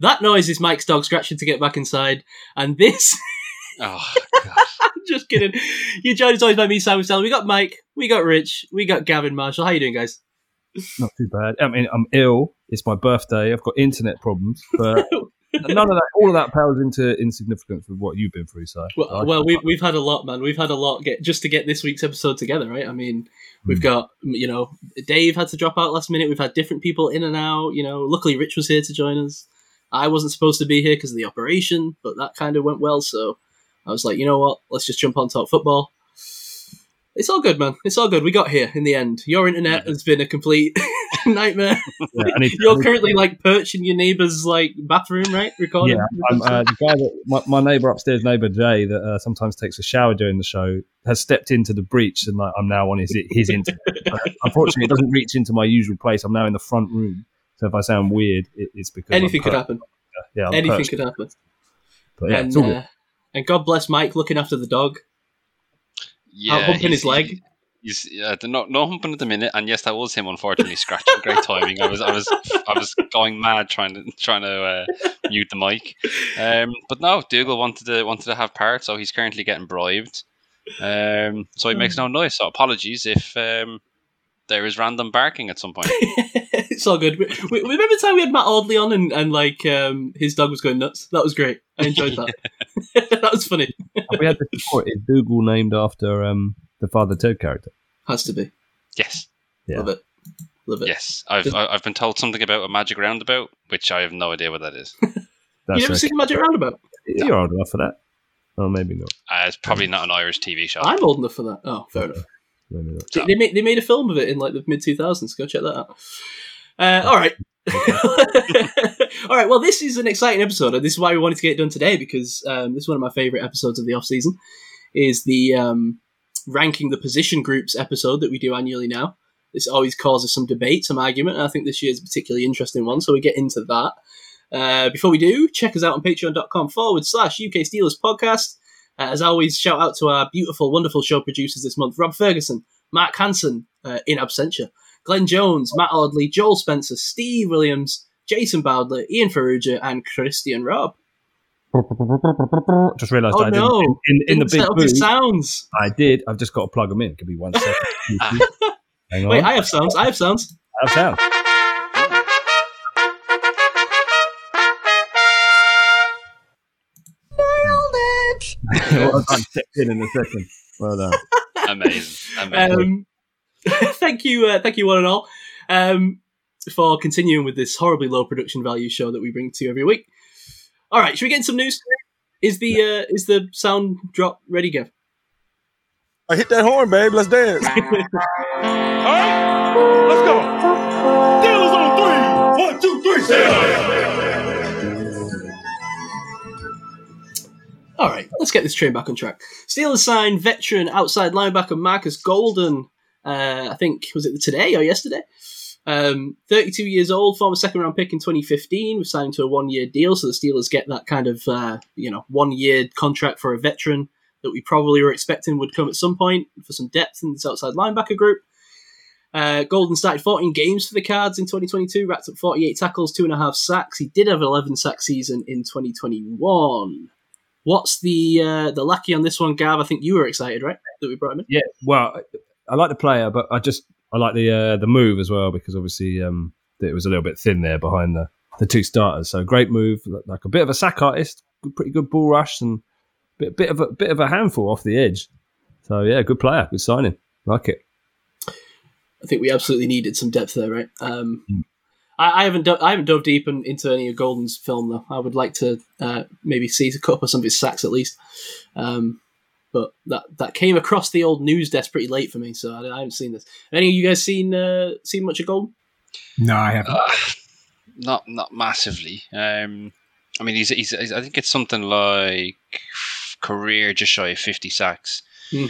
That noise is Mike's dog scratching to get back inside, and this. Oh, just kidding. You're joined as always by me, Simon Stanley. We got Mike, we got Rich, we got Gavin Marshall. How are you doing, guys? Not too bad. I mean, I'm ill. It's my birthday. I've got internet problems, but none of that. All of that pales into insignificance with what you've been through. So, Well, I- well we've, we've had a lot, man. We've had a lot get just to get this week's episode together, right? I mean, we've Hmm. got, you know, Dave had to drop out last minute. We've had different people in and out. You know, luckily Rich was here to join us. I wasn't supposed to be here because of the operation, but that kind of went well. So I was like, you know what? Let's just jump on talk football. It's all good, man. It's all good. We got here in the end. Your internet has been a complete nightmare. yeah, need, You're currently like perched in your neighbour's like bathroom, right? Recording. Yeah, I'm, uh, the guy that my, my neighbour upstairs, neighbour Jay, that uh, sometimes takes a shower during the show, has stepped into the breach, and like, I'm now on his his internet. Unfortunately, it doesn't reach into my usual place. I'm now in the front room, so if I sound weird, it, it's because Anything could happen. Yeah, I'm Anything perched. could happen. But yeah, and, it's all good. uh, and God bless Mike looking after the dog. yeah. Out humping he's- his leg. He's yeah, the- no, no humping at the minute, and yes, that was him. Unfortunately, scratching. Great timing. I was, I was, I was going mad trying to trying to uh, mute the mic. Um, but no, Dougal wanted to wanted to have part, so he's currently getting bribed. Um, so he makes no noise. So apologies if um, there is random barking at some point. it's all good. We, we, remember the time we had Matt Audley on and, and like um, his dog was going nuts? That was great. I enjoyed that. that was funny. Have we had this before. Is Dougal named after um, the Father Ted character? Has to be. Yes, Yeah. Love it. Love it. yes. I've I- I've been told something about a magic roundabout, which I have no idea what that is. You That's never okay. seen Magic Roundabout? You're old enough for that. Oh, maybe not. Uh, it's probably not an Irish TV show. I'm old enough for that. Oh, fair enough. Maybe not. They, they made they made a film of it in like the mid 2000s. Go check that out. Uh, all right. all right. Well, this is an exciting episode, and this is why we wanted to get it done today because um, this is one of my favorite episodes of the off season. Is the um, ranking the position groups episode that we do annually now. This always causes some debate, some argument, and I think this year is a particularly interesting one. So we get into that. Uh, before we do, check us out on patreon.com forward slash UK Steelers podcast. Uh, as always, shout out to our beautiful, wonderful show producers this month Rob Ferguson, Mark Hanson uh, in absentia, Glenn Jones, Matt Audley, Joel Spencer, Steve Williams, Jason Bowdler, Ian Ferrugia, and Christian Robb. Just realised Oh I no! didn't. In, in the Didn't big set up his booth, sounds. I did. I've just got to plug them in. Could be one second. Hang on. Wait, I have sounds. I have sounds. I have sound. well done. Stepped in in a second. Well done. Amazing. Amazing. Um, thank you, uh, thank you, one and all, um, for continuing with this horribly low production value show that we bring to you every week. All right, should we get in some news? Is the uh, is the sound drop ready, Gav? I hit that horn, babe. Let's dance. All right, let's go. Steelers on three. One, two, three. All right, let's get this train back on track. Steelers signed veteran outside linebacker Marcus Golden. Uh, I think was it today or yesterday? Um, 32 years old, former second round pick in 2015, was signed to a one year deal. So the Steelers get that kind of uh, you know one year contract for a veteran that we probably were expecting would come at some point for some depth in this outside linebacker group. Uh, Golden started 14 games for the Cards in 2022, racked up 48 tackles, two and a half sacks. He did have an 11 sack season in 2021. What's the uh, the lucky on this one, Gav? I think you were excited, right, that we brought him in. Yeah. Well, I like the player, but I just I like the uh, the move as well because obviously um, it was a little bit thin there behind the, the two starters. So great move, like a bit of a sack artist, pretty good bull rush, and bit bit of a bit of a handful off the edge. So yeah, good player, good signing, like it. I think we absolutely needed some depth there, right? Um, I, I haven't do- I haven't dove deep in, into any of Golden's film though. I would like to uh, maybe see a couple of some of his sacks at least. Um, but that that came across the old news desk pretty late for me, so I, I haven't seen this. Any of you guys seen uh, seen much of Golden? No, I haven't. Uh, not not massively. Um, I mean, he's, he's I think it's something like career just shy of fifty sacks, Hmm.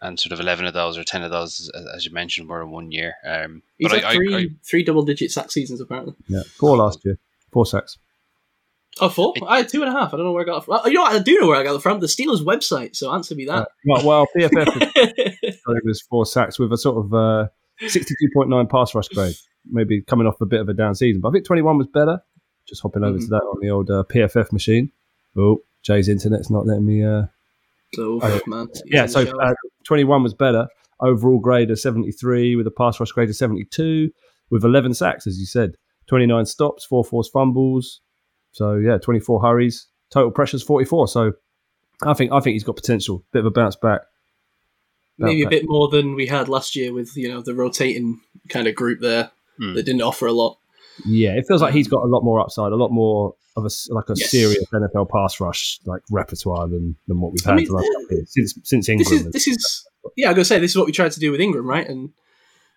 and sort of eleven of those or ten of those, as, as you mentioned, were in one year. Um, He's but had I, three I, I, three double digit sack seasons apparently. Yeah, four last year, four sacks. Oh, four? It- I had two and a half. I don't know where I got it from. Oh, you know what? I do know where I got it from. The Steelers website. So answer me that. Well, well PFF was four sacks with a sort of uh, 62.9 pass rush grade, maybe coming off a bit of a down season. But I think 21 was better. Just hopping over Mhm. to that on the old uh, PFF machine. Oh, Jay's internet's not letting me. Uh... oh, Oh, man. Yeah, so uh, 21 was better. Overall grade of 73 with a pass rush grade of 72 with 11 sacks, as you said. 29 stops, four forced fumbles. So yeah, 24 hurries. Total pressures 44. So I think I think he's got potential. Bit of a bounce back. maybe a Bounce bit more than we had last year with you know the rotating kind of group there Hmm. that didn't offer a lot. Yeah, it feels like he's got a lot more upside, a lot more of a like a Yes. serious NFL pass rush like repertoire than, than what we've I had mean, the last couple of years, since since This Ingram. is this is yeah. I'm gonna say this is what we tried to do with Ingram, right? And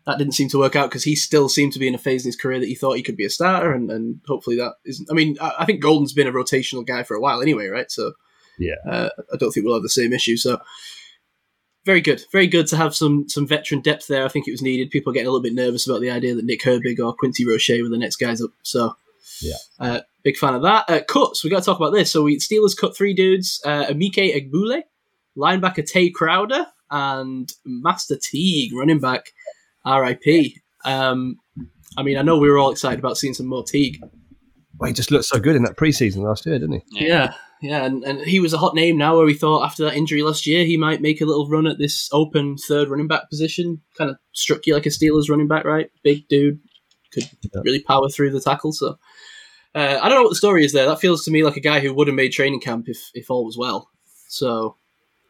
that didn't seem to work out because he still seemed to be in a phase in his career that he thought he could be a starter, and, and hopefully that isn't. I mean, I, I think Golden's been a rotational guy for a while anyway, right? So Yeah. uh, I don't think we'll have the same issue. So very good, very good to have some some veteran depth there. I think it was needed. People are getting a little bit nervous about the idea that Nick Herbig or Quincy Roche were the next guys up. So Yeah. uh, big fan of that. Uh, cuts, we got to talk about this. So we Steelers cut three dudes: uh, Emeke Egbule, linebacker Tae Crowder, and Master Teague, running back. R.I.P. Um, I mean, I know we were all excited about seeing some more Teague. well, he just looked so good in that preseason last year, didn't he? Yeah, yeah, and, and he was a hot name now where we thought after that injury last year he might make a little run at this open third running back position. Kind of struck you like a Steelers running back, right? Big dude, could Yeah. really power through the tackle. So uh, I don't know what the story is there. That feels to me like a guy who would have made training camp if, if all was well. So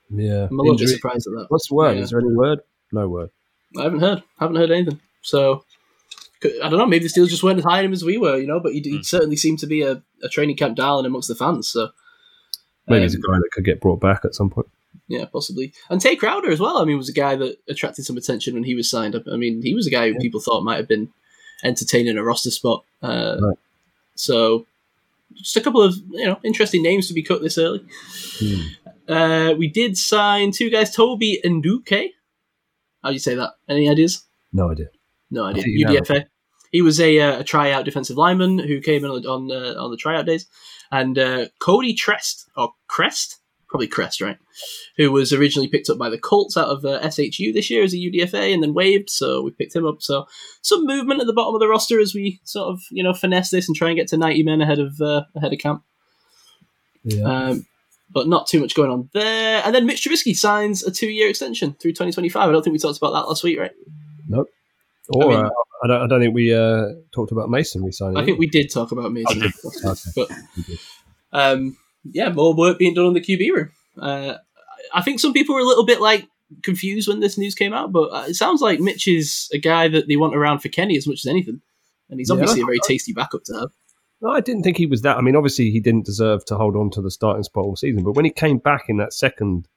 Yeah. I'm a little bit surprised at that. What's the word? Yeah. Is there any word? No word. I haven't heard. Haven't heard anything. So I don't know. Maybe the Steelers just weren't as high on him as we were, you know. But he, Hmm. certainly seemed to be a, a training camp darling amongst the fans. So Maybe um, he's a guy that could get brought back at some point. Yeah, possibly. And Tae Crowder as well. I mean, was a guy that attracted some attention when he was signed up. I mean, he was a guy who people thought might have been entertaining a roster spot. Uh, Right. So, just a couple of you know interesting names to be cut this early. Hmm. Uh, we did sign two guys, Toby Ndukwe. How do you say that? Any ideas? No idea. No idea. know. UDFA. He was a, uh, a tryout defensive lineman who came in on on, uh, on the tryout days, and uh, Cody Trest or Crest, probably Crest, right? Who was originally picked up by the Colts out of uh, SHU this year as a UDFA and then waived, so we picked him up. So some movement at the bottom of the roster as we sort of you know finesse this and try and get to ninety men ahead of uh, ahead of camp. Yeah. Um, but not too much going on there. And then Mitch Trubisky signs a two year extension through 2025. I don't think we talked about that last week, right? Nope. Or I mean- uh, I, don't, I don't think we uh, talked about Mason resigning. I think we did talk about Mason. did. last week, Okay. But um, yeah, more work being done on the QB room. Uh, I think some people were a little bit like confused when this news came out, but uh, it sounds like Mitch is a guy that they want around for Kenny as much as anything, and he's Yeah, obviously I a very tasty backup to have. No, I didn't think he was that. I mean, obviously, he didn't deserve to hold on to the starting spot all season. But when he came back in that second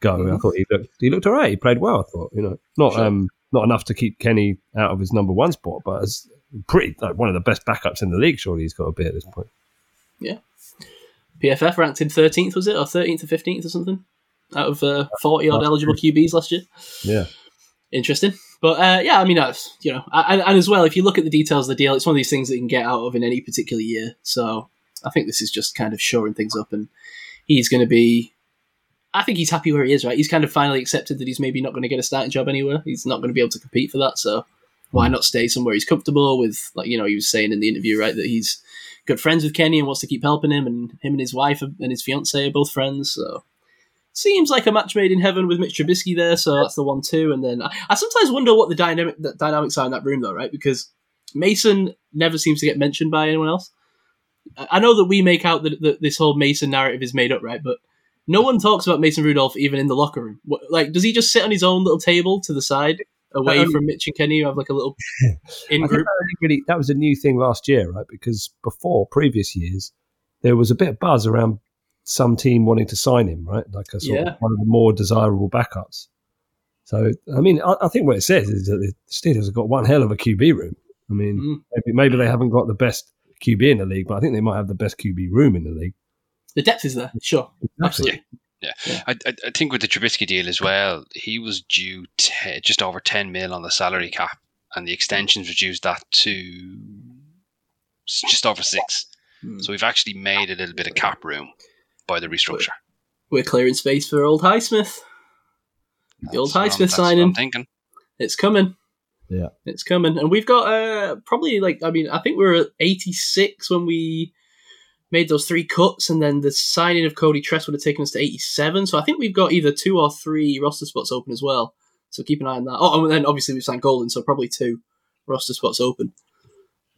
go, I Mhm. thought he looked he looked all right. He played well. I thought, you know, not Sure. um not enough to keep Kenny out of his number one spot, but as pretty like one of the best backups in the league. Surely he's got to be at this point. Yeah, PFF ranked him 13th, was it, or 13th or 15th or something, out of uh, 40 odd eligible QBs last year. Yeah, interesting. But uh, yeah, I mean, that's you know, and, and as well, if you look at the details of the deal, it's one of these things that you can get out of in any particular year. So I think this is just kind of shoring things up, and he's going to be. I think he's happy where he is, right? He's kind of finally accepted that he's maybe not going to get a starting job anywhere. He's not going to be able to compete for that. So why not stay somewhere he's comfortable with? Like you know, he was saying in the interview, right, that he's good friends with Kenny and wants to keep helping him, and him and his wife and his fiance are both friends. So seems like a match made in heaven with Mitch Trubisky there, so that's the one too. And then I, I sometimes wonder what the dynamic the dynamics are in that room though, right? Because Mason never seems to get mentioned by anyone else. I I know that we make out that, that this whole Mason narrative is made up, right? But no one talks about Mason Rudolph even in the locker room. What, like, does he just sit on his own little table to the side, away Um, from Mitch and Kenny, who have like a little in group? that, that was a new thing last year, right? Because before previous years, there was a bit of buzz around some team wanting to sign him, right? Like a sort Yeah. of one of the more desirable backups. So, I mean, I, I think what it says is that the Steelers have got one hell of a QB room. I mean, Mm. maybe, maybe they haven't got the best QB in the league, but I think they might have the best QB room in the league. The depth is there, sure, absolutely. I, I, I think with the Trubisky deal as well, he was due te- just over 10 mil on the salary cap, and the extensions reduced that to just over six. Hmm. So we've actually made a little bit of cap room by the restructure. We're clearing space for old Highsmith. The old That's what I'm- Highsmith that's what I'm signing. thinking. It's coming. Yeah. It's coming. And we've got uh probably like I mean, I think we were at eighty six when we made those three cuts and then the signing of Cody Tress would have taken us to eighty seven. So I think we've got either two or three roster spots open as well. So keep an eye on that. Oh, and then obviously we've signed Golden, so probably two roster spots open.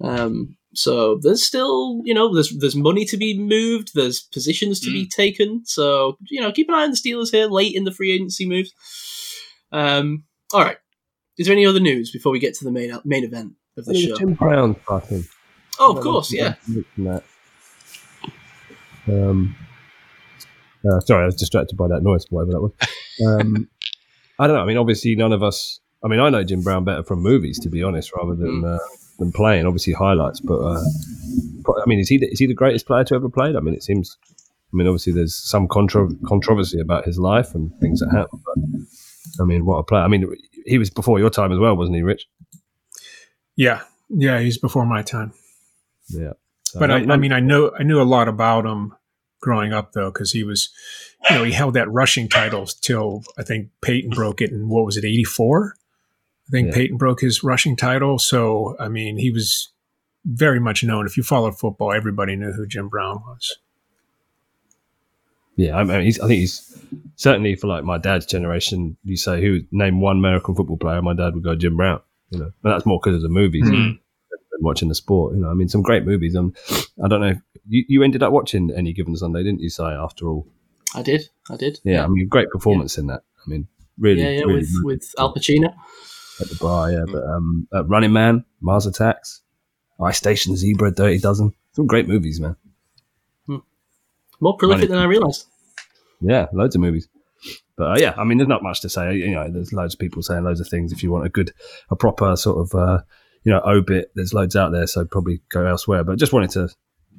Um so there's still, you know, there's there's money to be moved, there's positions to be taken. So, you know, keep an eye on the Steelers here late in the free agency moves. Um all right. Is there any other news before we get to the main main event of the I think show? Jim Brown fucking. Oh, of course, yeah. Um, uh, sorry, I was distracted by that noise, whatever that was. Um, I don't know. I mean, obviously, none of us. I mean, I know Jim Brown better from movies, to be honest, rather than Mm. uh, than playing. Obviously, highlights, but uh, I mean, is he the, is he the greatest player to ever played? I mean, it seems. I mean, obviously, there's some contro- controversy about his life and things that happen. But I mean, what a player! I mean, he was before your time as well, wasn't he, Rich? Yeah, yeah, he's before my time. Yeah. So, But I, I mean, I know I knew a lot about him growing up though, because he was, you know, he held that rushing title till I think Payton broke it in what was it, eighty four? I think Yeah. Payton broke his rushing title. So I mean, he was very much known. If you followed football, everybody knew who Jim Brown was. Yeah, I mean, he's, I think he's certainly for like my dad's generation. You say who name one American football player, my dad would go Jim Brown. You know, but that's more because of the movies Mhm. than watching the sport. You know, I mean, some great movies. Um, I don't know. If, you you ended up watching any given Sunday, didn't you? Say after all, I did. I did. yeah. I mean, great performance in that. I mean, really, yeah, yeah, really with with Al Pacino. At the bar. Yeah, but um, uh, Running Man, Mars Attacks, Ice Station Zebra, Dirty Dozen. Some great movies, man. More prolific Running- than I realised. Yeah, loads of movies. But uh, yeah, I mean, there's not much to say. You know, there's loads of people saying loads of things. If you want a good, a proper sort of, uh, you know, obit, there's loads out there. So probably go elsewhere. But just wanted to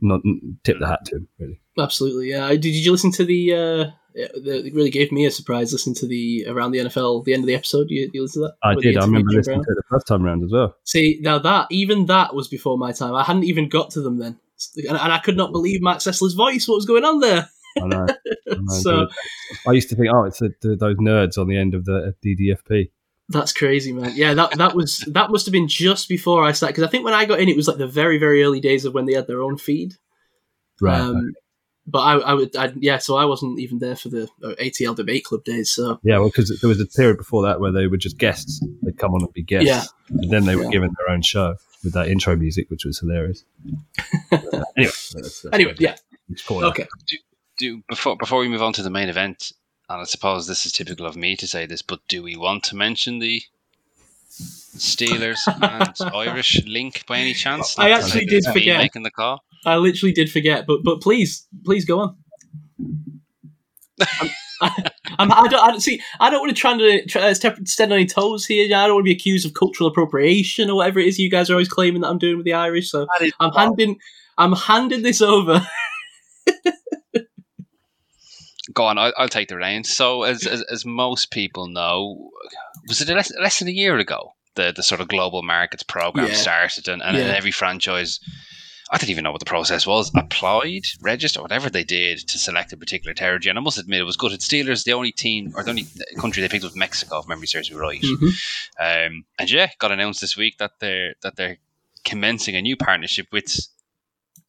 not tip the hat to him, really. Absolutely, yeah. Did you listen to the? Uh, it really gave me a surprise listening to the around the NFL, the end of the episode. You, you listen to that? I did. I remember listening to it the first time round as well. See, now that even that was before my time. I hadn't even got to them then, and, and I could not believe Matt Sessler's voice. What was going on there? I know. I, know. So I used to think, oh, it's the, the, those nerds on the end of the DDFP. that's crazy, man. Yeah, that that was that must have been just before I started because I think when I got in, it was like the very very early days of when they had their own feed. Right. Um, but I, I would, I, yeah. So I wasn't even there for the uh, ATL debate club days. So yeah, well, because there was a period before that where they were just guests. They'd come on and be guests. Yeah. And then they were Yeah. given their own show with that intro music, which was hilarious. Uh, anyway. that's- that's- anyway, yeah. Just call it. Okay. Do before before we move on to the main event, and I suppose this is typical of me to say this, but do we want to mention the Steelers and Irish link by any chance? I actually did it's forget. making the call. I literally did forget, but but please, please go on. I'm, I'm, I don't, I don't see. I don't want to try to try to step step on any toes here. I don't want to be accused of cultural appropriation or whatever it is you guys are always claiming that I'm doing with the Irish. So I'm handing, I'm handing this over. Go on, I'll, I'll take the reins. So, as, as as most people know, was it less, less than a year ago the the sort of global markets program Yeah. started, and, and Yeah. every franchise. I didn't even know what the process was. Applied, registered, whatever they did to select a particular territory. And I must admit, it was good. At Steelers, the only team or the only country they picked was Mexico, if memory serves me right. Mhm. Um, and yeah, got announced this week that they're that they're commencing a new partnership with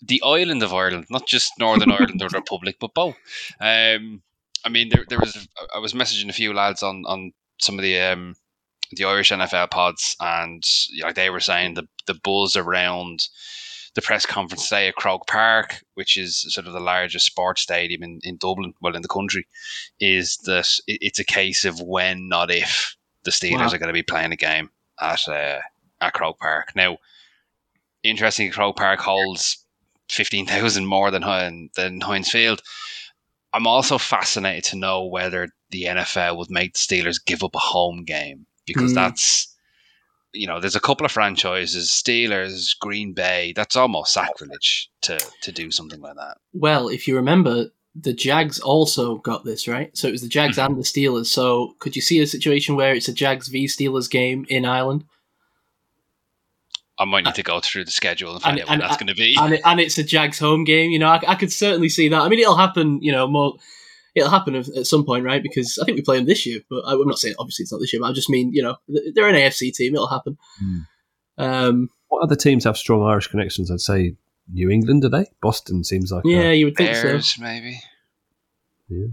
the island of Ireland, not just Northern Ireland or the Republic, but both. Um, I mean, there, there was I was messaging a few lads on on some of the um, the Irish NFL pods, and like they were saying the the buzz around the press conference today at Croke Park, which is sort of the largest sports stadium in, in Dublin, well in the country, is that it's a case of when, not if, the Steelers Wow. are going to be playing a game at uh, at Croke Park. Now, interesting, Croke Park holds fifteen thousand more than than Heinz Field. I'm also fascinated to know whether the NFL would make the Steelers give up a home game because Hmm. that's you know, there's a couple of franchises, Steelers, Green Bay. That's almost sacrilege to to do something like that. Well, if you remember, the Jags also got this right. So it was the Jags Mhm. and the Steelers. So could you see a situation where it's a Jags v Steelers game in Ireland, I might need to go through the schedule and find And- out when and- that's going to be. and it, and it's a Jags home game? You know, I, I could certainly see that. I mean, it'll happen. You know, more. It'll happen at at some point, right? Because I think we play them this year, but I- I'm not saying obviously it's not this year. But I just mean, you know, they're an AFC team. It'll happen. Hmm. Um, What other teams have strong Irish connections? I'd say New England, do they? Boston seems like yeah, a, you would think Bears, so. maybe. Yeah.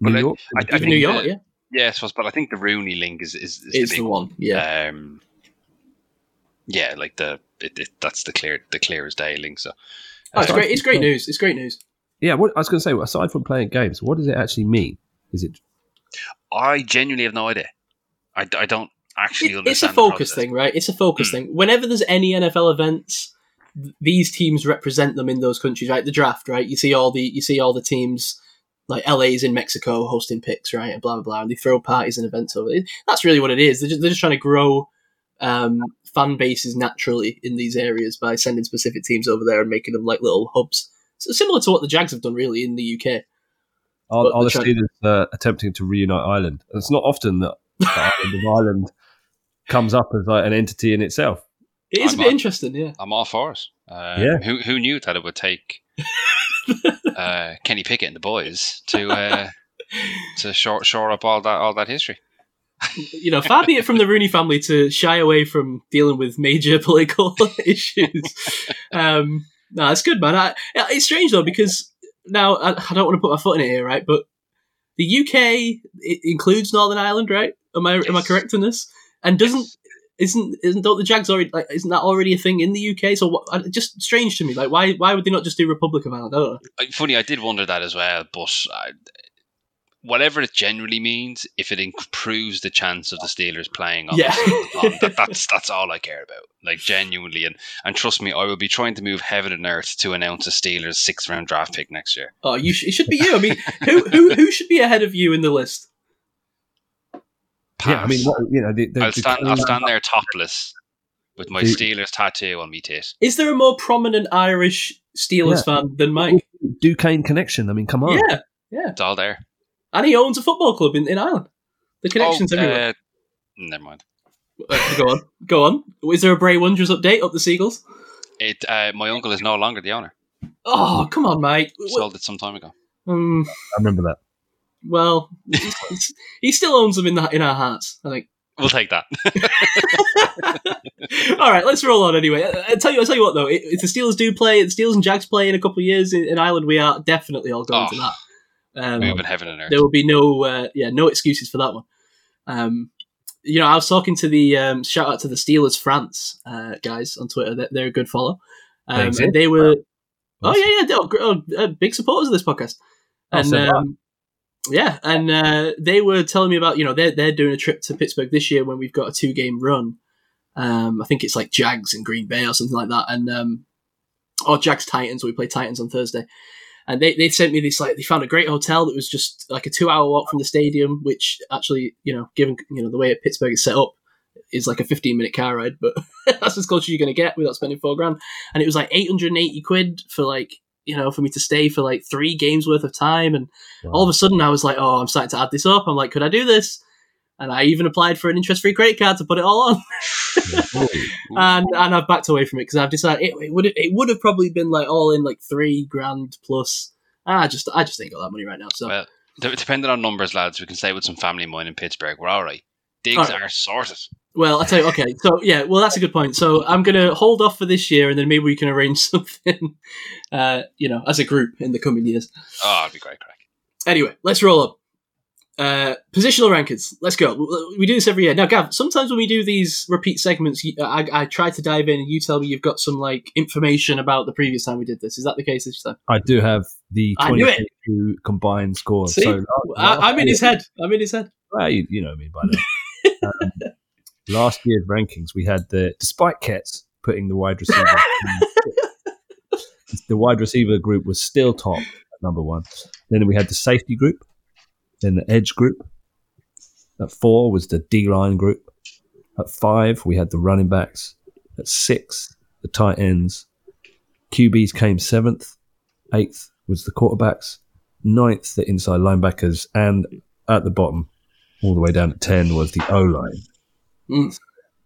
New But York. I, I Even think New York, the- yeah, Yeah, I suppose, but I think the Rooney link is is, is is the the big one. Yeah. Um, yeah, like the it, it, that's the clear the clear as day link. So Oh, it's uh, great. It's great news. It's great news. Yeah, what I was going to say, aside from playing games, what does it actually mean? Is it I genuinely have no idea. I, I don't actually It- it's a focus thing, right? It's a focus Hmm. thing. Whenever there's any NFL events, th- these teams represent them in those countries, right? The draft, right? You see all the you see all the teams like LA's in Mexico hosting picks, right, and blah blah blah, and they throw parties and events over. It. That's really what it is. They're just, they're just trying to grow um, fan bases naturally in these areas by sending specific teams over there and making them like little hubs. So similar to what the Jags have done, really, in the UK. are, But are the the tra- Steelers uh, attempting to reunite Ireland? And it's not often that the island of Ireland comes up as like an entity in itself. It is I'm a bit on. interesting, yeah. I'm all for it. Um, Yeah. Who who knew that it would take uh, Kenny Pickett and the boys to uh, to shore, shore up all that all that history? you know, far be it from the Rooney family to shy away from dealing with major political issues. Um, no, it's good, man. I, it's strange though because now I, I don't want to put my foot in it here, right? But the UK includes Northern Ireland, right? Am I am I correct in this? And doesn't Yes. isn't isn't don't the Jags already like isn't that already a thing in the UK? So what, just strange to me. Like why why would they not just do Republic of Ireland? I don't know. Uh, Funny, I did wonder that as well, but I, whatever it generally means, if it improves the chance of the Steelers playing on Yeah. the Steelers that, that's that's all I care about. Like genuinely, and and trust me, I will be trying to move heaven and earth to announce a Steelers sixth round draft pick next year. Oh, you sh- it should be you. I mean, who who who should be ahead of you in the list? Yeah, I mean, what, you know, the, the, I'll the stand. I'll stand there topless with my The- Steelers tattoo on me tit. Is there a more prominent Irish Steelers fan than Mike? Duquesne connection. I mean, come on. Yeah, yeah. It's all there. And he owns a football club in, in Ireland. The connections Oh, everywhere. uh, never mind. Uh, go on, go on. Is there a Bray Wanderers update up the Seagulls? It. Uh, my uncle is no longer the owner. Oh, come on, mate! Sold it some time ago. Um, I remember that. well, he still owns them in the, in our hearts. I think. We'll take that. All right, let's roll on anyway. I, I tell you, I tell you what though, if if the Steelers do play, the Steelers and Jags play in a couple of years in, in Ireland, we are definitely all going Oh. to that. Um, Moving heaven and earth. there will be no uh, yeah no excuses for that one. Um, you know, I was talking to the um, shout out to the Steelers France uh, guys on Twitter. They're, they're a good follow, um, and eh? they were oh Awesome. yeah yeah they're oh, big supporters of this podcast, Oh, and um, yeah, and uh, they were telling me about you know they're they're doing a trip to Pittsburgh this year when we've got a two game run. Um, I think it's like Jags and Green Bay or something like that, and um, or Jags Titans. We play Titans on Thursday, and they, they sent me this like they found a great hotel that was just like a two hour walk from the stadium, which actually you know given you know the way Pittsburgh is set up is like a fifteen minute car ride, but that's as close as you're gonna get without spending four grand. And it was like eight hundred and eighty quid for like you know for me to stay for like three games worth of time, and all of a sudden I was like, oh, I'm starting to add this up. I'm like, could I do this? And I even applied for an interest free credit card to put it all on and and I've backed away from it because I've decided it, it would it would have probably been like all in like three grand plus. And I just I just ain't got that money right now. So Well, d- depending on numbers, lads, we can stay with some family of mine in Pittsburgh. We're all right. Digs All right. are sorted. well, I tell you, okay, so yeah, well that's a good point. So I'm gonna hold off for this year, and then maybe we can arrange something, uh, you know, as a group in the coming years. Oh, it'd be great crack. Anyway, let's roll up. Uh, positional rankings. Let's go. We do this every year. Now, Gav, sometimes when we do these repeat segments, I, I try to dive in and you tell me you've got some like information about the previous time we did this. Is that the case this time? I do have the I knew it. 2022 combined scores. See? So, I, I'm in his head. I'm in his head. Well, you, you know me by now. um, last year's rankings, we had the despite Kets putting the wide receiver, the wide receiver group was still top number one. Then we had the safety group, then the edge group. At four was the D line group. At five, we had the running backs. At six, the tight ends. QBs came seventh. Eighth was the quarterbacks. Ninth, the inside linebackers. And at the bottom, all the way down at 10, was the O line. Mm.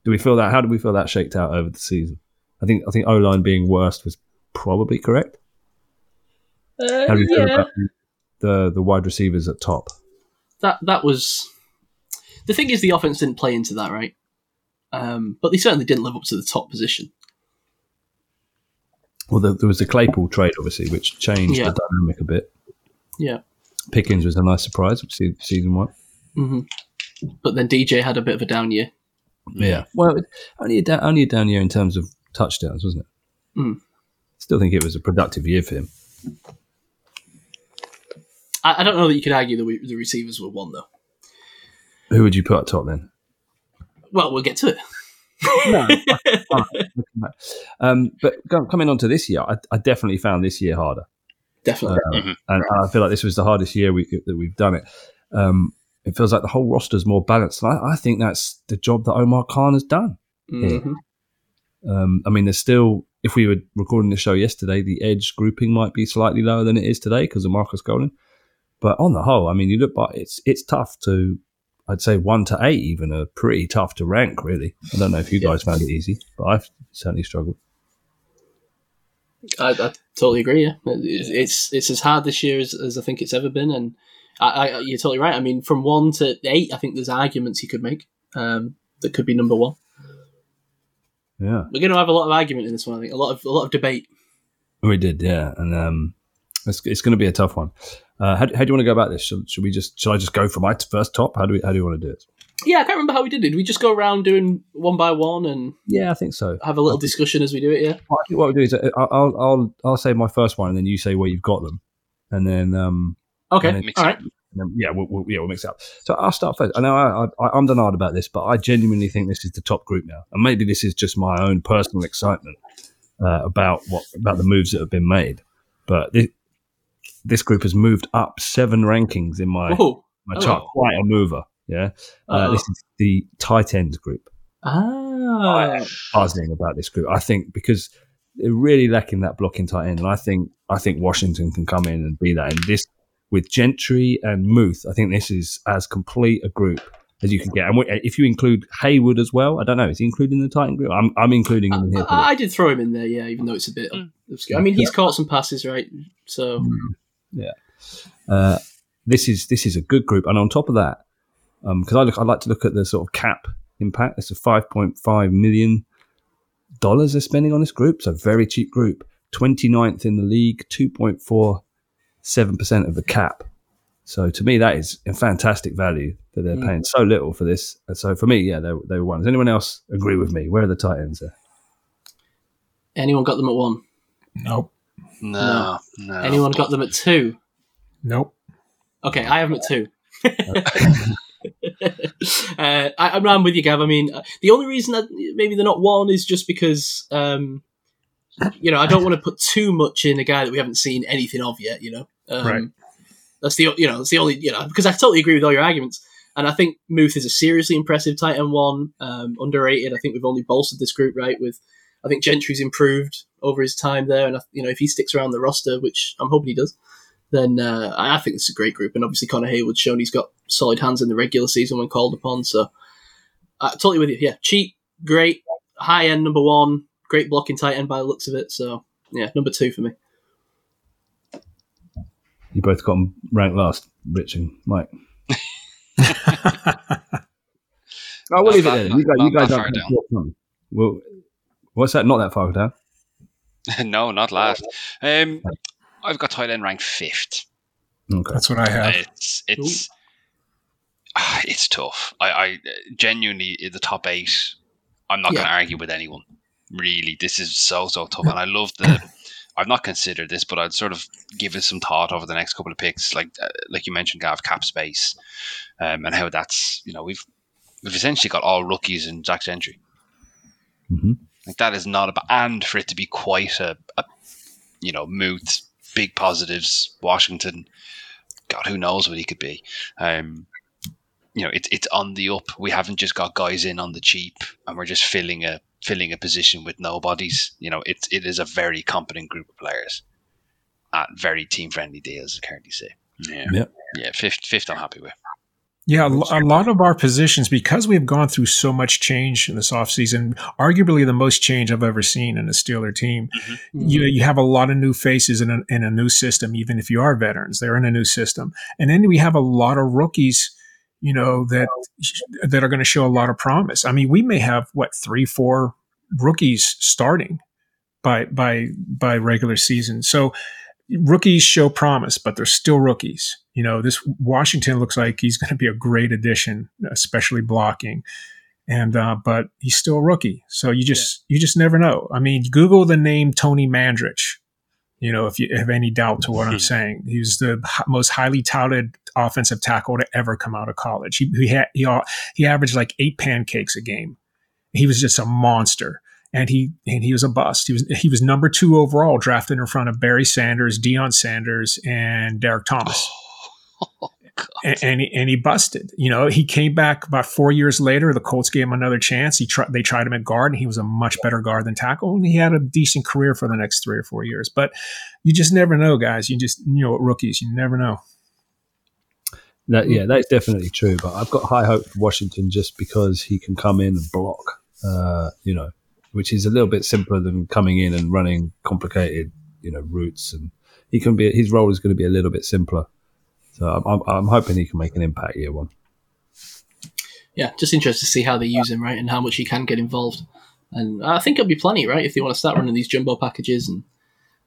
Do we feel that? How do we feel that shaked out over the season? I think I think O line being worst was probably correct. Uh, How do you feel about the the wide receivers at top? That that was the thing. Is the offense didn't play into that, right? Um, but they certainly didn't live up to the top position. Well, there, there was the Claypool trade, obviously, which changed Yeah. the dynamic a bit. Yeah. Pickens was a nice surprise, season one. hmm But then DJ had a bit of a down year. Yeah. Well, only a, da- only a down year in terms of touchdowns, wasn't it? Mm. Still think it was a productive year for him. I, I don't know that you could argue the the receivers were one though. Who would you put at top then? Well, we'll get to it. Um, but coming on to this year, I, I definitely found this year harder. Definitely. Um, and I feel like this was the hardest year we, that we've done it. Um, it feels like the whole roster's more balanced. I, I think that's the job that Omar Khan has done. Mhm. Um, I mean, there's still, if we were recording the show yesterday, the edge grouping might be slightly lower than it is today because of Marcus Golden. But on the whole, I mean, you look back, it's it's tough to, I'd say one to eight even are pretty tough to rank, really. I don't know if you Yeah. guys found it easy, but I've certainly struggled. I, I totally agree. Yeah, it's it's, it's as hard this year as, as I think it's ever been, and I, I, you're totally right. I mean, from one to eight, I think there's arguments you could make um, that could be number one. Yeah. We're going to have a lot of argument in this one. I think a lot of a lot of debate. We did, yeah, and um, it's, it's going to be a tough one. Uh, how, how do you want to go about this? Should, should we just should I just go for my first top? How do we how do you want to do it? Yeah, I can't remember how we did it. Did we just go around doing one by one and Yeah, I think so. have a little discussion as we do it? Yeah. Well, I think what we'll do is uh, I'll, I'll I'll I'll say my first one, and then you say where you've got them, and then um Okay. And then- All right. then, yeah we'll, we'll yeah we'll mix it up. So I'll start first. I know I, I I'm denied about this, but I genuinely think this is the top group now, and maybe this is just my own personal excitement uh, about what about the moves that have been made. But this, this group has moved up seven rankings in my Whoa. my Oh. chart. Quite a mover. Yeah. Uh, this is the tight ends group. Ah. Buzzing about this group. I think because they're really lacking that blocking tight end, and I think I think Washington can come in and be that. And this with Gentry and Muth, I think this is as complete a group as you can get. And w- if you include Heyward as well, I don't know, is he included in the tight end group? I'm I'm including him in here. I, I did throw him in there, yeah, even though it's a bit obscure. I mean, he's caught some passes, right? So Uh, this is this is a good group, and on top of that, because I look, I like to look at the sort of cap impact. It's a five point five million dollars they're spending on this group, so very cheap group. 29th in the league, two point four seven percent of the cap. So to me, that is a fantastic value that they're Mm. paying so little for this. And so for me, yeah, they, they were one. Does anyone else agree with me? Where are the tight ends there? anyone got them at one? Nope. No, no. Anyone got them at two? Nope. Okay, I have them at two. uh, I, I'm, I'm with you, Gav. I mean, uh, the only reason that maybe they're not one is just because, um, you know, I don't want to put too much in a guy that we haven't seen anything of yet. You know, um, Right. That's the you know that's the only you know because I totally agree with all your arguments, and I think Muth is a seriously impressive tight end one, um, underrated. I think we've only bolstered this group right with. I think Gentry's improved over his time there, and you know if he sticks around the roster, which I'm hoping he does, then uh, I I think it's a great group. And obviously Connor Heyward's shown he's got solid hands in the regular season when called upon. So uh, totally with you. Yeah, cheap, great, high end number one, great blocking tight end by the looks of it. So yeah, number two for me. You both got them ranked last, Rich and Mike. We'll Not leave it there. You guys, you not guys that don't far have down. to talk on. Well, what's that? Not that far down. no, not last. Um, I've got tight end ranked fifth. Okay. That's what I have. It's it's ah, it's tough. I, I genuinely in the top eight. I'm not going to argue with anyone. Really, this is so so tough, and I love the. I've not considered this, but I'd sort of give it some thought over the next couple of picks, like uh, like you mentioned, Gav, cap space, um, and how that's you know we've we've essentially got all rookies in Jack Gentry. Mhm. Like that is not a and for it to be quite a, a you know mood, big positives. Washington, God, who knows what he could be. Um, you know, it's it's on the up. We haven't just got guys in on the cheap, and we're just filling a filling a position with nobodies. You know, it's it is a very competent group of players at very team friendly deals, as currently say. Yeah, Yeah. yeah. Fifth, fifth, I'm happy with. Yeah, a lot of our positions, because we've gone through so much change in this offseason, arguably the most change I've ever seen in a Steeler team. Mm-hmm. You, you have a lot of new faces in a, in a new system, even if you are veterans, they're in a new system. And then we have a lot of rookies, you know, that that are going to show a lot of promise. I mean, we may have what three, four rookies starting by by by regular season. So rookies show promise, but they're still rookies. You know, this Washington looks like he's going to be a great addition, especially blocking. And uh, but he's still a rookie, so you just you just never know. I mean, Google the name Tony Mandarich. You know, if you have any doubt to what I'm saying, he was the most highly touted offensive tackle to ever come out of college. He he had, he, he averaged like eight pancakes a game. He was just a monster and he and he was a bust. He was he was number two overall, drafted in front of Barry Sanders, Deion Sanders, and Derrick Thomas. and, and, he, and he busted. You know, he came back about four years later. The Colts gave him another chance. He tried. They tried him at guard, and he was a much better guard than tackle. And he had a decent career for the next three or four years. But you just never know, guys. You just you know, rookies, you never know. That, yeah, that's definitely true. But I've got high hope for Washington just because he can come in and block, uh, you know, which is a little bit simpler than coming in and running complicated, you know, routes. And he can be his role is going to be a little bit simpler. So I'm, I'm, I'm hoping he can make an impact year one. yeah, just interested to see how they use him, right, and how much he can get involved. And I think it'll be plenty, right, if they want to start running these jumbo packages and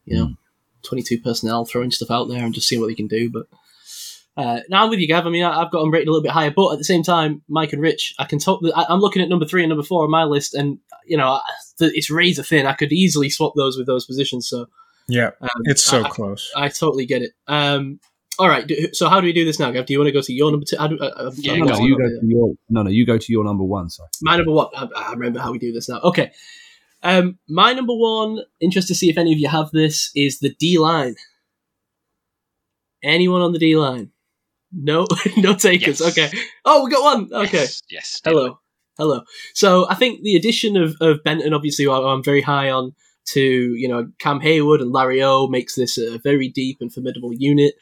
you know, hmm. twenty-two personnel, throwing stuff out there and just seeing what they can do. But uh, now I'm with you, Gav. I mean, I- I've got them rated a little bit higher, but at the same time, Mike and Rich, I can talk. I- I'm looking at number three and number four on my list, and you know, I- it's razor thin. I could easily swap those with those positions. So Yeah, um, it's so I- close. I totally get it. Um, all right. do- So how do we do this now, Gav? Do you want to go to your number two? I do, uh, uh, Yeah, I'm No, no, you go to your no, no, you go to your number one. Sorry. My number one. I, I remember how we do this now. Okay. Um, my number one. Interest to see if any of you have this. Is the D line. Anyone on the D line? No, no takers. Yes. Okay. Oh, we got one. Okay. Yes. yes Hello. Hello. So I think the addition of, of Benton, obviously, I'm very high on, to you know Cam Heyward and Larry O makes this a very deep and formidable unit.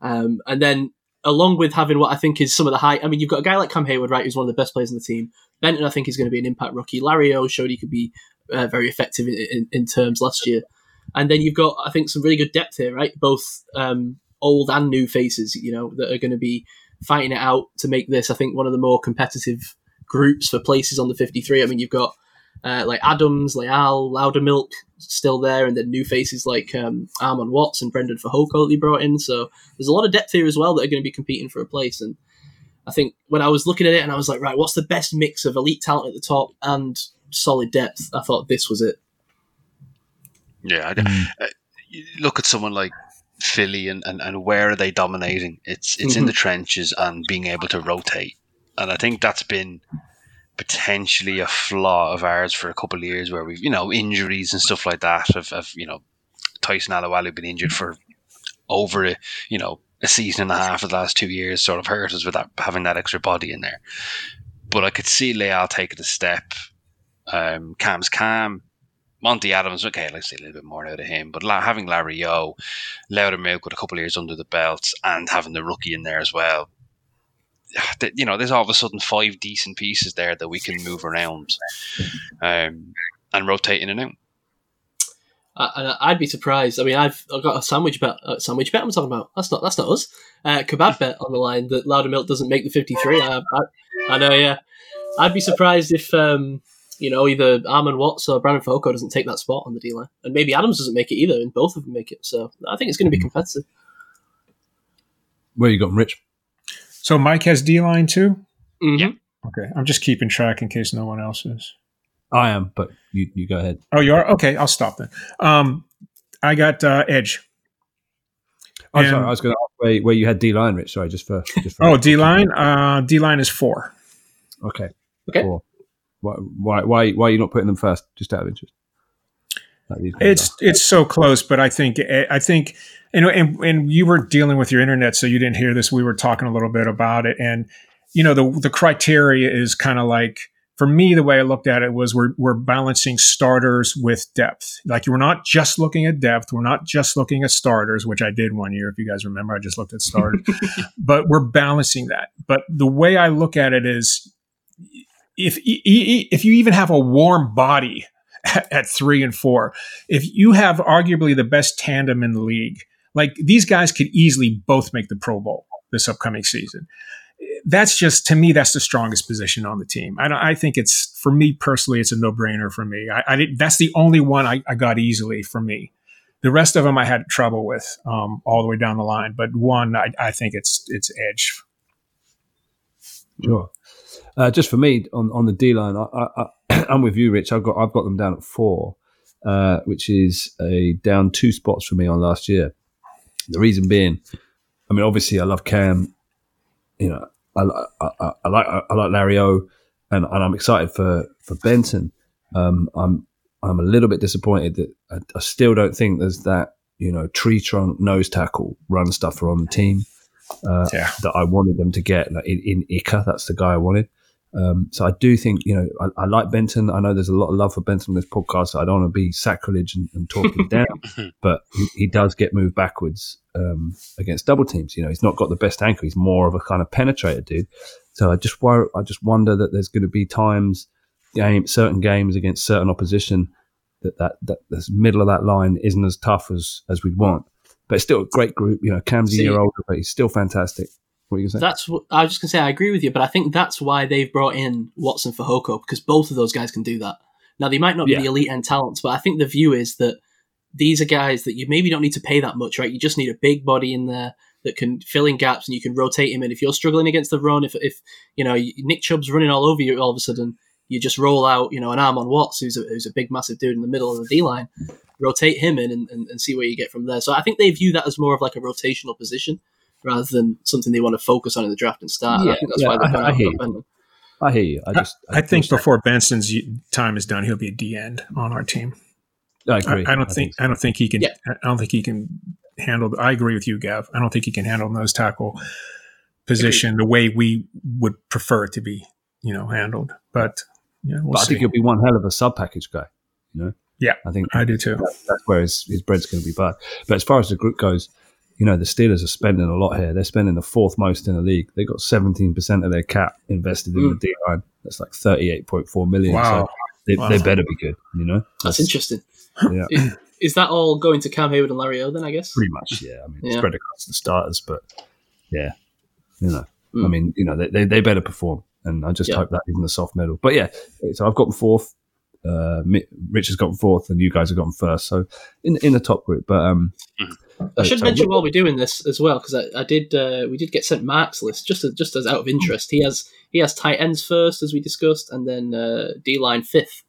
Um, and then along with having what I think is some of the high, I mean, you've got a guy like Cam Heyward, right, who's one of the best players in the team. Benton, I think, is going to be an impact rookie. Larry O showed he could be uh, very effective in, in, in terms last year. And then you've got, I think, some really good depth here, right? Both um, old and new faces, you know, that are going to be fighting it out to make this, I think, one of the more competitive groups for places on the 53. I mean, you've got uh, like Adams, Leal, Loudermilk still there, and then new faces like um, Armon Watts and Breiden Fehoko that they brought in. So there's a lot of depth here as well that are going to be competing for a place. And I think when I was looking at it and I was like, right, what's the best mix of elite talent at the top and solid depth? I thought this was it. Yeah, I, uh, you look at someone like Philly and, and, and where are they dominating? It's it's in Mhm. the trenches and being able to rotate, and I think that's been potentially a flaw of ours for a couple of years, where we've you know injuries and stuff like that. Have, have you know Tyson Alualu been injured for over a you know a season and a half of the last two years, sort of hurt us with that having that extra body in there. But I could see Leal taking a step. Um, Cam's Cam, Monty Adams, okay, let's see a little bit more out of him. But la- having Larry Yo, Loudermilk with a couple of years under the belt, and having the rookie in there as well, you know, there's all of a sudden five decent pieces there that we can move around um, and rotate in and out. I, and I'd be surprised. I mean, I've, I've got a sandwich bet. Uh, sandwich bet. I'm talking about. That's not. That's not us. Uh, kebab bet on the line that Loudermilk doesn't make the 53. I, I, I know. Yeah, I'd be surprised if um, you know either Armon Watts or Brandon Foko doesn't take that spot on the D line, and maybe Adams doesn't make it either, and both of them make it. So I think it's going to be competitive. Where you got 'em, Rich? So Mike has D line too. Mhm. Yeah. Okay, I'm just keeping track in case no one else is. I am, but you, you go ahead. Oh, you are okay. I'll stop then. Um, I got uh, Edge. Oh, And- sorry, I was going to ask where, where you had D line, Rich. Sorry, just for just for Oh, D line. Uh, D line is four. Okay. Okay. Cool. Why, why, why, are you not putting them first? Just out of interest. Like these guys It's it's so close, but I think eh, I think you know, and, and you were dealing with your internet, so you didn't hear this. We were talking a little bit about it, and you know, the the criteria is kind of like for me, the way I looked at it was we're we're balancing starters with depth. Like we're not just looking at depth. We're not just looking at starters, which I did one year. If you guys remember, I just looked at starters, but we're balancing that. But the way I look at it is, if if you even have a warm body at, three and four, if you have arguably the best tandem in the league, like these guys could easily both make the Pro Bowl this upcoming season that's just to me that's the strongest position on the team. I, I think it's for me personally, it's a no brainer for me. I, I that's the only one I, I, got easily for me. The rest of them I had trouble with um, all the way down the line, but one I, I think it's it's edge. Sure. Uh, just for me on, on the D line, I, am with you, Rich. I've got I've got them down at four, uh, which is a down two spots for me on last year. The reason being, I mean, obviously I love Cam. You know, I, I, I, like I like Larry O, and, and I'm excited for for Benton. Um, I'm I'm a little bit disappointed that I, I, still don't think there's that you know tree trunk nose tackle run stuffer on the team uh, yeah. that I wanted them to get. Like in, in Ika, that's the guy I wanted. Um, so I do think, you know, I, I, like Benton. I know there's a lot of love for Benton on this podcast. So I don't want to be sacrilege and, and talking down, but he, he, does get moved backwards um, against double teams. You know, he's not got the best anchor. He's more of a kind of penetrator dude. So I just worry, I just wonder that there's going to be times, game, certain games against certain opposition that that that the middle of that line isn't as tough as as we'd want. But it's still a great group. You know, Cam's a year older, but he's still fantastic. What are you say? That's what I was just gonna say. I agree with you, but I think that's why they've brought in Watts and Fehoko because both of those guys can do that. Now they might not be yeah. the elite end talents, but I think the view is that these are guys that you maybe don't need to pay that much, right? You just need a big body in there that can fill in gaps and you can rotate him in. If you're struggling against the run, if if you know Nick Chubb's running all over you all of a sudden, you just roll out, you know, Armon Watts, who's a, who's a big, massive dude in the middle of the D line, rotate him in and, and, and see where you get from there. So I think they view that as more of like a rotational position rather than something they want to focus on in the draft and start. Yeah, I think that's yeah, why they're I, I hear you. I hear you. I just. I, I think before Benton's time is done, he'll be a D end on our team. I agree. I, don't think. So. I don't think he can. Yeah. I don't think he can handle. I agree with you, Gav. I don't think he can handle nose tackle position the way we would prefer it to be. You know, handled. But yeah, we'll but I think he'll be one hell of a sub package guy. You know. Yeah, I think I do too. That, that's where his, his bread's going to be. But but as far as the group goes, you know, the Steelers are spending a lot here. They're spending the fourth most in the league. They've got 17% of their cap invested in mm. the D line. That's like 38.4 million. Wow. So they, wow. they, better be good, you know? That's, That's interesting. Yeah. Is, is, that all going to Cam Heyward and Larry O then, I guess? Pretty much, yeah. I mean, yeah. spread across the starters, but yeah, you know, mm. I mean, you know, they, they, they, better perform. And I just yeah. hope that isn't a soft medal. But yeah, so I've got fourth. Uh, Rich has gotten fourth, and you guys have gotten first. So in in the top group, but um, mm. I should mention while we're doing this as well because I, I, did uh, we did get sent Mark's list just as, just as out of interest. He has he has tight ends first as we discussed, and then uh, D line fifth.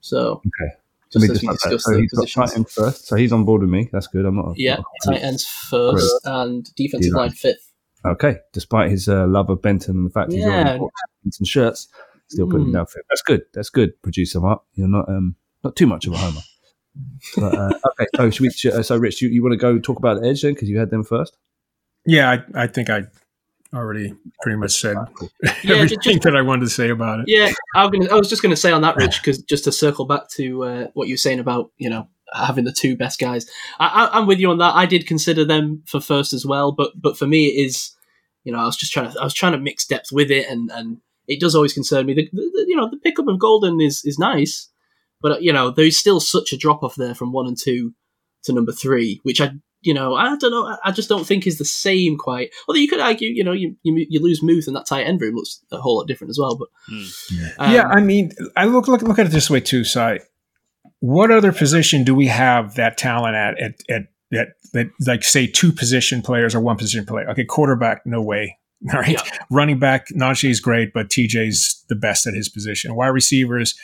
So okay. Just as we discussed so he's got tight ends first, so he's on board with me. That's good. I'm not. Yeah, not tight ends first Great. and defensive D-line. line fifth. Okay, despite his uh, love of Benton and the fact he's wearing Benton shirts, still putting mm. down fifth. That's good. That's good. Producer Mark, you're not um not too much of a homer. But, uh, okay, so should we, uh, so Rich, you, you want to go talk about Edge then because you had them first? Yeah, I, I think I already pretty much said yeah, everything just, that I wanted to say about it. Yeah, I was, gonna, I was just going to say on that, Rich, because just to circle back to uh, what you were saying about you know having the two best guys, I, am with you on that. I did consider them for first as well, but but for me, it is you know I was just trying to I was trying to mix depth with it, and and it does always concern me. The, the, you know the pickup of Golden is is nice, but uh, you know, there's still such a drop off there from one and two to number three, which I, you know, I don't know. I just don't think is the same quite. Although you could argue, you know, you you, you lose Muth and that tight end room looks a whole lot different as well. But mm. um, yeah, I mean, I look look look at it this way too. Si, what other position do we have that talent at at at that that like say two position players or one position player? Okay, quarterback, no way. All right. Yeah. Running back, Najee is great, but TJ's the best at his position. Wide receivers,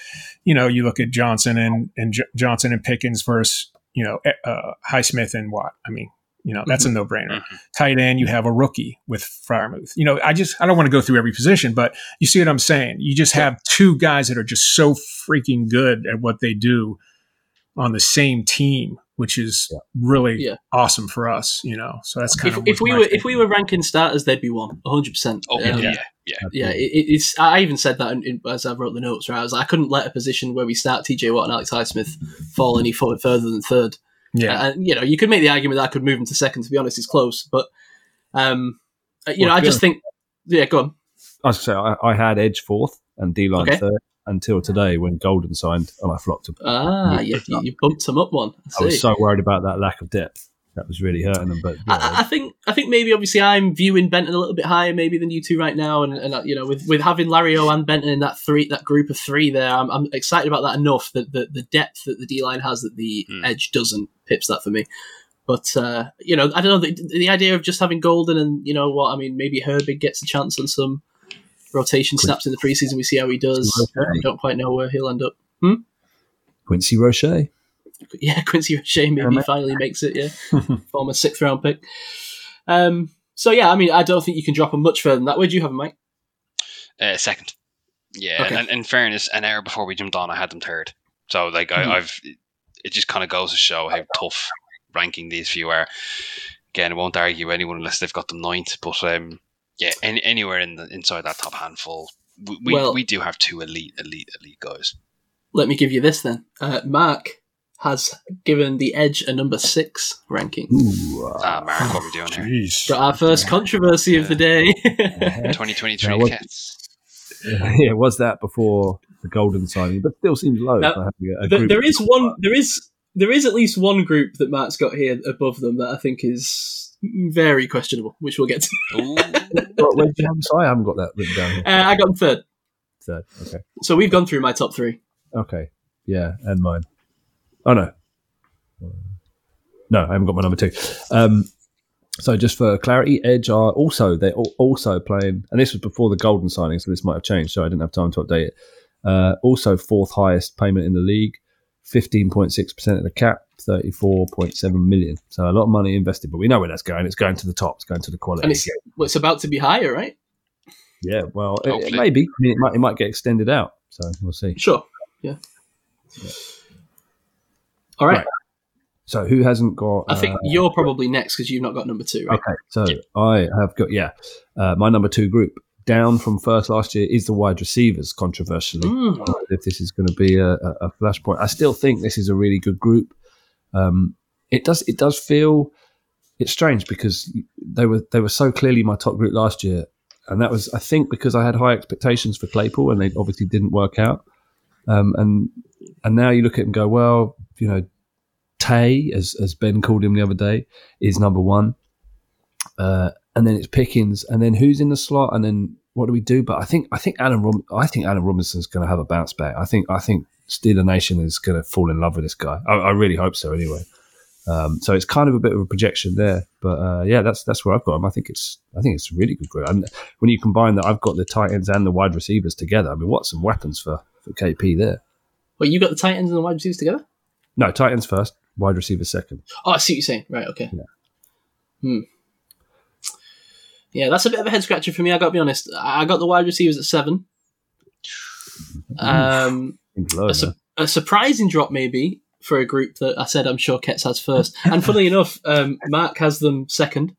you know, you look at Johnson and, and J- Johnson and Pickens versus, you know, uh, Highsmith and Watt. I mean, you know, that's mm-hmm. a no brainer. Mm-hmm. Tight end, you have a rookie with Freiermuth. You know, I just, I don't want to go through every position, but you see what I'm saying? You just have two guys that are just so freaking good at what they do on the same team which is really Yeah. awesome for us. You know, so that's kind If, of if we were if we were ranking starters, they'd be one, one, hundred percent. Oh yeah, Um, yeah, yeah. yeah, it, it- it's. I even said that in, in, as I wrote the notes. Right, I was like, I couldn't let a position where we start TJ Watt and Alex Highsmith fall any fo- further than third. yeah. and you know, you could make the argument that I could move him to second. To be honest, it's close, but um, uh, you know, I just think, yeah, go on. I was say I, I had Edge fourth and D line Okay. third until today when Golden signed and I flopped him. Ah, you, you, you bumped him up one. I, I was so worried about that lack of depth. That was really hurting them. But you know, I, I think I think maybe obviously I'm viewing Benton a little bit higher maybe than you two right now, and, and uh, you know with, with having Larry O and Benton in that three that group of three there, I'm, I'm excited about that enough that the, the depth that the D line has that the Hmm. edge doesn't pips that for me. But uh, you know I don't know the, the idea of just having Golden and you know what I mean maybe Herbig gets a chance on some rotation snaps in the preseason. We see how he does. Okay. I don't quite know where he'll end up. Quincy Roche. Yeah, Quincy Roche maybe Yeah, finally makes it. Yeah, former sixth round pick. Um, so yeah, I mean, I don't think you can drop him much further than that. Where do you have him, Mike? Uh, second. Yeah, Okay. and in fairness, an hour before we jumped on, I had them third. So like. I, I've, it just kind of goes to show how tough ranking these few are. Again, I won't argue anyone unless they've got them ninth, but um, yeah, any, anywhere in the inside that top handful, we we, Well- we do have two elite, elite, elite guys. Let me give you this then. Uh, Mark has given the Edge a number six ranking. Ooh, uh, Ah, Mark, what are we doing here? Jeez. Got our first controversy of the day. 2023 Yeah, what- kits. yeah, was that before the Golden signing? But still seems low Now, for having a, a There- group. there is one. There is there is at least one group that Mark's got here above them that I think is very questionable, which we'll get to. Ooh. What, where did you have? Sorry, I haven't got that written down. Uh, I got them third. Third. Okay. So we've gone through my top three. Okay. Yeah, and mine. Oh no. No, I haven't got my number two. Um, so just for clarity, Edge are also they're also playing, and this was before the Golden signing, so this might have changed. So I didn't have time to update it. Uh, also fourth highest payment in the league, fifteen point six percent of the cap, thirty four point seven million. So a lot of money invested, but we know where that's going. It's going to the top. It's going to the quality. And it's, well, it's about to be higher, right? yeah, well, it, it Hopefully. may be. I mean, it might it might get extended out. So we'll see. Sure. Yeah. All right. Right. So who hasn't got? I think uh, you're probably next because you've not got number two, right? Okay, so I have got yeah, uh, my number two group down from first last year is the wide receivers. Controversially, Mm. if this is going to be a, a, flashpoint, I still think this is a really good group. Um, it does it does feel it's strange because they were they were so clearly my top group last year, and that was I think because I had high expectations for Claypool and they obviously didn't work out. Um, and and now you look at it and go, well, you know, Tay, as as Ben called him the other day, is number one. Uh, and then it's Pickens, and then who's in the slot, and then what do we do? But I think I think Allen I think Allen Robinson's going to have a bounce back. I think I think Steeler Nation is going to fall in love with this guy. I, I really hope so. Anyway, um, so it's kind of a bit of a projection there, but uh, yeah, that's that's where I've got him. I think it's I think it's a really good group. And when you combine that, I've got the tight ends and the wide receivers together. I mean, what some weapons for for KP there. Well, you got the tight ends and the wide receivers together? No, tight ends first, wide receivers second. Oh, I see what you're saying. Right, okay. Yeah. Hmm. Yeah, that's a bit of a head scratcher for me. I got to be honest. I got the wide receivers at seven. Um, low, a, su- a surprising drop, maybe, for a group that I said I'm sure Ketz has first. And funnily enough, um, Mark has them second,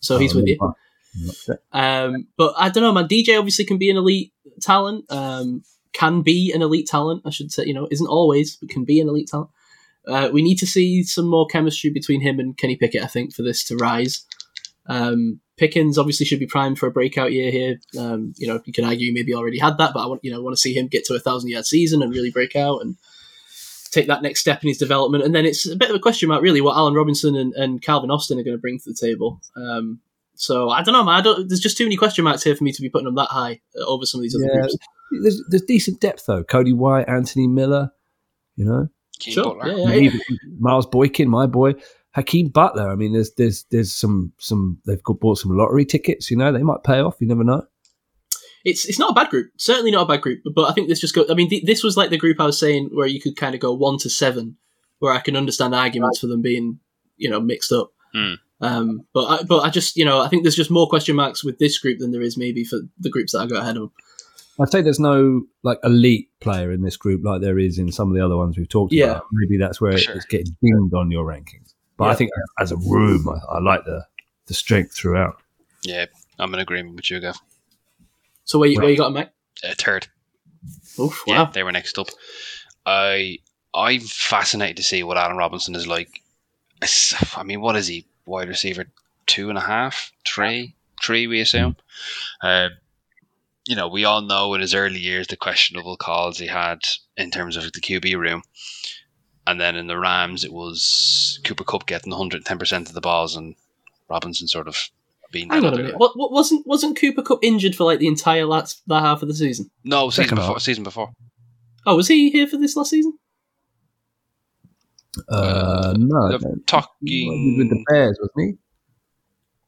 so he's Oh, with you. Um, but I don't know, man. DJ obviously can be an elite talent. Um, can be an elite talent, I should say. You know, isn't always, but can be an elite talent. Uh, we need to see some more chemistry between him and Kenny Pickett, I think, for this to rise. Um, Pickens obviously should be primed for a breakout year here. Um, you know, you can argue he maybe already had that, but I want you know want to see him get to a thousand yard season and really break out and take that next step in his development. And then it's a bit of a question mark, really, what Allen Robinson and, and Calvin Austin are going to bring to the table. Um, so I don't know, man. I don't, there's just too many question marks here for me to be putting them that high uh, over some of these other Yeah. groups. There's, there's decent depth though. Cody White, Anthony Miller, you know, Keen Sure, Butler. yeah, yeah. Miles Boykin, my boy, Hakeem Butler. I mean, there's there's there's some some they've got bought some lottery tickets. You know, they might pay off. You never know. It's it's not a bad group, certainly not a bad group. But I think this just go. I mean, th- this was like the group I was saying where you could kind of go one to seven, where I can understand arguments for them being you know mixed up. Hmm. Um, but I, but I just you know I think there's just more question marks with this group than there is maybe for the groups that I got ahead of. I'd say there's no like elite player in this group like there is in some of the other ones we've talked Yeah. about. Maybe that's where Sure. it's getting dinged on your rankings. But I think as a room, I, I like the the strength throughout. Yeah, I'm in agreement with you, Gav. So where you, where you got him, Mike? Uh, third. Oof, Yeah, wow. they were next up. I I'm fascinated to see what Allen Robinson is like. It's- I mean, what is he? Wide receiver, two and a half, three, three. We assume. Uh, you know, we all know in his early years the questionable calls he had in terms of the QB room, and then in the Rams it was Cooper Kupp getting 110 percent of the balls and Robinson sort of being that Hang on a minute. What, what wasn't wasn't Cooper Kupp injured for like the entire last that half of the season? No, season before. Season before. Oh, was he here for this last season? Uh, no, I The don't- with the talking. Bears, wasn't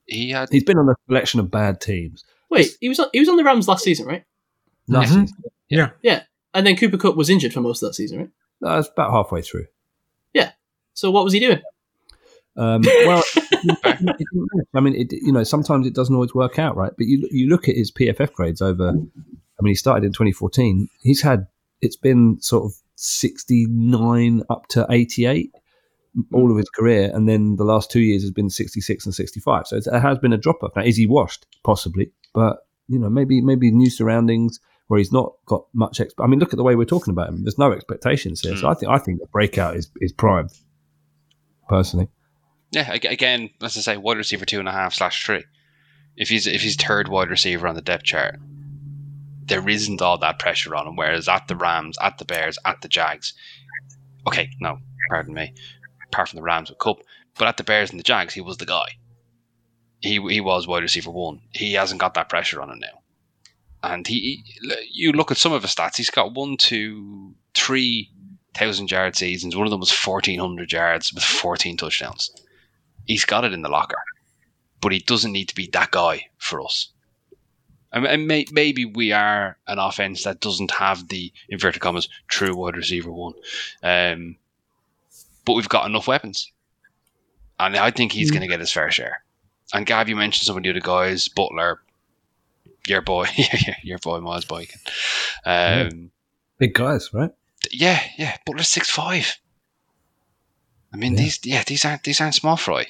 he? He had He's been on a collection of bad teams. Wait, he was on, he was on the Rams last season, right? Last Mhm. season. Yeah. Yeah, and then Cooper Kupp was injured for most of that season, right? No, it's about halfway through. Yeah. So what was he doing? Um, well, I mean, it, you know, sometimes it doesn't always work out, right? But you you look at his PFF grades over. I mean, he started in 2014. He's had it's been sort of 69 up to 88 all of his career, and then the last two years has been 66 and 65. So it's, it has been a drop off. Now, is he washed? Possibly, but you know, maybe maybe new surroundings where he's not got much. Exp- I mean, look at the way we're talking about him. There's no expectations here, so hmm. I think I think the breakout is is primed. Personally. Yeah, ag- again, as I say, wide receiver two and a half slash three. If he's if he's third wide receiver on the depth chart, there isn't all that pressure on him. Whereas at the Rams, at the Bears, at the Jags, okay, no, pardon me, apart from the Rams with Kupp, but at the Bears and the Jags, he was the guy. He he was wide receiver one. He hasn't got that pressure on him now. And he, you look at some of his stats. He's got one, two, three thousand yard seasons. One of them was fourteen hundred yards with fourteen touchdowns he's got it in the locker, but he doesn't need to be that guy for us. And, and may, maybe we are an offense that doesn't have the inverted commas true wide receiver one, um, but we've got enough weapons, and I think he's going to get his fair share. And Gav, you mentioned some of the other guys, Butler, your boy, your boy Miles Boykin. Um, Big guys, right? yeah, yeah, Butler's six five. I mean, Yeah. these yeah these aren't these aren't small fry.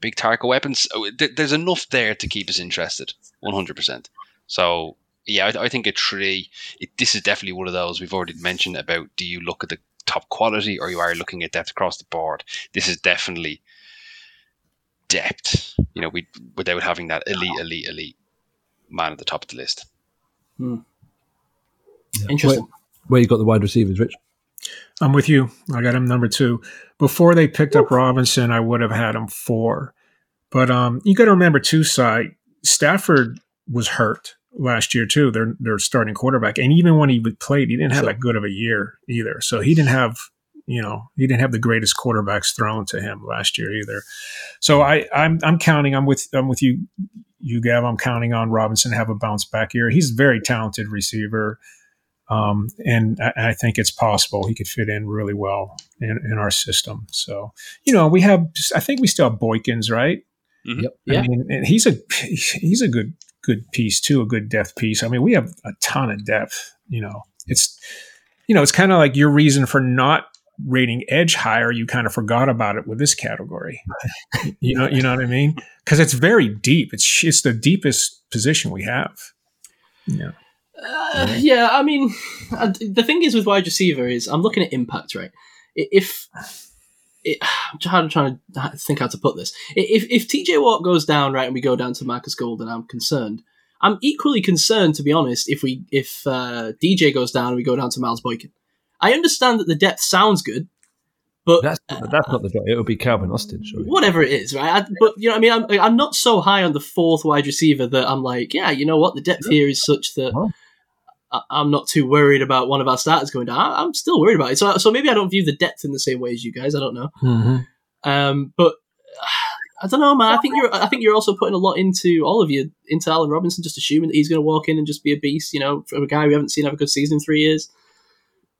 Big target weapons. Oh, There's enough there to keep us interested, one hundred percent. So yeah, I, I think a three. It, this is definitely one of those we've already mentioned about. Do you look at the top quality, or you are looking at depth across the board? This is definitely depth. You know, we without having that elite, elite, elite man at the top of the list. Interesting. Where, where you got the wide receivers, Rich? I'm with you. I got him number two. Before they picked up Robinson, I would have had him four. But um, you got to remember too, Si Stafford was hurt last year too. Their their starting quarterback, and even when he played, he didn't have Sure. that good of a year either. So he didn't have you know he didn't have the greatest quarterbacks thrown to him last year either. So I I'm I'm counting. I'm with I'm with you. You Gav, I'm counting on Robinson to have a bounce back year. He's a very talented receiver. Um, and I, I think it's possible he could fit in really well in, in our system. So, you know, we have, I think we still have Boykins, right? Yep. Yeah. I mean, and he's a, he's a good, good piece too, a good depth piece. I mean, we have a ton of depth, you know, it's, you know, it's kind of like your reason for not rating edge higher. You kind of forgot about it with this category. you know, you know what I mean? Cause it's very deep. It's, it's the deepest position we have. Yeah. Uh, yeah, I mean, uh, the thing is with wide receiver is I'm looking at impact, right? If it, I'm trying, trying to think how to put this. If if TJ Watt goes down, right, and we go down to Marcus Golden, I'm concerned. I'm equally concerned, to be honest, if we if uh, DJ goes down and we go down to Miles Boykin. I understand that the depth sounds good, but That's that's not the guy. It would be Calvin Austin, surely. whatever it is, right? I, but you know, I mean, I'm, I'm not so high on the fourth wide receiver that I'm like, yeah, you know what, the depth here is such that Oh. I, I'm not too worried about one of our starters going down. I, I'm still worried about it. So, so maybe I don't view the depth in the same way as you guys. I don't know. Mm-hmm. Um, but I don't know, man. I think you're, I think you're also putting a lot into all of you, into Allen Robinson, just assuming that he's going to walk in and just be a beast. You know, from a guy we haven't seen have a good season in three years.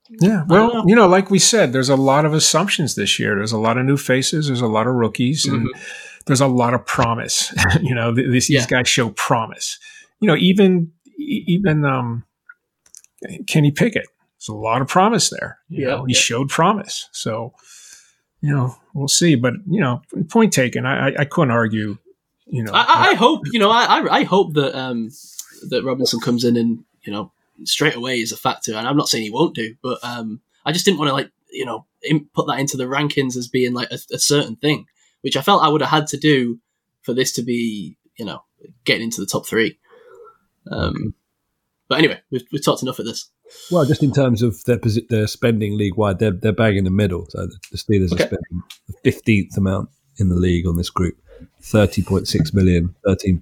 Yeah, well, know. you know, like we said, there's a lot of assumptions this year. There's a lot of new faces. There's a lot of rookies, and there's a lot of promise. you know, th- this, Yeah. these guys show promise. You know, even even um, Kenny Pickett. There's a lot of promise there. You Yeah, know, he yeah. showed promise. So, you know, we'll see. But you know, point taken. I, I, I couldn't argue. You know, I, I, I hope you know. I I hope that um that Robinson comes in and you know straight away is a factor. And I'm not saying he won't do, but um I just didn't want to like you know put that into the rankings as being like a, a certain thing, which I felt I would have had to do for this to be you know getting into the top three. Um, but anyway, we've, we've talked enough of this. Well, just in terms of their posi- their spending league wide, they're they're bang in the middle. So the, Steelers Okay. are spending the fifteenth amount in the league on this group, thirty point six million, thirteen,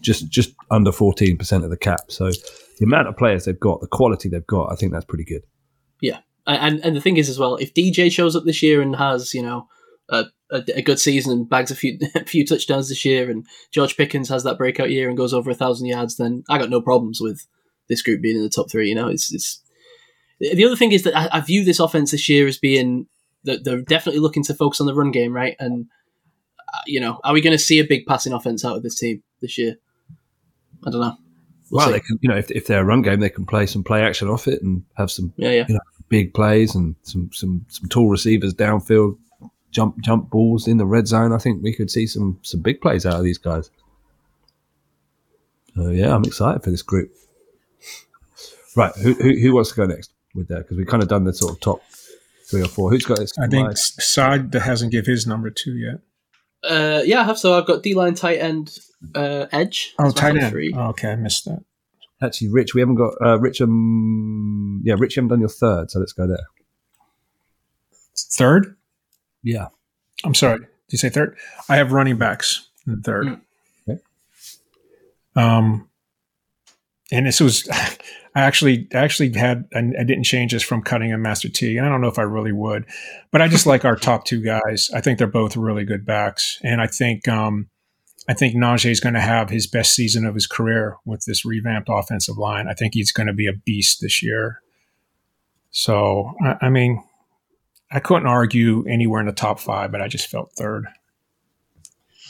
just just under fourteen percent of the cap. So the amount of players they've got, the quality they've got, I think that's pretty good. Yeah, and and the thing is as well, if DJ shows up this year and has you know a, a, a good season and bags a few a few touchdowns this year, and George Pickens has that breakout year and goes over a thousand yards, then I got no problems with this group being in the top three. You know, it's it's. The other thing is that I, I view this offense this year as being that they're definitely looking to focus on the run game, right? And uh, you know, are we going to see a big passing offense out of this team this year? I don't know. We'll well, they can, you know, if, if they're a run game, they can play some play action off it and have some yeah, yeah. big plays and some some some tall receivers downfield, jump jump balls in the red zone. I think we could see some some big plays out of these guys. So yeah, I'm excited for this group. Right, who who, who wants to go next with that? Because we've kind of done the sort of top three or four. Who's got this? I think Saad hasn't give his number two yet. Uh, yeah, I have. So I've got D line, tight end, uh, edge. Oh, tight end. three. Oh, okay, I missed that. actually Rich. We haven't got uh, Rich. Um, yeah, Rich, you haven't done your third, so let's go there. Third? Yeah, I'm sorry. Did you say third? I have running backs in third. Mm. Okay. Um, and this was, I actually, actually had, I, I didn't change this from cutting and Master T. And I don't know if I really would, but I just like our top two guys. I think they're both really good backs, and I think, um, I think Najee is going to have his best season of his career with this revamped offensive line. I think he's going to be a beast this year. So, I, I mean, I couldn't argue anywhere in the top five, but I just felt third.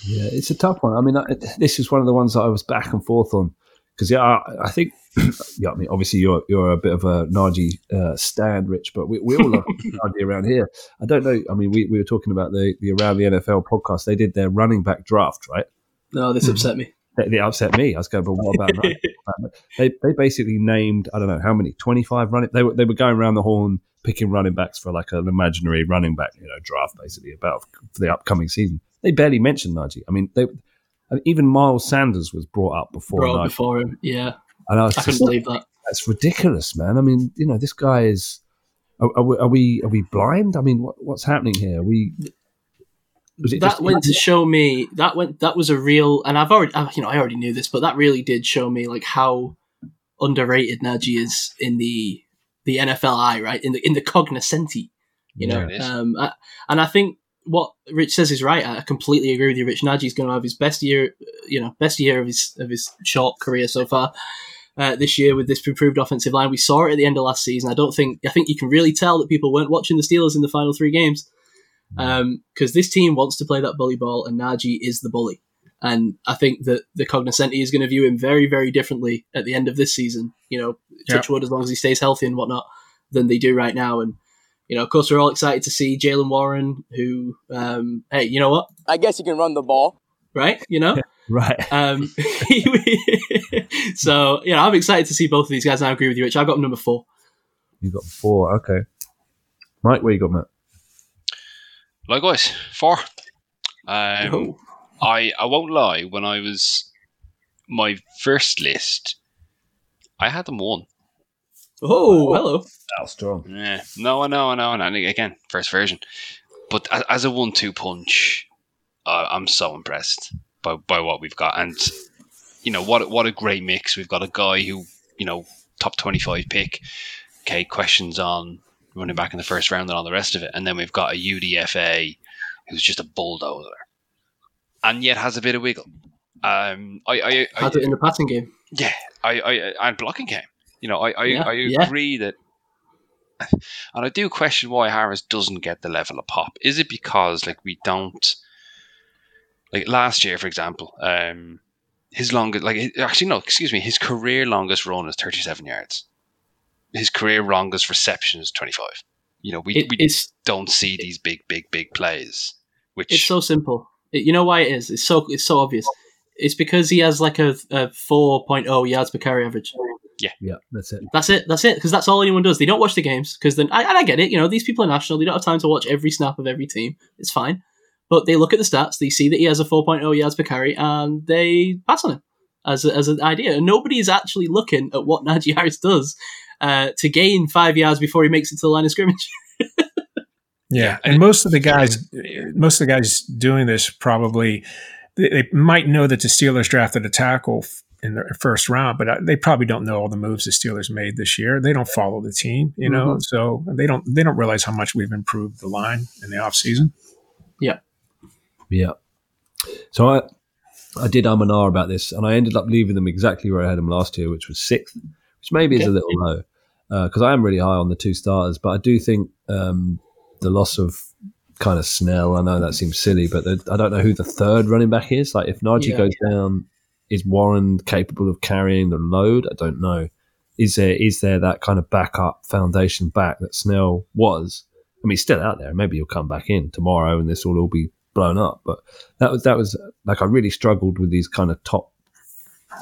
Yeah, it's a tough one. I mean, I, this is one of the ones that I was back and forth on because yeah, I, I think yeah. I mean, obviously you're you're a bit of a Najee uh, stand, Rich, but we, we all love Najee around here. I don't know. I mean, we, we were talking about the the around the NFL podcast. They did their running back draft, right? No, this upset me. They, they upset me. I was going, but what about they they basically named I don't know how many twenty five running. They were they were going around the horn picking running backs for like an imaginary running back, you know, draft basically about for the upcoming season. They barely mentioned Najee. I mean, they and even Miles Sanders was brought up before. Brought Najee. before him. Yeah, And I was I couldn't believe that. that's ridiculous, man. I mean, you know, this guy is. Are, are, we, are we are we blind? I mean, what, what's happening here? Are we was it that just- went to show me that went that was a real and I've already I- you know I already knew this but that really did show me like how underrated Najee is in the the NFLI right in the in the cognoscenti you know There um I, and I think what Rich says is right I completely agree with you Rich Najee's going to have his best year you know best year of his of his short career so far uh, this year with this improved offensive line we saw it at the end of last season I don't think I think you can really tell that people weren't watching the Steelers in the final three games because this team wants to play that bully ball, and Najee is the bully. And I think that the cognoscenti is going to view him very, very differently at the end of this season. You know, touch wood as long as he stays healthy and whatnot, than they do right now. And you know, of course, we're all excited to see Jaylen Warren, who, um, hey, you know what, I guess you can run the ball. right? You know, right? um, so you know, I'm excited to see both of these guys. And I agree with you, Rich. I've got number four. You got four. Okay, Mike, where you got Matt? Likewise, four. Um, Oh. I I won't lie. When I was my first list, I had them one. Oh, hello. How strong. Yeah, no, I know, I know, and again, first version. But as, as a one-two punch, uh, I'm so impressed by, by what we've got, and you know what what a great mix. We've got a guy who you know top twenty-five pick. Okay, questions on running back in the first round and all the rest of it, and then we've got a UDFA who's just a bulldozer, and yet has a bit of wiggle. Um, I, I, I Had it in the passing game. yeah, I, I and blocking game. You know, I I, Yeah, I yeah. agree that, and I do question why Harris doesn't get the level of pop. Is it because like we don't like last year, for example, um, his longest, like actually no, excuse me, his career longest run is 37 yards. His career longest reception is 25. You know, we, It, we don't see these big, big, big plays. Which it's so simple. It- you know why it is? It's so it's so obvious. It's because he has like a, a 4.0 yards per carry average. Yeah, yeah, that's it. That's it. That's it. Because that's all anyone does. They don't watch the games because then, I, and I get it. You know, these people are national. They don't have time to watch every snap of every team. It's fine. But they look at the stats. They see that he has a 4.0 yards per carry, and they pass on him as a, as an idea. And nobody is actually looking at what Najee Harris does uh, to gain five yards before he makes it to the line of scrimmage. Yeah, and most of the guys, most of the guys doing this probably they, they might know that the Steelers drafted a tackle f- in the first round, but uh, they probably don't know all the moves the Steelers made this year. They don't follow the team, you know, so they don't they don't realize how much we've improved the line in the offseason. Yeah. Yeah. So I I did um and ah about this, and I ended up leaving them exactly where I had them last year, which was sixth, which maybe is a little low because I am really high on the two starters, but I do think um, the loss of kind of Snell. I know that seems silly, but the, I don't know who the third running back is. Like if Najee Yeah. goes down, is Warren capable of carrying the load? I don't know. Is there is there that kind of backup foundation back that Snell was? I mean, he's still out there. Maybe he'll come back in tomorrow, and this will all be blown up. But that was that was like I really struggled with these kind of top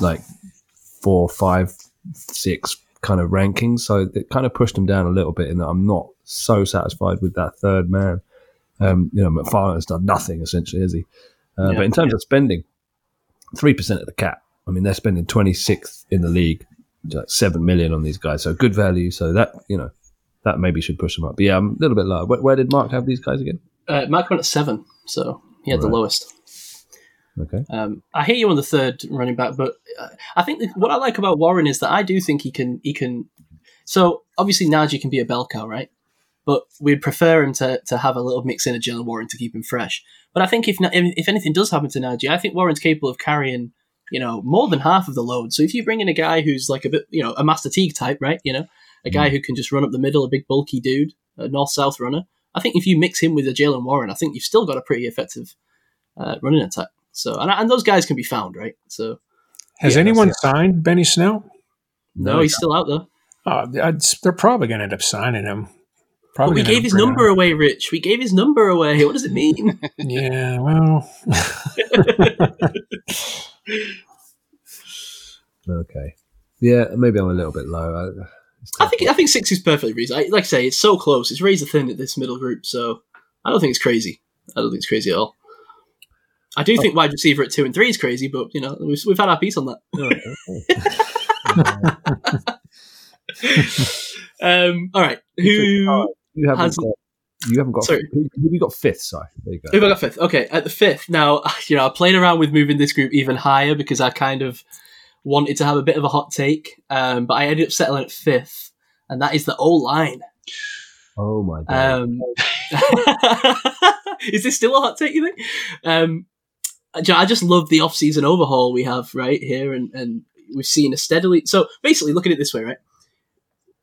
like four, five, six kind of rankings. So it kind of pushed him down a little bit, and I'm not so satisfied with that third man. Um, you know, McFarland's done nothing essentially, has he? Uh, Yeah. But in terms of spending, three percent of the cap. I mean, they're spending 26th in the league, like seven million on these guys. So good value. So that you know, that maybe should push them up. But yeah, I'm a little bit low. Where, where did Mark have these guys again? Uh, Mark went at seven, so he had the lowest. Okay. Um, I hear you on the third running back, but uh, I think that what I like about Warren is that I do think he can. He can. So obviously Najee can be a bell cow, right? But we'd prefer him to, to have a little mix in of Jaylen Warren to keep him fresh. But I think if if anything does happen to Najee, I think Warren's capable of carrying you know more than half of the load. So if you bring in a guy who's like a bit you know a Master Teague type, right? You know, a guy who can just run up the middle, a big bulky dude, a north south runner. I think if you mix him with a Jaylen Warren, I think you've still got a pretty effective uh, running attack. So and, and those guys can be found, right? So Has Yeah, anyone signed Benny Snell? no, he's still out there. Uh, they're probably going to end up signing him. But we gave his number up. away, Rich. We gave his number away. What does it mean? Yeah, well, Okay. Yeah, maybe I'm a little bit low. I, I think I think six is perfectly reasonable. I- Like I say, it's so close. It's razor thin at this middle group, so I don't think it's crazy. I don't think it's crazy at all. I do think wide receiver at two and three is crazy, but you know we've, we've had our piece on that. Um, all right, who you haven't has- got. You haven't got. Sorry. Who, who we got fifth? Sorry. There you go. Who have I got fifth? Okay, at the fifth. Now, you know, I played around with moving this group even higher because I kind of wanted to have a bit of a hot take, um, but I ended up settling at fifth, and that is the O line. Oh my god. Um, is this still a hot take? You think? Um, I just love the off-season overhaul we have right here, and and we've seen a steadily. So basically, look at it this way, right?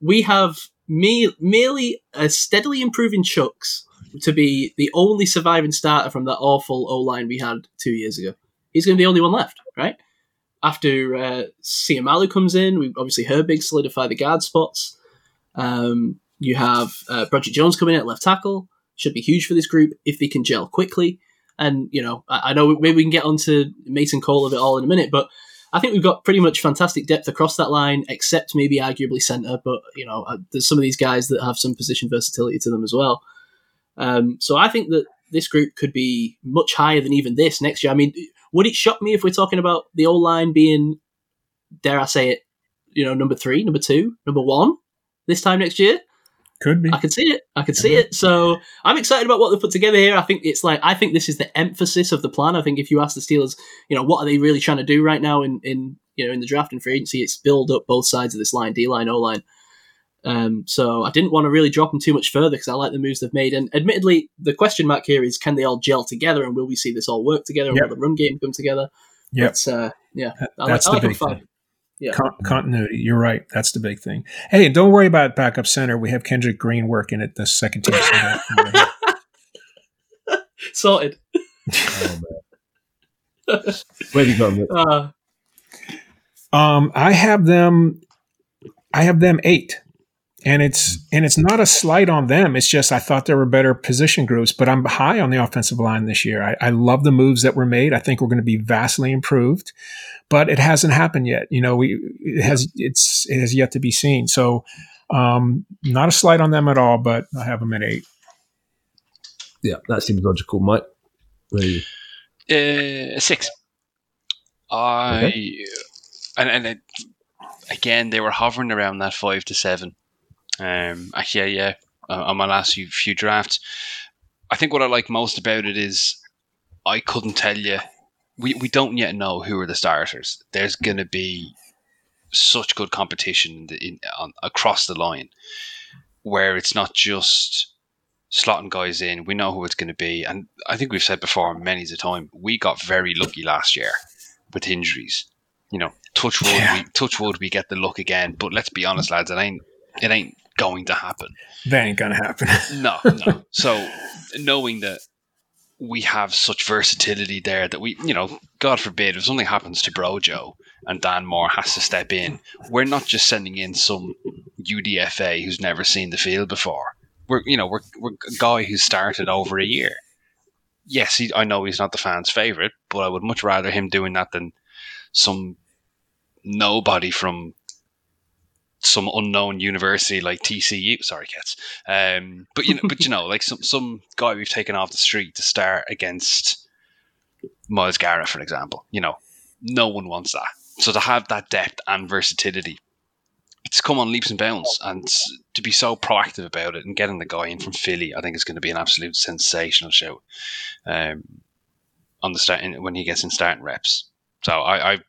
We have me merely a steadily improving Chuks to be the only surviving starter from that awful O line we had two years ago. He's going to be the only one left, right? After uh, comes in, we obviously Herbig solidify the guard spots. Um, you have uh, Jones coming in at left tackle. Should be huge for this group if they can gel quickly. And you know, I, I know maybe we can get onto Mason Cole of it all in a minute, but I think we've got pretty much fantastic depth across that line, except maybe arguably centre. But you know, uh, there's some of these guys that have some position versatility to them as well. Um, so I think that this group could be much higher than even this next year. I mean, would it shock me if we're talking about the old line being, dare I say it, you know, number three, number two, number one this time next year? Could be. I could see it. I could see it. So I'm excited about what they've put together here. I think it's like I think this is the emphasis of the plan. I think if you ask the Steelers, you know, what are they really trying to do right now in in you know in the draft and free agency, it's build up both sides of this line, D line, O line. Um, so I didn't want to really drop them too much further because I like the moves they've made. And admittedly, the question mark here is can they all gel together and will we see this all work together and Yep. will the run game come together? But, uh, yeah, I That's like, I the like big thing. Yeah. Con- continuity. You're right. That's the big thing. Hey, and don't worry about backup center. We have Kendrick Green working at the second team center. Sorted. Oh, man. Where have you got him? Uh, Um, I have them. I have them eight, and it's and it's not a slight on them. It's just I thought there were better position groups, but I'm high on the offensive line this year. I, I love the moves that were made. I think we're going to be vastly improved, but it hasn't happened yet. You know, we it has it's it has yet to be seen. So, um, not a slight on them at all, but I have them at eight. Yeah, that seems logical, Mike. Where are you? Uh, six. I and and it, again they were hovering around that five to seven. Um, actually, yeah, yeah, on my last few, few drafts, I think what I like most about it is I couldn't tell you. We we don't yet know who are the starters. There's going to be such good competition in, in on, across the line, where it's not just slotting guys in. We know who it's going to be, and I think we've said before many a time we got very lucky last year with injuries. You know, touch wood, Yeah. we, touch wood, we get the luck again. But let's be honest, lads, it ain't it ain't going to happen. That ain't gonna happen. No, no. so knowing that we have such versatility there that we, you know, God forbid, if something happens to Brojo and Dan Moore has to step in, we're not just sending in some UDFA who's never seen the field before. We're, you know, we're, we're a guy who started over a year. Yes, he, I know he's not the fans' favorite, but I would much rather him doing that than some nobody from some unknown university like TCU. Sorry, cats. Um, but you know, but you know, like some some guy we've taken off the street to start against Myles Garrett, for example. You know, no one wants that. So to have that depth and versatility, it's come on leaps and bounds, and to be so proactive about it and getting the guy in from Philly, I think is going to be an absolute sensational show. Um, on the start when he gets in starting reps. So I, I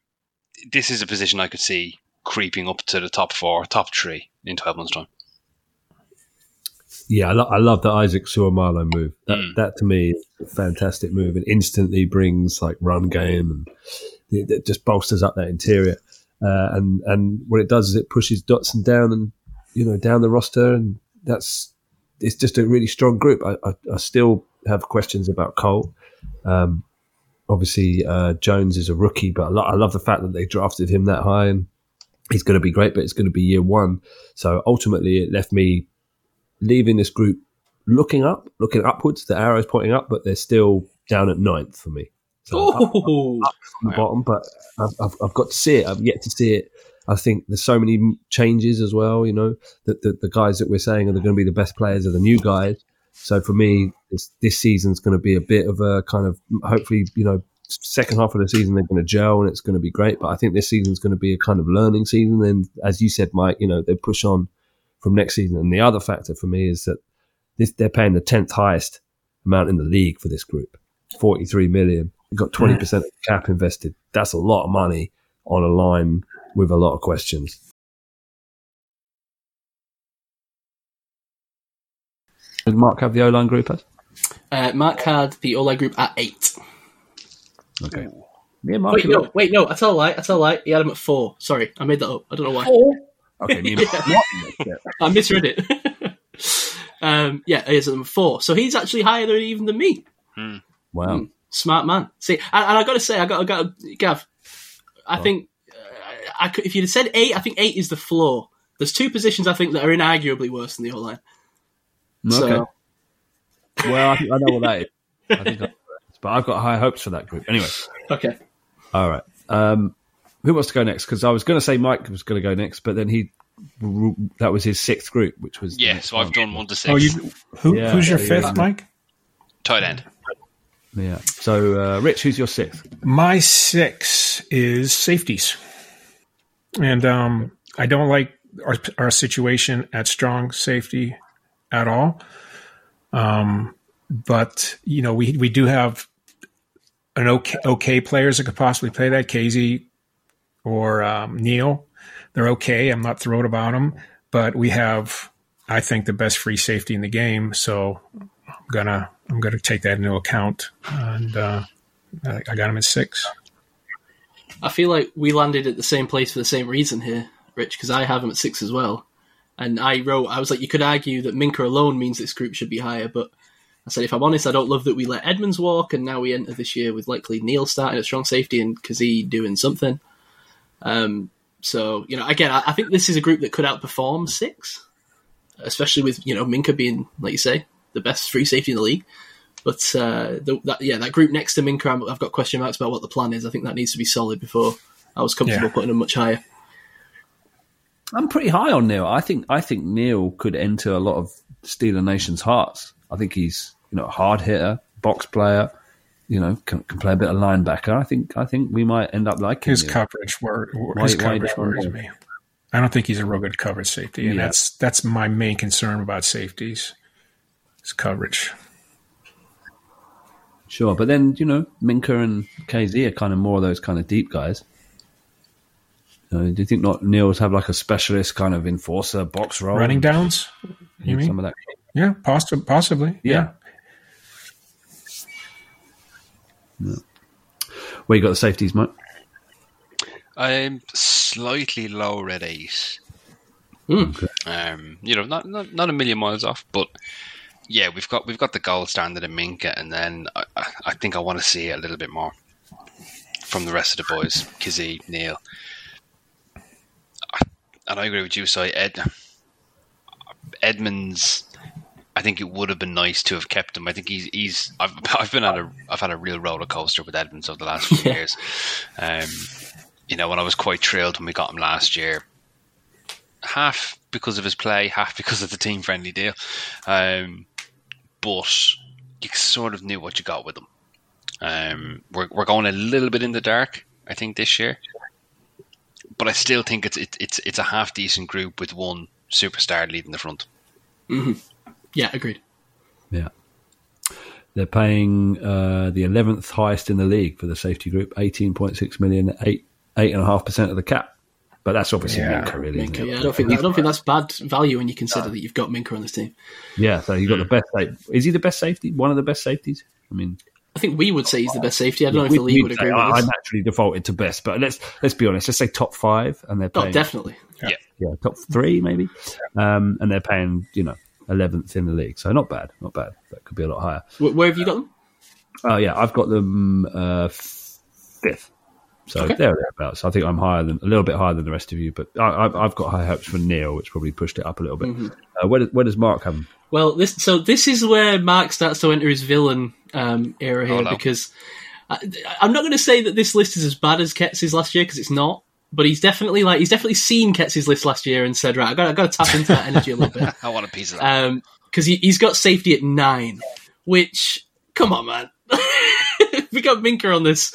this is a position I could see creeping up to the top four, top three in twelve months' time. Yeah, I, lo- I love the Isaac Seumalo move. That Mm. that to me is a fantastic move and instantly brings like run game and it, it just bolsters up that interior. Uh, and and what it does is it pushes Dotson down and you know down the roster and that's it's just a really strong group. I, I, I still have questions about Cole. Um, obviously, uh, Jones is a rookie, but I, lo- I love the fact that they drafted him that high and he's going to be great. But it's going to be year one, so ultimately it left me leaving this group looking up, looking upwards. The arrow's pointing up, but they're still down at ninth for me. So up Oh, from the bottom, but I've, I've, I've got to see it. I've yet to see it. I think there's so many changes as well. You know that the, the guys that we're saying are going to be the best players are the new guys. So for me, this, this season's going to be a bit of a kind of hopefully you know second half of the season they're going to gel and it's going to be great. But I think this season's going to be a kind of learning season. And as you said, Mike, you know they push on from next season. And the other factor for me is that this they're paying the tenth highest amount in the league for this group, forty three million. You've got twenty percent of the cap invested. That's a lot of money on a line with a lot of questions. Did Mark have the O line group as? uh, Mark had the O line group at eight. Okay. Yeah, Mark. Wait, no, wait, no. I tell a lie. I tell a lie. He had him at four. Sorry, I made that up. I don't know why. Four? Okay, me and Mark. I misread it. um, yeah, he's has him at four. So he's actually higher than even than me. Wow. Smart man. See, and, and I got to say, I got, I got, Gav. I think uh, I could, if you'd have said eight, I think eight is the floor. There's two positions I think that are inarguably worse than the O line. So Okay. Well, I, think I know what that is. I think I know what that is. But I've got high hopes for that group. Anyway, okay. all right. Um, who wants to go next? Because I was going to say Mike was going to go next, but then he that was his sixth group, which was Yeah, so I've one. done one to six. Oh, you who, Yeah, who's your yeah, fifth, yeah. Mike? Tight end. Yeah. So, uh, Rich, who's your sixth? My six is safeties, and um, I don't like our, our situation at strong safety at all. Um, but you know, we we do have an okay okay players that could possibly play that. Kazee or um, Neal, they're okay. I'm not thrilled about them, but we have, I think, the best free safety in the game. So I'm gonna I'm gonna take that into account, and uh, I, I got him at six. I feel like we landed at the same place for the same reason here, Rich, because I have him at six as well. And I wrote, I was like, you could argue that Minkah alone means this group should be higher, but I said, if I'm honest, I don't love that we let Edmonds walk, and now we enter this year with likely Neal starting at strong safety and Kazee doing something. Um, so you know, again, I, I think this is a group that could outperform six, especially with you know Minkah being, like you say, the best free safety in the league. But uh, the, that, yeah, that group next to Minkah, I'm- I've got question marks about what the plan is. I think that needs to be solid before I was comfortable Yeah. putting them much higher. I'm pretty high on Neal. I think I think Neal could enter a lot of Steeler Nation's hearts. I think he's you know a hard hitter, box player. You know, can, can play a bit of linebacker. I think I think we might end up liking His Neal. coverage wor- Why- his coverage worries me. I don't think he's a real good coverage safety, and Yeah. that's that's my main concern about safeties. His coverage. Sure, but then you know Minkah and Kazee are kind of more of those kind of deep guys. You know, do you think not Neal's have like a specialist kind of enforcer box role, Running downs, you mean? some of that? Yeah, possi- possibly. Yeah. Where you got the safeties, Mike? I'm slightly lower at eight. Hmm. Um, you know, not, not not a million miles off, but yeah, we've got we've got the gold standard in Minkah, and then I, I, I think I want to see a little bit more from the rest of the boys, Kazee, Neal, I- and I agree with you. So Ed Edmunds, I think it would have been nice to have kept him. I think he's he's I've I've been on a I've had a real roller coaster with Edmunds over the last few Yeah. years. Um, you know, when I was quite thrilled when we got him last year, half because of his play, half because of the team friendly deal. Um, but you sort of knew what you got with him. Um, we're we're going a little bit in the dark, I think, this year. But I still think it's it, it's it's a half decent group with one superstar leading the front. Yeah, agreed. Yeah. They're paying uh, the 11th highest in the league for the safety group, 18.6 million, eight eight and a half percent of the cap. But that's obviously Yeah, Minkah, really. Minkah, yeah, I don't think I don't think that's bad value when you consider that you've got Minkah on this team. Yeah, so you've got the best. sa- Is he the best safety? One of the best safeties? I mean, I think we would say he's the best safety. I don't know if the league we'd would say- agree with I, I us. naturally defaulted to best, but let's let's be honest. Let's say top five, and they're Oh, paying definitely. yeah Yeah, top three maybe, um, and they're paying you know eleventh in the league, so not bad, not bad. That could be a lot higher. Wh- Where have you got them? Oh yeah, I've got them uh, fifth. So Okay. there or thereabouts. I think I'm higher than a little bit higher than the rest of you, but I, I've, I've got high hopes for Neal, which probably pushed it up a little bit. Mm-hmm. Uh, where, does, where does Mark have him? Well, this so this is where Mark starts to enter his villain um, era here Oh, no. because I, I'm not going to say that this list is as bad as Ketz's last year because it's not. But he's definitely like he's definitely seen Ketz's list last year and said, right, I got I got to tap into that energy a little bit. I want a piece of that. because he, he's got safety at nine. Which, come on, man, we got Minkah on this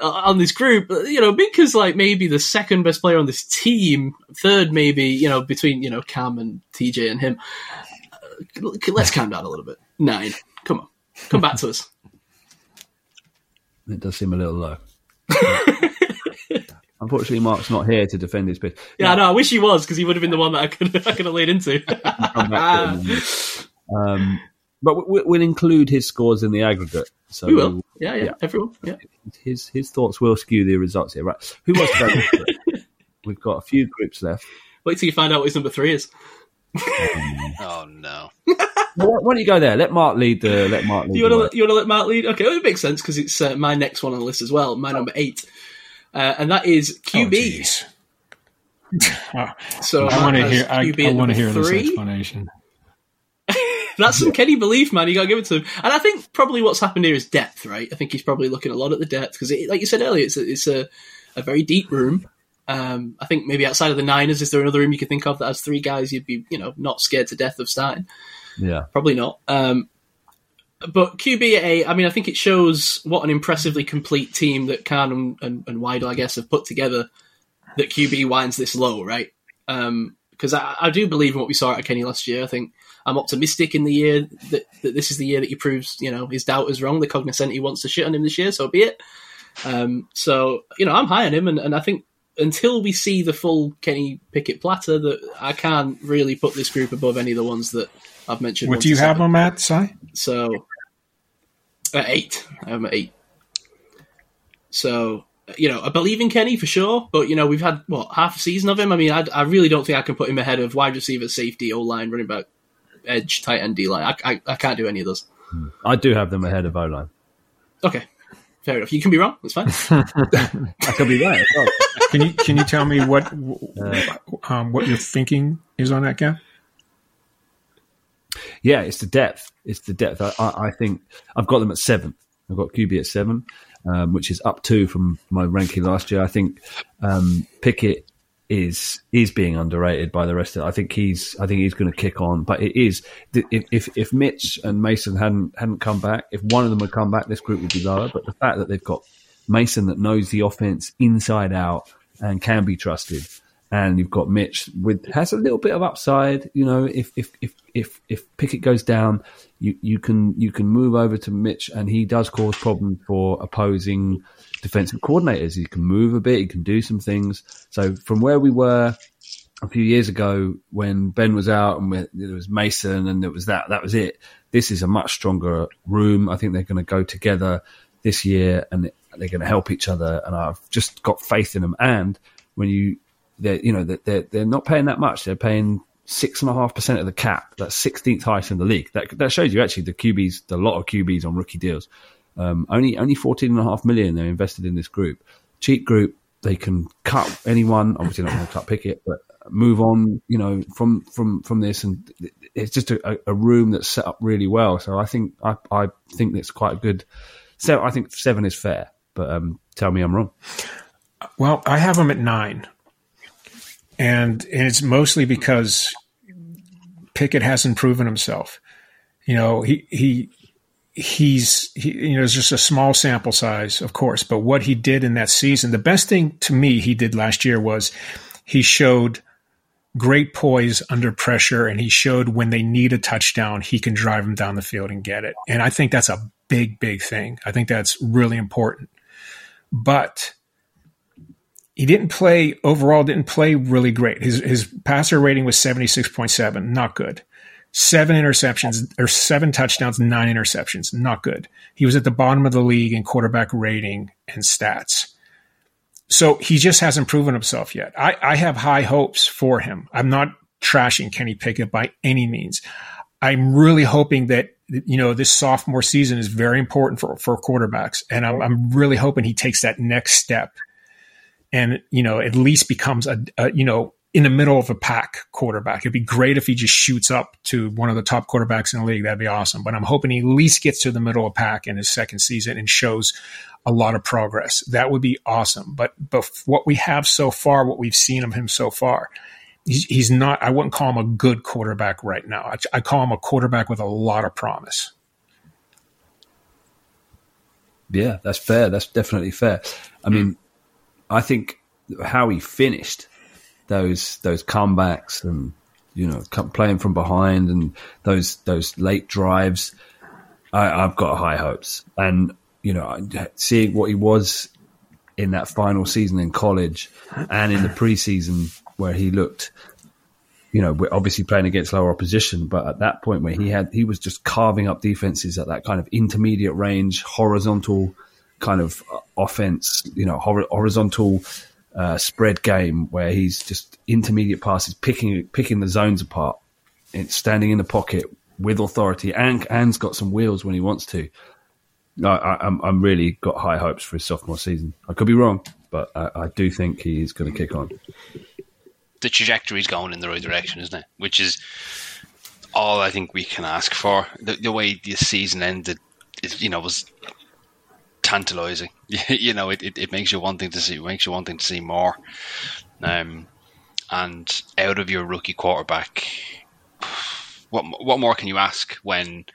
uh, on this group. You know, Minkah's like maybe the second best player on this team, third maybe. You know, between you know Cam and TJ and him. Uh, let's calm down a little bit. Nine, come on, come back to us. It does seem a little low. Unfortunately, Mark's not here to defend his pitch. Yeah, I know. I wish he was because he would have been the one that I could I could have laid into. To it. um, but we, we'll include his scores in the aggregate. So we will. Yeah, yeah, Yeah. everyone. Yeah. his his thoughts will skew the results here. Right? Who wants to go? We've got a few groups left. Wait till you find out what his number three is. Oh no. Well, why don't you go there? Let Mark lead the. Let Mark lead. You want to you want to let Mark lead? Okay, well, it makes sense because it's uh, my next one on the list as well. My number eight, uh, and that is QB. Oh, so I want to hear. has I, I want to number hear this explanation. That's some Kenny belief, man. You got to give it to him. And I think probably what's happened here is depth, right? I think he's probably looking a lot at the depth because, like you said earlier, it's a, it's a, a very deep room. Um, I think maybe outside of the Niners, is there another room you could think of that has three guys you'd be, you know, not scared to death of starting? Yeah. Probably not. Um, but QBA, I mean, I think it shows what an impressively complete team that Khan and, and, and Weidl, I guess, have put together. That QB winds this low, right? Because I, I do believe in what we saw at Kenny last year. I think I'm optimistic in the year that, that this is the year that he proves, you know, his doubt is wrong. The cognoscenti wants to shit on him this year, so be it. Um, so you know, I'm high on him, and, and I think until we see the full Kenny Pickett platter, that I can't really put this group above any of the ones that I've mentioned. What do you have seven. on Matt? Si? So at eight, I'm at eight. So you know, I believe in Kenny for sure, but you know, we've had what half a season of him. I mean, I, I really don't think I can put him ahead of wide receiver, safety, O line, running back, edge, tight end, D line. I, I, I can't do any of those. Hmm. I do have them ahead of O line. Okay, fair enough. You can be wrong. That's fine. I could be right. as. Can you can you tell me what um, what your thinking is on that, Gav? Yeah, it's the depth. It's the depth. I, I, I think I've got them at seven. I've got QB at seven, um, which is up two from my ranking last year. I think um, Pickett is is being underrated by the rest of it. I think he's I think he's going to kick on, but it is if if Mitch and Mason hadn't hadn't come back, if one of them had come back, this group would be lower. But the fact that they've got Mason that knows the offense inside out and can be trusted, and you've got Mitch with has a little bit of upside. You know, if if if if if Pickett goes down, you you can you can move over to Mitch, and he does cause problems for opposing defensive coordinators. He can move a bit, he can do some things. So from where we were a few years ago when Ben was out and there was Mason and it was that that was it. This is a much stronger room. I think they're going to go together this year and they're going to help each other. And I've just got faith in them. And when you, they're, you know, they're, they're not paying that much. They're paying six and a half percent of the cap. That's 16th highest in the league. That, that shows you actually the QBs, the lot of QBs on rookie deals. Um, only, only 14 and a half million they're invested in this group. Cheap group. They can cut anyone. Obviously not going to cut Pickett, but move on, you know, from, from, from this. And it's just a, a room that's set up really well. So I think, I, I think it's quite a good, so I think seven is fair, but, um, tell me I'm wrong. Well, I have them at nine, and and it's mostly because Pickett hasn't proven himself. You know, he he he's he, you know it's just a small sample size, of course, but what he did in that season, the best thing to me he did last year was he showed great poise under pressure, and he showed when they need a touchdown, he can drive them down the field and get it. And I think that's a big, big thing. I think that's really important. But he didn't play overall didn't play really great his his passer rating was 76.7 not good seven interceptions or seven touchdowns nine interceptions. Not good. He was at the bottom of the league in quarterback rating and stats. So he just hasn't proven himself yet. I, I have high hopes for him. I'm not trashing kenny pickett by any means. I'm really hoping that you know this sophomore season is very important for, for quarterbacks and I'm, I'm really hoping he takes that next step and you know at least becomes a, a, you know in the middle of a pack quarterback. It'd be great if he just shoots up to one of the top quarterbacks in the league. That'd be awesome. But I'm hoping he at least gets to the middle of pack in his second season and shows a lot of progress. That would be awesome. But but what we have so far, what we've seen of him so far. He's, he's not. I wouldn't call him a good quarterback right now. I, I call him a quarterback with a lot of promise. Yeah, that's fair. That's definitely fair. I mean, I think how he finished those those comebacks and you know playing from behind and those those late drives, I, I've got high hopes. And you know, seeing what he was in that final season in college and in the preseason where he looked you know, we're obviously playing against lower opposition, but at that point where he had, he was just carving up defenses at that kind of intermediate range, horizontal kind of offense, you know, hor- horizontal uh, spread game where he's just intermediate passes, picking picking the zones apart, and standing in the pocket with authority, and and's got some wheels when he wants to. I, I, I'm I'm really got high hopes for his sophomore season. I could be wrong, but I, I do think he's going to kick on. the trajectory's going in the right direction, isn't it? Which is all I think we can ask for. The, the way the season ended, is, you know, was tantalizing. you know, it, it, it makes you wanting to see, makes you wanting to see more. Um, and out of your rookie quarterback, what what more can you ask when?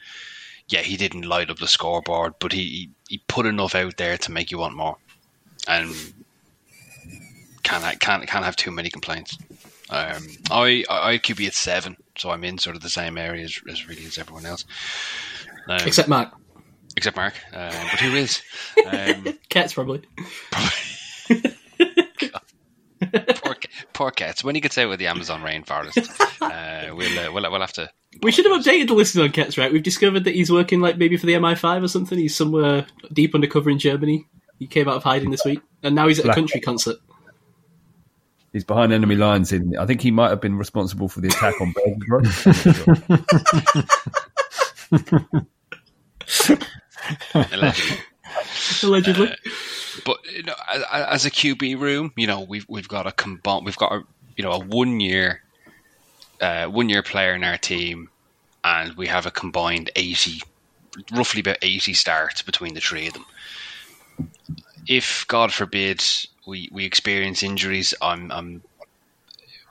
Yeah, he didn't light up the scoreboard, but he, he, put enough out there to make you want more, and can't can't can't have too many complaints. Um, I I I QB at seven, so I'm in sort of the same area as, as really as everyone else. Um, Except Mark. Except Mark, um, but who is? Um, Cats, probably. poor, poor cats. When he gets out with the Amazon rainforest, uh, we'll, uh, we'll we'll have to. We should have updated the list on Cats, right? We've discovered that he's working like maybe for the MI5 or something. He's somewhere deep undercover in Germany. He came out of hiding this week, and now he's at a Black- country concert. He's behind enemy lines. In I think he might have been responsible for the attack on Belgrade. Allegedly. Allegedly. Uh, but you know, as a QB room, you know, we've we've got a combine, we've got a you know a one year, uh, one year player in our team, and we have a combined eighty, roughly about eighty starts between the three of them. If God forbid we we experience injuries, I'm I'm.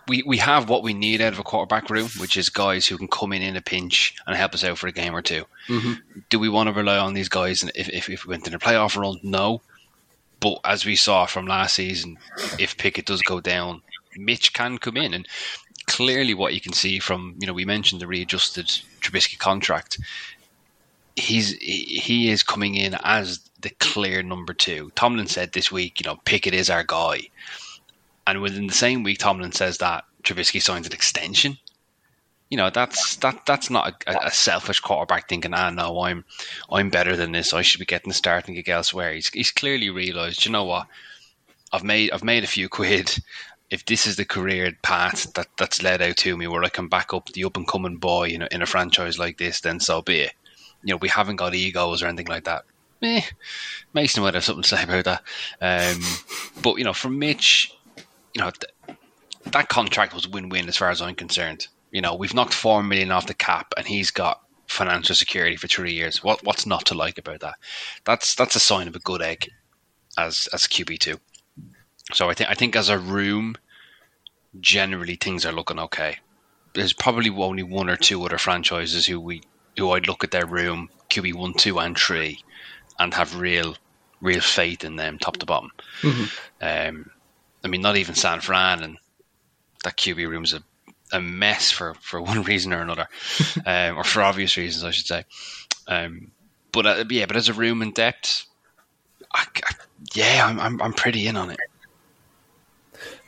We, we have what we need out of a quarterback room, which is guys who can come in in a pinch and help us out for a game or 2 mm-hmm. Do we want to rely on these guys if, if, if we went in a playoff run? No. But as we saw from last season, if Pickett does go down, Mitch can come in. And clearly, what you can see from, you know, we mentioned the readjusted Trubisky contract. He's he he is coming in as the clear number two. Tomlin said this week, you know, Pickett is our guy. And within the same week, Tomlin says that Trubisky signs an extension. You know, that's that that's not a, a selfish quarterback thinking, ah, no, I'm I'm better than this. I should be getting the starting gig elsewhere. He's he's clearly realised, you know what, I've made I've made a few quid. If this is the career path that, that's led out to me, where I can back up the up and coming boy in a, in a franchise like this, then so be it. You know, we haven't got egos or anything like that. Eh, Mason might have something to say about that. Um, but you know, from Mitch, you know, th- that contract was win-win as far as I'm concerned. You know, we've knocked four million off the cap, and he's got financial security for three years. What what's not to like about that? That's that's a sign of a good egg as as QB two. So I think I think as a room, generally things are looking okay. There's probably only one or two other franchises who we who I'd look at their room QB one, two, and three, and have real real faith in them top to bottom. Um, I mean, not even San Fran and that QB room's a, a mess for, for one reason or another, um, or for obvious reasons, I should say. Um, but uh, yeah, but as a room in depth, I, I, yeah, I'm, I'm I'm pretty in on it.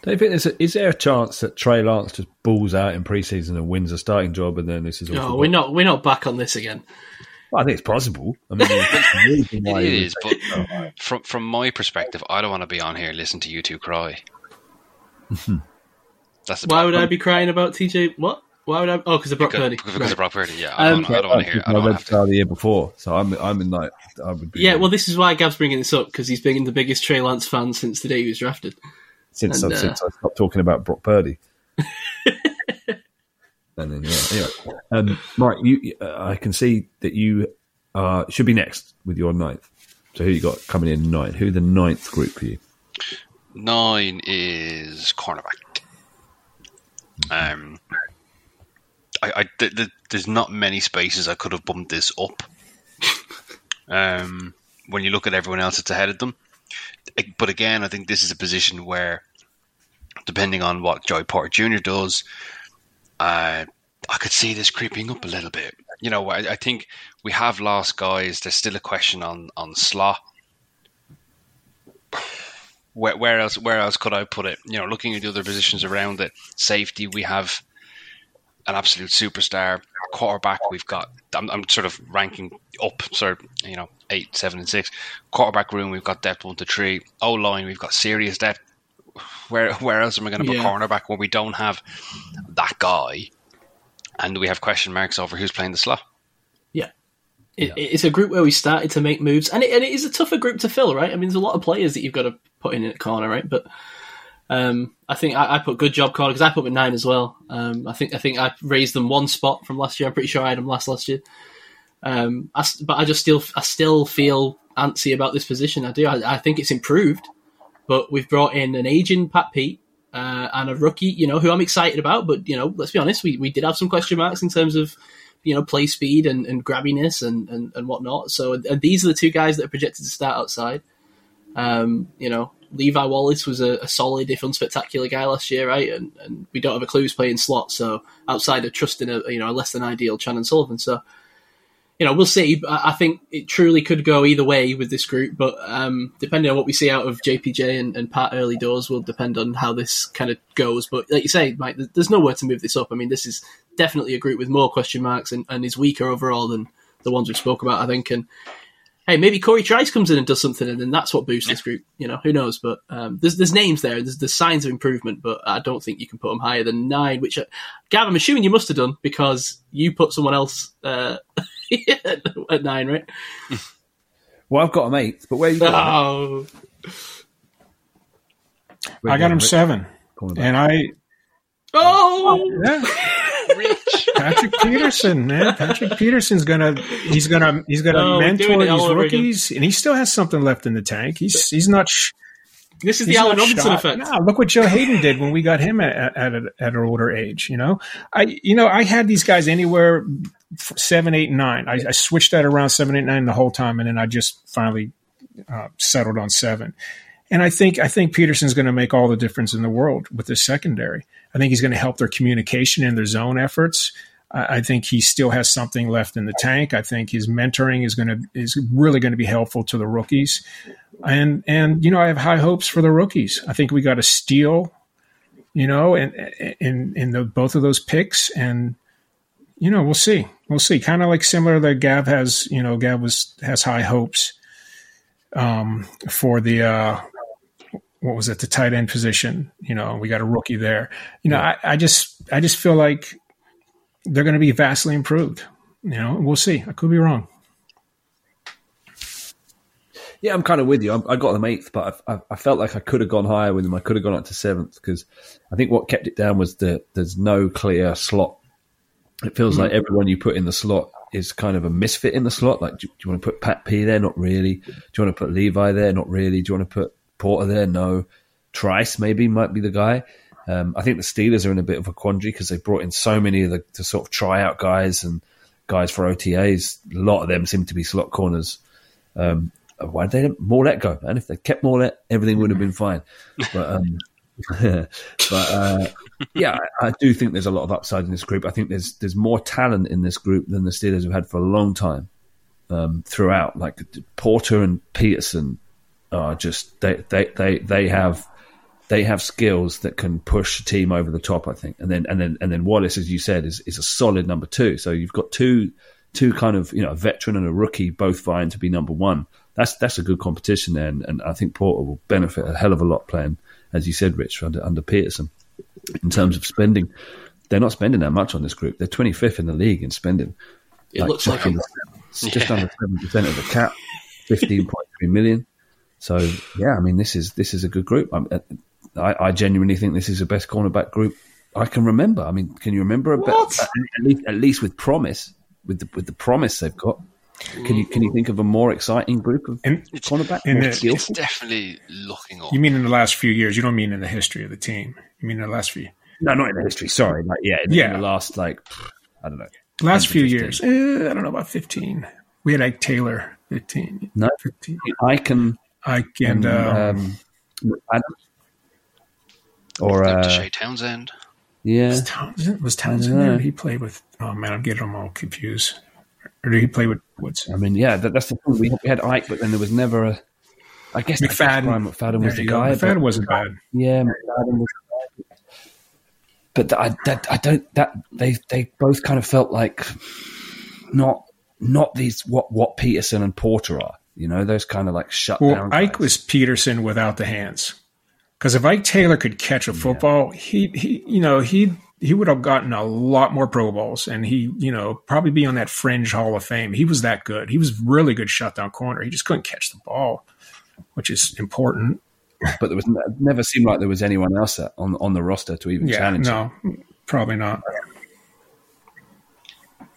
Do you think there's a, is there a chance that Trey Lance just balls out in preseason and wins a starting job, and then this is all No, forgotten? we're not. We're not back on this again. Well, I think it's possible. I mean, there's a It he is, but from from my perspective, I don't want to be on here listening to you two cry. That's the Why would. I be crying about TJ? What? Why would I? Oh, because of Brock Purdy. because Right. of Brock Purdy? Yeah, I Um, don't, I don't want to hear. I I don't read to. Star the year before, so I'm I'm in like I would be Yeah, well, this is why Gab's bringing this up because he's been the biggest Trey Lance fan since the day he was drafted. since and, uh, since I stopped talking about Brock Purdy. and then yeah, anyway, um, Mike, you uh, I can see that you uh, should be next with your ninth. So who you got coming in ninth? Who the ninth group for you? Nine is cornerback. Um, I, I th- th- there's not many spaces I could have bumped this up. Um, when you look at everyone else that's ahead of them, but again, I think this is a position where, depending on what Joey Porter Jr. does, uh, I could see this creeping up a little bit. You know, I, I think we have lost guys. There's still a question on on slot where, where else where else could I put it? You know, looking at the other positions around it, safety we have an absolute superstar. Quarterback we've got. I'm, I'm sort of ranking up, sort of you know eight, seven, and six. Quarterback room we've got depth one to three. O line we've got serious depth. Where where else am I going to put Yeah. cornerback when we don't have that guy, and we have question marks over who's playing the slot? It, It's a group where we started to make moves, and it, and it is a tougher group to fill, right? I mean, there's a lot of players that you've got to put in at corner, right? But um, I think I, I put good job corner because I put at nine as well. Um, I think I think I raised them one spot from last year. I'm pretty sure I had them last last year. Um, I but I just still I still feel antsy about this position. I do. I, I think it's improved, but we've brought in an aging Pat Pete. Uh, and a rookie, you know, who I'm excited about, but you know, let's be honest, we, we did have some question marks in terms of you know, play speed and, and grabbiness and, and, and whatnot. So and these are the two guys that are projected to start outside. Um, you know, Levi Wallace was a, a solid, if unspectacular guy last year, right? And, and we don't have a clue who's playing slot. So outside of trusting a you know a less than ideal Chandon Sullivan, so you know we'll see. I think it truly could go either way with this group. But um, depending on what we see out of JPJ and, and Pat early doors, will depend on how this kind of goes. But like you say, Mike, there's nowhere to move this up. I mean, this is definitely a group with more question marks and, and is weaker overall than the ones we spoke about, I think. And hey, maybe Corey Trice comes in and does something, and then that's what boosts this group. You know, who knows? But um, there's there's names there, there's there's signs of improvement, but I don't think you can put them higher than nine. Which, uh, Gav, I'm assuming you must have done because you put someone else uh, at nine, right? Well, I've got him eight, but where you got? Oh, Where I got him Rich? seven, and I oh, yeah, Rich. Patrick Peterson, man. Patrick Peterson's gonna he's gonna he's gonna Oh, mentor it these over again. rookies, and he still has something left in the tank. He's he's not. Sh- this is the he's Allen Robinson shot. effect. No, look what Joe Haden did when we got him at, at, at, a, at an older age. You know, I you know I had these guys anywhere f- seven, eight, nine. I, I switched that around seven, eight, nine the whole time, and then I just finally uh, settled on seven. And I think I think Peterson's going to make all the difference in the world with the secondary. I think he's going to help their communication and their zone efforts. I I think he still has something left in the tank. I think his mentoring is going to is really going to be helpful to the rookies, and and you know I have high hopes for the rookies. I think we got a steal, you know, and in in the both of those picks, and you know we'll see, we'll see. Kind of like similar that Gav has, you know, Gav was has high hopes um, for the uh, what was it, the tight end position. You know, we got a rookie there. You know, I, I just I just feel like they're going to be vastly improved. You know, we'll see. I could be wrong. Yeah, I'm kind of with you. I, I got them eighth, but I, I, I felt like I could have gone higher with them. I could have gone up to seventh because I think what kept it down was that there's no clear slot. It feels like everyone you put in the slot is kind of a misfit in the slot. Like, do, do you want to put Pat P there? Not really. Do you want to put Levi there? Not really. Do you want to put Porter there? No. Trice maybe might be the guy. Um, I think the Steelers are in a bit of a quandary because they brought in so many of the, the sort of tryout guys and guys for OTAs. A lot of them seem to be slot corners. Um, why did they let Maulet go? And if they kept Maulet, everything would have been fine. But um, but uh, yeah, I, do think there's a lot of upside in this group. I think there's there's more talent in this group than the Steelers have had for a long time um, throughout. Like Porter and Peterson are just they they they they have they have skills that can push a team over the top. I think, and then and then and then Wallace, as you said, is is a solid number two. So you've got two two kind of you know a veteran and a rookie both vying to be number one. That's that's a good competition there, and, and I think Porter will benefit a hell of a lot playing, as you said, Rich, under under Peterson. In terms of spending, they're not spending that much on this group. They're 25th in the league in spending. It looks just like under, just under seven percent of the cap, 15.3 million. So yeah, I mean this is this is a good group. I'm, uh, I, I genuinely think this is the best cornerback group I can remember. I mean, can you remember a bit, at least at least with promise with the with the promise they've got? Can you can you think of a more exciting group of And cornerback? and more the- It's definitely looking up. you mean in the last few years? You don't mean in the history of the team. You mean in the last few No, not in the history. Sorry, like yeah, in, Yeah. in the last like I don't know. last few 10 years? Eh, I don't know about fifteen. We had Ike Taylor, fifteen. No, 15. I can Ike and uh, um, Adams or Up uh, Shea Townsend. yeah. was Townsend, was Townsend there? He played with. Oh man, I'm getting them all confused. Or did he play with Woods? I mean, yeah, that, that's the thing. We, we had Ike, but then there was never a. I guess I guess McFadden. Bryant McFadden was the guy. McFadden wasn't bad. Yeah, McFadden was. But I, that, I don't. That they they both kind of felt like not not these what what Peterson and Porter are. You know, those kind of like shut Well, down. Ike guys. was Peterson without the hands. Because if Ike Taylor could catch a football, he he you know he he would have gotten a lot more Pro Bowls, and he you know probably be on that fringe Hall of Fame. He was that good. He was really good shutdown corner. He just couldn't catch the ball, which is important. but there was never seemed like there was anyone else on on the roster to even Yeah, challenge. him. no, probably not.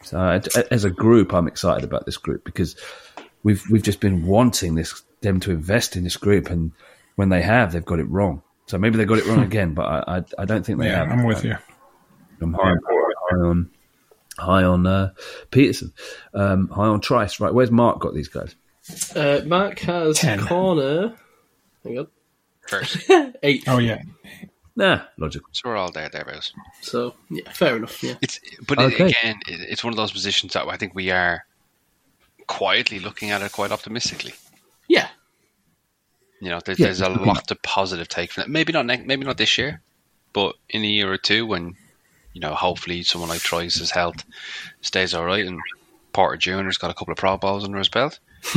So as a group, I'm excited about this group because we've we've just been wanting this them to invest in this group, and when they have, they've got it wrong. So maybe they got it wrong again, but I I, I don't think they Yeah, have. I'm with you. I'm high, high on high on uh, Peterson, um, high on Trice. Right, where's Mark got these guys? Uh, Mark has Ten. corner. Hang on. First. Eight. Oh yeah, Nah, logical. So we're all there, thereabouts. So, yeah, fair enough. Yeah. It's but Okay. it, again, it, it's one of those positions that I think we are quietly looking at it quite optimistically. Yeah. You know, there's, Yeah. there's a lot of positive take from it. Maybe not, ne- maybe not this year, but in a year or two, when you know, hopefully, someone like Trice's health stays all right, and Porter Junior's got a couple of Pro Bowls under his belt.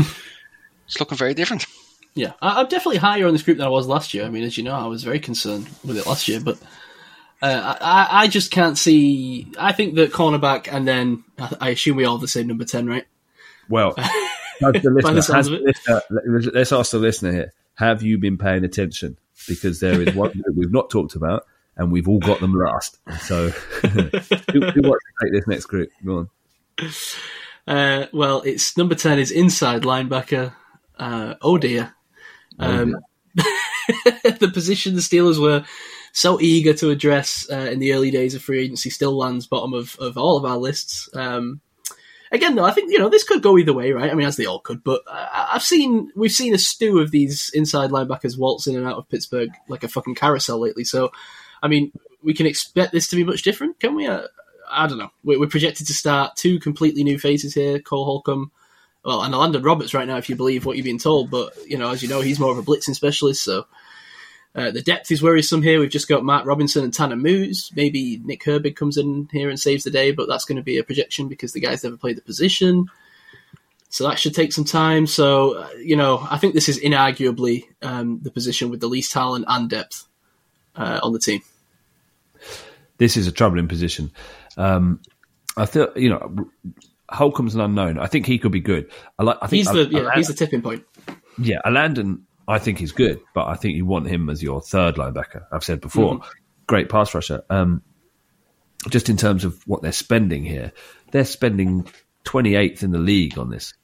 it's looking very different. Yeah, I, I'm definitely higher on this group than I was last year. I mean, as you know, I was very concerned with it last year, but uh, I, I just can't see. I think that cornerback, and then I, I assume we all have the same number ten, right? Well, the listener, sounds has of the listener, let- let's ask the listener here: Have you been paying attention? Because there is one that we've not talked about, and we've all got them last. So, who, who wants to take this next group? Go on. Uh, well, it's number ten is inside linebacker. Uh, oh dear. Um, the position the Steelers were so eager to address uh, in the early days of free agency still lands bottom of, of all of our lists. Um, again, though, I think you know this could go either way, right? I mean, as they all could. But uh, I've seen we've seen a stew of these inside linebackers waltz in and out of Pittsburgh like a fucking carousel lately. So, I mean, we can expect this to be much different, can we? Uh, I don't know. We're, projected to start two completely new faces here: Cole Holcomb, well, and Landon Roberts right now, if you believe what you've been told. But you know, as you know, he's more of a blitzing specialist, so. Uh, the depth is worrisome here. We've just got Matt Robinson and Tanner Muse. Maybe Nick Herbig comes in here and saves the day, but that's going to be a projection because the guy's never played the position. So that should take some time. So, uh, you know, I think this is inarguably um, the position with the least talent and depth uh, on the team. This is a troubling position. Um, I feel you know Holcomb's an unknown. I think he could be good. I like. I think He's the yeah, I- he's the tipping point. Yeah, Landon, I think he's good, but I think you want him as your third linebacker. I've said before, great pass rusher. Um, just in terms of what they're spending here, they're spending 28th in the league on this,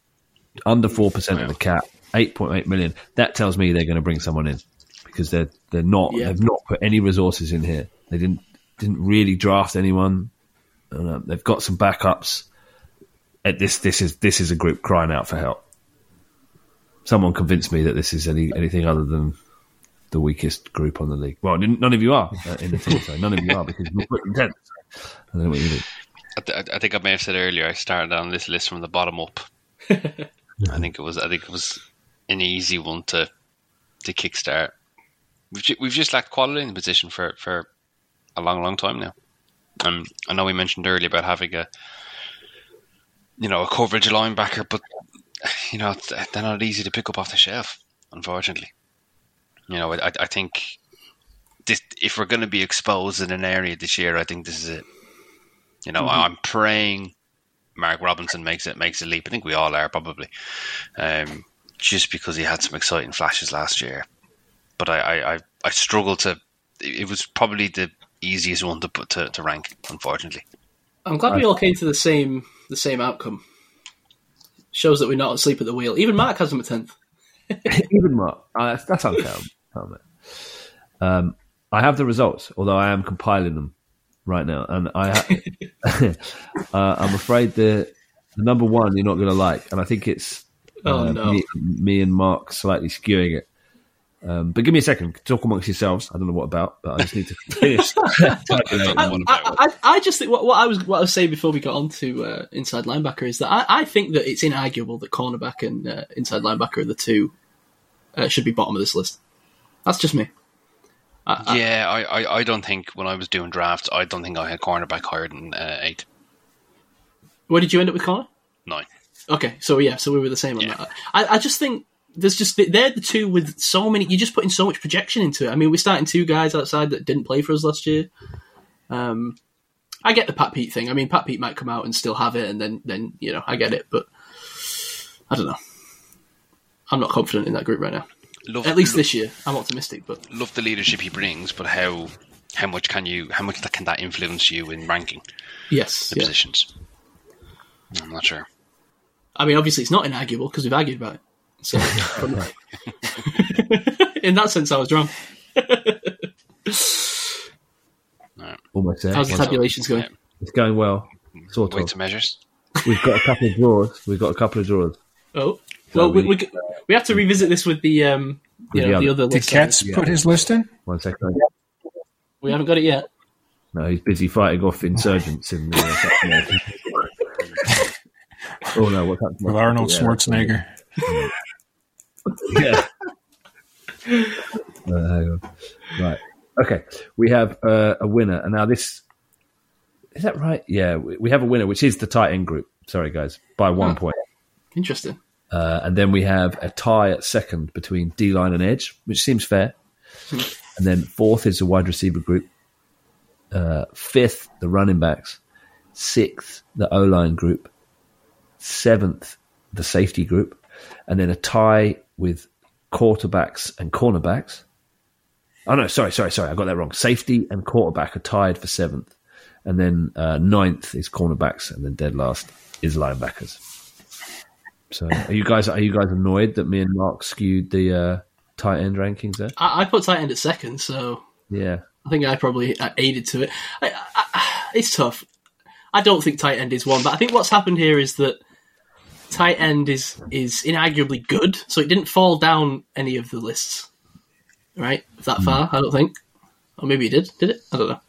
under four percent of the cap, 8.8 million. That tells me they're going to bring someone in because they're they're not Yeah. they've not put any resources in here. They didn't didn't really draft anyone. And, um, they've got some backups. At this this is this is a group crying out for help someone convinced me that this is any anything other than the weakest group on the league. Well, none of you are uh, in the team, so none of you are because you're put in tenth. So I don't know what you do. I, th- I think I may have said earlier. I started on this list from the bottom up. I think it was. I think it was an easy one to to kickstart. We've ju- we've just lacked quality in the position for for a long, long time now. Um, I know we mentioned earlier about having a you know a coverage linebacker, but you know they're not easy to pick up off the shelf. Unfortunately, you know I, I think this, if we're going to be exposed in an area this year, I think this is it. You know, I'm praying Mark Robinson makes it makes a leap. I think we all are probably, um, just because he had some exciting flashes last year. But I I, I, I struggle to. It was probably the easiest one to put to, to rank. Unfortunately, I'm glad we all came to the same the same outcome. Shows that we're not asleep at the wheel. Even Mark has him at tenth. Even Mark, uh, that's unfair. isn't it? Um, I have the results, although I am compiling them right now, and I ha- uh, I'm afraid the the number one you're not going to like, and I think it's Oh uh, no! me, me and Mark slightly skewing it. Um, but give me a second. Talk amongst yourselves. I don't know what about, but I just need to finish. I, I, I, I just think what, what I was what I was saying before we got on to uh, inside linebacker is that I, I think that it's inarguable that cornerback and uh, inside linebacker are the two uh, should be bottom of this list. That's just me. I, I, yeah, I, I, I don't think when I was doing drafts, I don't think I had cornerback higher than uh, eight, where did you end up with corner? nine. Okay, so yeah, so we were the same on Yeah. that. I, I just think there's just they're the two with so many. You're just putting so much projection into it. I mean, we're starting two guys outside that didn't play for us last year. Um, I get the Pat Pete thing. I mean, Pat Pete might come out and still have it, and then then you know I get it, but I don't know. I'm not confident in that group right now. Love, At least love, this year, I'm optimistic, but love the leadership he brings, but how how much can you how much can that influence you in ranking yes, the yeah. positions? I'm not sure. I mean, obviously, it's not inarguable because we've argued about it. So, in that sense, I was wrong. Almost there. How's the tabulations going? Yeah. It's going well. Sort Weights of. and measures. We've got a couple of draws. We've got a couple of draws. Oh, well, we, we- we, we have to revisit this with the um, you With know, the the other- other Did list. Katz put his list in? One second. We haven't got it yet. No, he's busy fighting off insurgents in the. Uh, oh no! What's happening? With Arnold Yeah, Schwarzenegger. Yeah. Uh, hang on. Right. Okay. We have uh, a winner, and now this is that right? Yeah, we, we have a winner, which is the tight end group. Sorry, guys, by one Oh. point. Interesting. Uh, and then we have a tie at second between D line and edge, which seems fair. and then fourth is the wide receiver group. Uh, fifth, the running backs. Sixth, the O line group. Seventh, the safety group. and then a tie with quarterbacks and cornerbacks. Oh no, sorry, sorry, sorry, I got that wrong. Safety and quarterback are tied for seventh, and then uh, ninth is cornerbacks, and then dead last is linebackers. So, are you guys are you guys annoyed that me and Mark skewed the uh, tight end rankings there? I, I put tight end at second, so Yeah, I think I probably uh, aided to it. I, I, it's tough. I don't think tight end is one, but I think what's happened here is that tight end is is inarguably good, so it didn't fall down any of the lists, right? That hmm. far, I don't think. Or maybe it did. Did it? I don't know.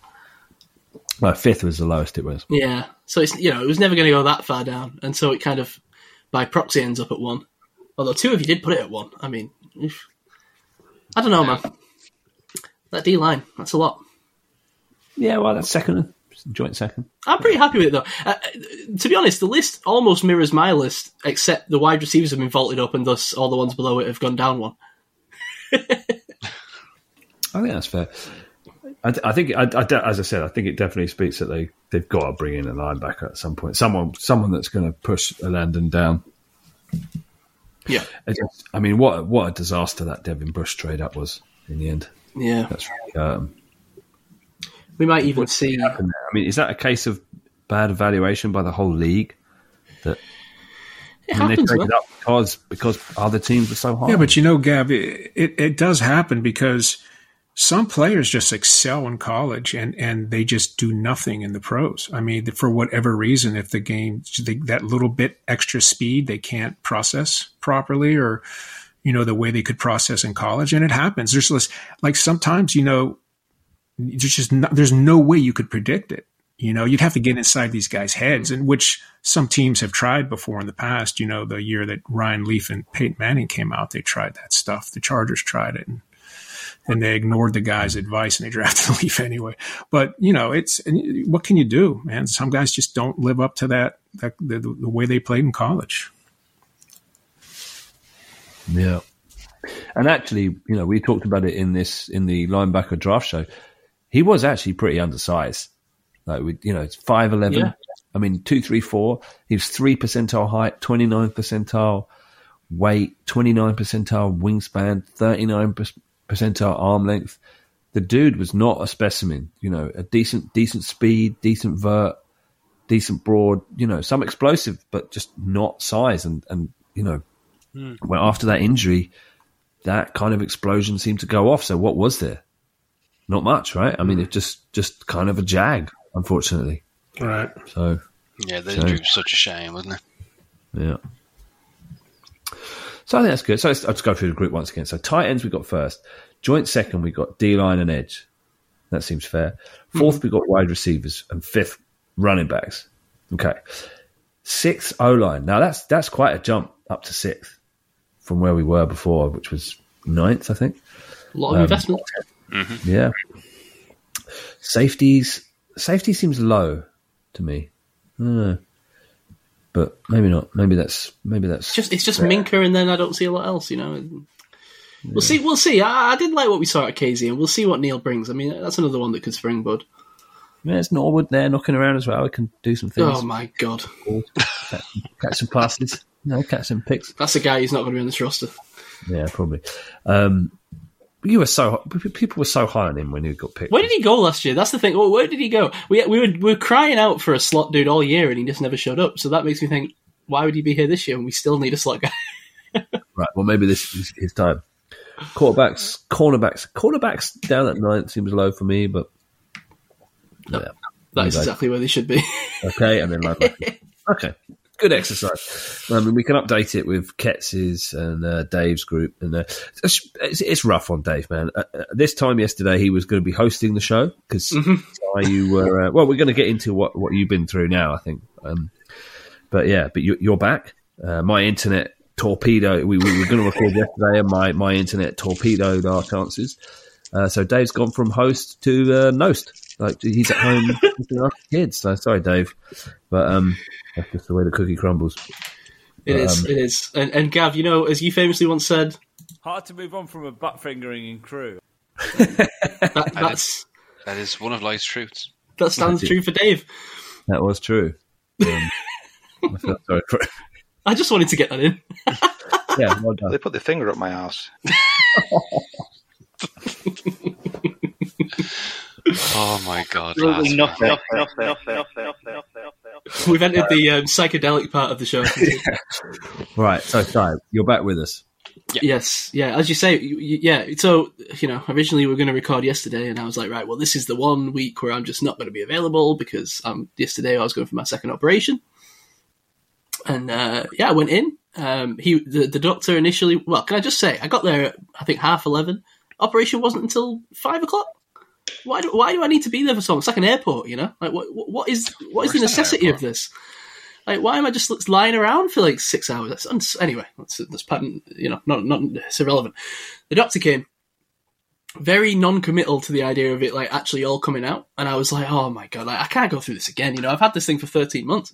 well, fifth was the lowest it was. Yeah. So it's you know it was never going to go that far down, and so it kind of by proxy ends up at one. Although two of you did put it at one. I mean, oof. I don't know, man. That D line, that's a lot. Yeah, well, that's second, joint second. I'm pretty happy with it though. Uh, to be honest, the list almost mirrors my list, except the wide receivers have been vaulted up, and thus all the ones below it have gone down one. I think that's fair. I, I think, I, I as I said, I think it definitely speaks that they they've got to bring in a linebacker at some point. Someone, someone that's going to push a Landon down. Yeah, I, just- I mean, what what a disaster that Devin Bush trade up was in the end. yeah. That's really 'em. We might even see. I mean, is that a case of bad evaluation by the whole league? That It I mean, they happens, traded up because because other teams were so high. Yeah, but you know, Gav, it, it, it does happen because some players just excel in college and, and they just do nothing in the pros. I mean, for whatever reason, if the game, they, that little bit extra speed, they can't process properly or, you know, the way they could process in college. And it happens. There's less, like sometimes, you know, there's just no, there's no way you could predict it. You know, you'd have to get inside these guys' heads, and which some teams have tried before in the past. You know, the year that Ryan Leaf and Peyton Manning came out, they tried that stuff. The Chargers tried it, and they ignored the guy's advice and they drafted Leaf anyway. But you know, it's what can you do, man? Some guys just don't live up to that, that the, the way they played in college. Yeah. And actually, you know, we talked about it in this in the linebacker draft show. He was actually pretty undersized. Like we, you know, it's five eleven. Yeah. I mean, two three four. He was three percentile height, twenty nine percentile weight, twenty nine percentile wingspan, thirty nine percentile arm length. The dude was not a specimen. You know, a decent decent speed, decent vert, decent broad. You know, some explosive, but just not size. And and you know, hmm. well, after that injury, that kind of explosion seemed to go off. So what was there? Not much, right? I mean, it just just kind of a jag, unfortunately. Right. So Yeah, the So- injury such a shame, wasn't it? yeah. So I think that's good. So let's, let's go through the group once again. So tight ends we got first, joint second we got D line and edge. That seems fair. 4th we got wide receivers, and fifth running backs. Okay, sixth O line. Now that's that's quite a jump up to sixth from where we were before, which was ninth, I think. A lot of Um, investment. Yeah. Safeties. Safety seems low to me. I. But maybe not. Maybe that's maybe that's just it's just Minkah, and then I don't see a lot else. You know. We'll see. We'll see. I, I did like what we saw at Kazee, and we'll see what Neal brings. I mean, that's another one that could spring bud. yeah, it's Norwood there knocking around as well. It can do some things. Oh my god, catch, catch some passes. No, catch some picks. that's a guy who's not going to be on this roster. Yeah, probably. Um, you were so people were so high on him when he got picked. Where did he go last year? That's the thing. Where did he go? We we were we were crying out for a slot dude all year, and he just never showed up. So that makes me think, why would he be here this year? And we still need a slot guy. Right. Well, maybe this is his time. Quarterbacks, cornerbacks, cornerbacks down at ninth seems low for me, but yeah. That is exactly where they should be. Okay, and then linebacker. okay, good exercise. I mean, we can update it with Ketz's and uh, Dave's group, and uh, it's, it's, rough on Dave, man. Uh, uh, this time yesterday, he was going to be hosting the show because you were. Uh, well, we're going to get into what what you've been through now, I think. Um, but yeah, but you, you're back. Uh, my internet torpedo. We, we were going to record yesterday, and my my internet torpedoed our chances. Uh, so Dave's gone from host to uh, nost. Like he's at home looking after kids. So sorry, Dave, but um, that's just the way the cookie crumbles. It is. Um, It is. And, and Gav, you know, as you famously once said, Hard to move on from a butt fingering in crew. that, that's That is one of life's truths. that stands true for Dave. That was true. Um, I feel sorry for I just wanted to get that in. Yeah, well done. They put their finger up my ass. Oh my god. Nothing. Nothing. Nothing. We've entered the um, psychedelic part of the show. Right, so Si, you're back with us. Yes, yeah. As you say, y- y- yeah. So you know, originally we were going to record yesterday, and I was like, right, well, this is the one week where I'm just not going to be available because um, yesterday I was going for my second operation, and uh, yeah, I went in. Um, he, the, the doctor initially. Well, can I just say, I got there at I think half eleven. Operation wasn't until five o'clock. Why do, why do I need to be there for so long? It's like an airport, you know. Like what what is what is the necessity of this? Like, why am I just lying around for like six hours? That's uns- anyway. That's that's patent. You know, not not it's irrelevant. The doctor came very non-committal to the idea of it like actually all coming out, and I was like, oh my god, like, I can't go through this again. You know, I've had this thing for thirteen months.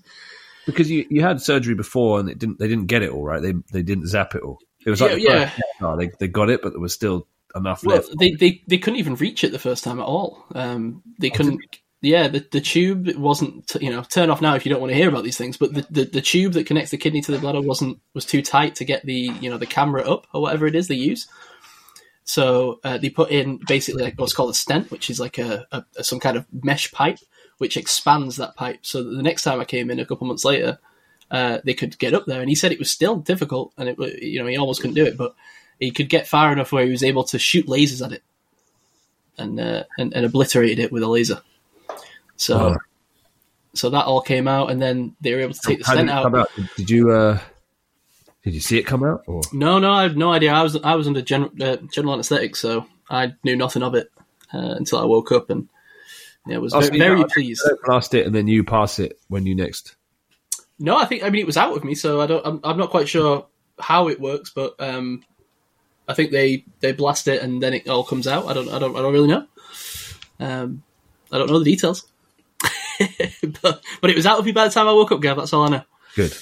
Because you, you had surgery before and it didn't they didn't get it all right. They they didn't zap it all. It was like Yeah, the yeah. first they they got it, but there was still enough Well, left. they, they they couldn't even reach it the first time at all. Um, they couldn't. Yeah, the, the tube wasn't you know turn off now if you don't want to hear about these things. But the, the, the tube that connects the kidney to the bladder wasn't was too tight to get the you know the camera up or whatever it is they use. So uh, they put in basically like what's called a stent, which is like a, a, a some kind of mesh pipe which expands that pipe. So that the next time I came in a couple months later, uh, they could get up there. And he said it was still difficult, and it you know he almost couldn't do it, but he could get far enough where he was able to shoot lasers at it and uh, and, and obliterated it with a laser. So so that all came out, and then they were able to take the stent out. out? Did- you uh, did you see it come out? Or No, no, I have no idea. I was I was under general uh, general anesthetic, so I knew nothing of it uh, until I woke up, and yeah, was Oh, very, you very pleased. blast it and then you pass it when you next. No, I think I mean it was out of me, so I don't. I'm, I'm not quite sure how it works, but um, I think they they blast it and then it all comes out. I don't I don't I don't really know. Um, I don't know the details, but but it was out of me by the time I woke up, Gav. That's all I know. Good.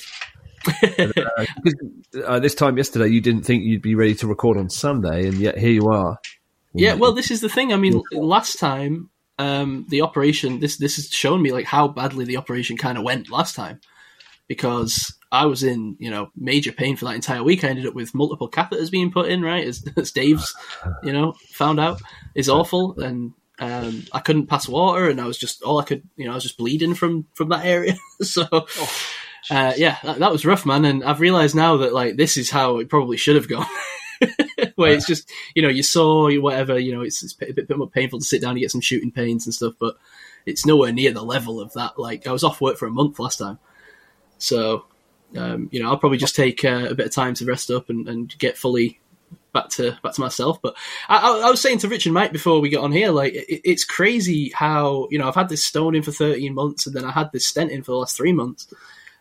uh, uh, this time yesterday, you didn't think you'd be ready to record on Sunday, and yet here you are. Yeah, well, this is the thing. I mean, last time um, the operation this this has shown me like how badly the operation kind of went last time because I was in you know major pain for that entire week. I ended up with multiple catheters being put in. Right, as, as Dave's you know found out is awful, and um, I couldn't pass water, and I was just all I could you know I was just bleeding from from that area. so. Uh, yeah, that, that was rough, man. And I've realised now that like this is how it probably should have gone. Where it's just you know you saw whatever you know it's, it's a bit, bit more painful to sit down and get some shooting pains and stuff, but it's nowhere near the level of that. Like I was off work for a month last time, so um, you know I'll probably just take uh, a bit of time to rest up and, and get fully back to back to myself. But I, I, was saying to Rich and Mike before we got on here, like it, it's crazy how you know I've had this stone in for thirteen months, and then I had this stent in for the last three months,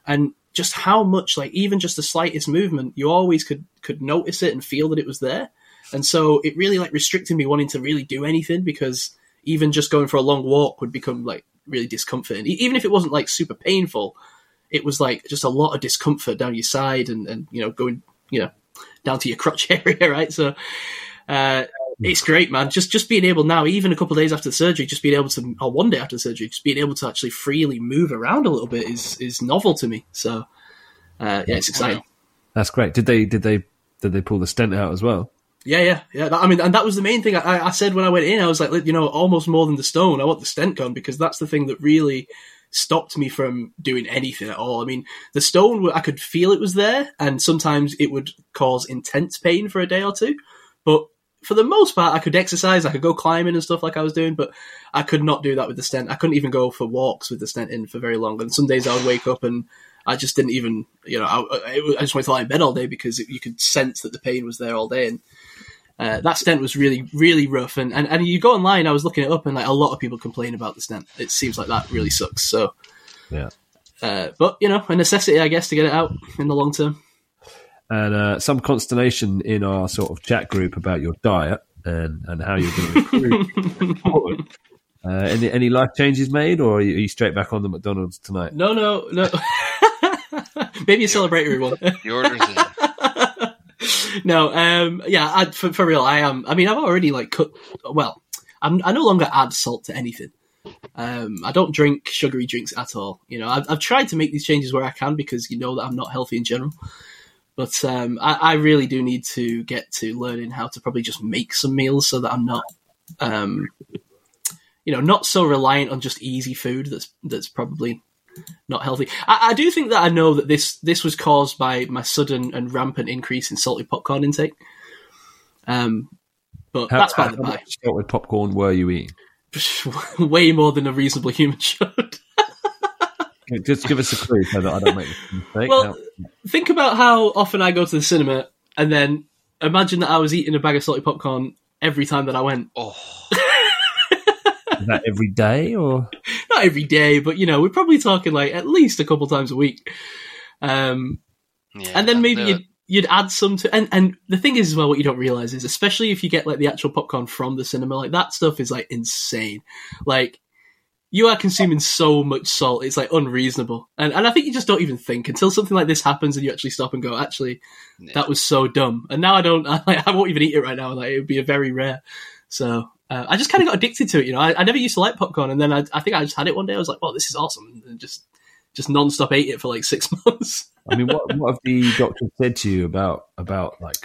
and just how much like even just the slightest movement, you always could could notice it and feel that it was there, and so it really like restricted me wanting to really do anything because even just going for a long walk would become like really discomforting, even if it wasn't like super painful. It was like just a lot of discomfort down your side and, and you know going you know down to your crotch area, right? So uh, it's great, man. Just just being able now, even a couple of days after the surgery, just being able to, or one day after the surgery, just being able to actually freely move around a little bit is is novel to me. So uh, yeah, it's exciting. That's great. Did they did they did they pull the stent out as well? Yeah, yeah, yeah. I mean, and that was the main thing I, I said when I went in. I was like, you know, almost more than the stone. I want the stent gone because that's the thing that really stopped me from doing anything at all. I mean, the stone, I could feel it was there, and sometimes it would cause intense pain for a day or two. But for the most part, I could exercise, I could go climbing and stuff like I was doing, but I could not do that with the stent. I couldn't even go for walks with the stent in for very long. And some days I would wake up and I just didn't even, you know, I, I, just wanted to lie in bed all day because it, you could sense that the pain was there all day. And uh, that stent was really, really rough. And, and and you go online, I was looking it up, and like a lot of people complain about the stent. It seems like that really sucks. So, Yeah. uh, but you know, a necessity, I guess, to get it out in the long term. And uh, some consternation in our sort of chat group about your diet and, and how you're going to improve. forward. uh, any any life changes made, or are you, are you straight back on the McDonald's tonight? No, no, no. Maybe a celebratory one. The orders in. no, um, yeah, I, for, for real, I am. I mean, I've already like cut. Well, I'm, I no longer add salt to anything. Um, I don't drink sugary drinks at all. You know, I've, I've tried to make these changes where I can because you know that I'm not healthy in general. But um, I, I really do need to get to learning how to probably just make some meals so that I'm not, um, you know, not so reliant on just easy food. That's that's probably not healthy. I, I do think that I know that this this was caused by my sudden and rampant increase in salted popcorn intake. Um, but How, that's by how the by. much salted popcorn were you eating? Way more than a reasonable human should. Just give us a clue so that I don't make this mistake. Well, Now- think about how often I go to the cinema, and then imagine that I was eating a bag of salted popcorn every time that I went. Oh, is that every day or? Not every day, but you know, we're probably talking like at least a couple times a week. Um, yeah. and then maybe you'd you'd add some to and and the thing is as well what you don't realize is especially if you get like the actual popcorn from the cinema like that stuff is like insane like you are consuming so much salt it's like unreasonable and and i think you just don't even think until something like this happens and you actually stop and go actually Yeah. that was so dumb and now i don't I, like, I won't even eat it right now like it would be a very rare so uh, I just kind of got addicted to it, you know. I, I never used to like popcorn, and then I, I think I just had it one day. I was like, "Well, this is awesome," and just just non-stop ate it for like six months. I mean, what what have the doctors said to you about about like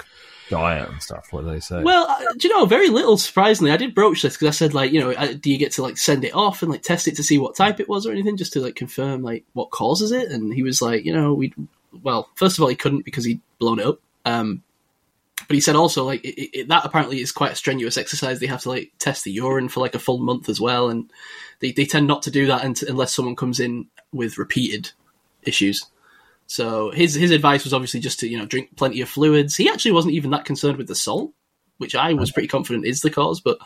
diet and stuff? What do they say? Well, uh, do you know, very little. Surprisingly, I did broach this because I said, like, you know, uh, do you get to like send it off and like test it to see what type it was or anything, just to like confirm like what causes it? And he was like, you know, we, well, first of all, he couldn't because he'd blown it up. Um, but he said also like it, it, that apparently is quite a strenuous exercise. They have to like test the urine for like a full month as well, and they they tend not to do that unless someone comes in with repeated issues. So his his advice was obviously just to you know drink plenty of fluids. He actually wasn't even that concerned with the salt, which I was pretty confident is the cause. But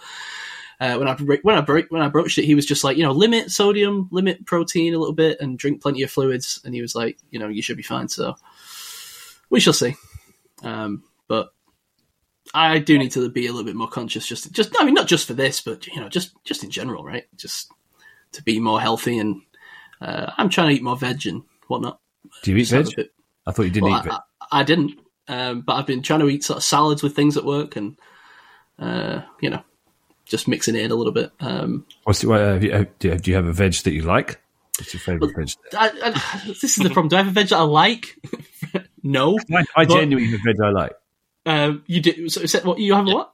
uh, when I when I when I broached it, he was just like you know limit sodium, limit protein a little bit, and drink plenty of fluids. And he was like you know you should be fine. So we shall see. Um, but I do need to be a little bit more conscious. Just just I mean not just for this, but you know just just in general, right? Just to be more healthy and uh, I'm trying to eat more veg and whatnot. do you eat Just veg? I thought you didn't well, eat veg. I, I didn't, um, but I've been trying to eat sort of salads with things at work, and uh, you know, just mixing it in a little bit. Um, What's the, uh, have you, do you have- do you have a veg that you like? What's your favourite veg? I, I, this is the problem. Do I have a veg that I like? no. I, I But- genuinely have a veg I like. Um, you do. So, so what you have? What?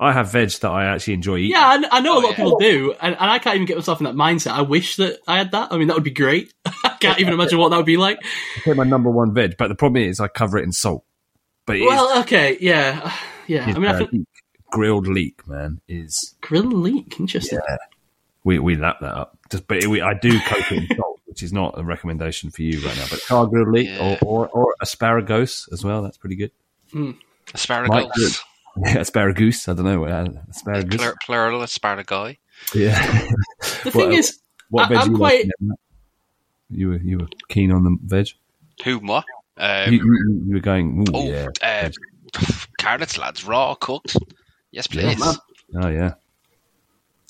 I have veg that I actually enjoy eating. Yeah, I, I know a Oh, lot of people do, and, and I can't even get myself in that mindset. I wish that I had that. I mean, that would be great. I can't even imagine what that would be like. It's my number one veg, but the problem is I cover it in salt. But it is- Well, okay, yeah, yeah. I is, mean, I uh, think grilled leek, man, is grilled leek. Interesting. we we lap that up. Just but we, I do coat it in salt, which is not a recommendation for you right now. But char grilled leek Yeah. or, or or asparagus as well. That's pretty good. Asparagus, Yeah, asparagus. I don't know. Uh, asparagus. Plur- plural asparagus. Yeah. The thing Well, is, what I- veg I'm you quite- like? You were you were keen on the veg. Who what? Um, you, you, you were going. Ooh, oh, yeah. uh, carrots, lads, raw cooked. Yes, please. man. Oh yeah.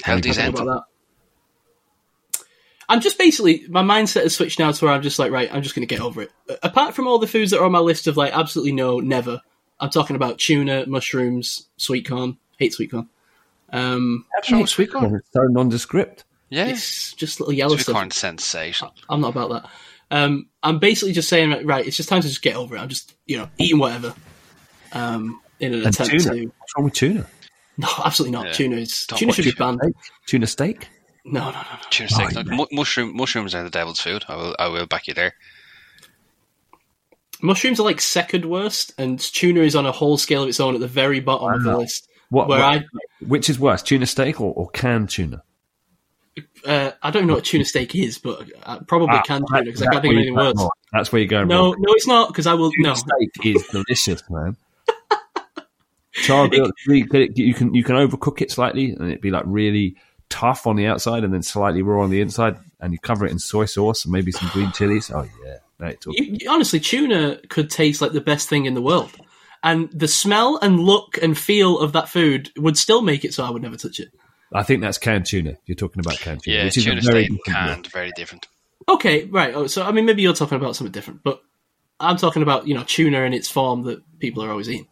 Healthy's Think end. about that. I'm just basically my mindset has switched now to where I'm just like, right, I'm just going to get over it. Apart from all the foods that are on my list of like absolutely no, never. I'm talking about tuna, mushrooms, sweet corn. Hate sweet corn. Um, What's wrong with sweet corn? It's so nondescript. Yeah, it's just little yellow sweet stuff. corn sensation. I'm not about that. Um, I'm basically just saying, right, right, it's just time to just get over it. I'm just, you know, eating whatever. Um, in an And attempt tuna. to. What's wrong with tuna? No, absolutely not. Yeah. Tuna is Don't tuna should be banned. Steak? Tuna steak? No, no, no, no. Tuna steak. Oh, Like, yeah. mu- mushroom, mushrooms are the devil's food. I will, I will back you there. Mushrooms are like second worst, and tuna is on a whole scale of its own at the very bottom of the list. What, Where what- which is worse, tuna steak or, or canned tuna? Uh, I don't know what tuna steak is, but uh, probably Ah, canned tuna because I can't think of anything worse. wrong. That's where you're going No, wrong. no, it's not because I will. Tuna No, steak is delicious, man. Char grilled, you can you can you can overcook it slightly, and it'd be like really tough on the outside, and then slightly raw on the inside, and you cover it in soy sauce and maybe some green chilies. Oh yeah, no, it's all- you, you- honestly, tuna could taste like the best thing in the world, and the smell and look and feel of that food would still make it so I would never touch it. I think that's canned tuna. You're talking about canned tuna, Yeah, which is tuna very canned, very different. Okay, right. Oh, so I mean, maybe you're talking about something different, but I'm talking about you know tuna in its form that people are always eating.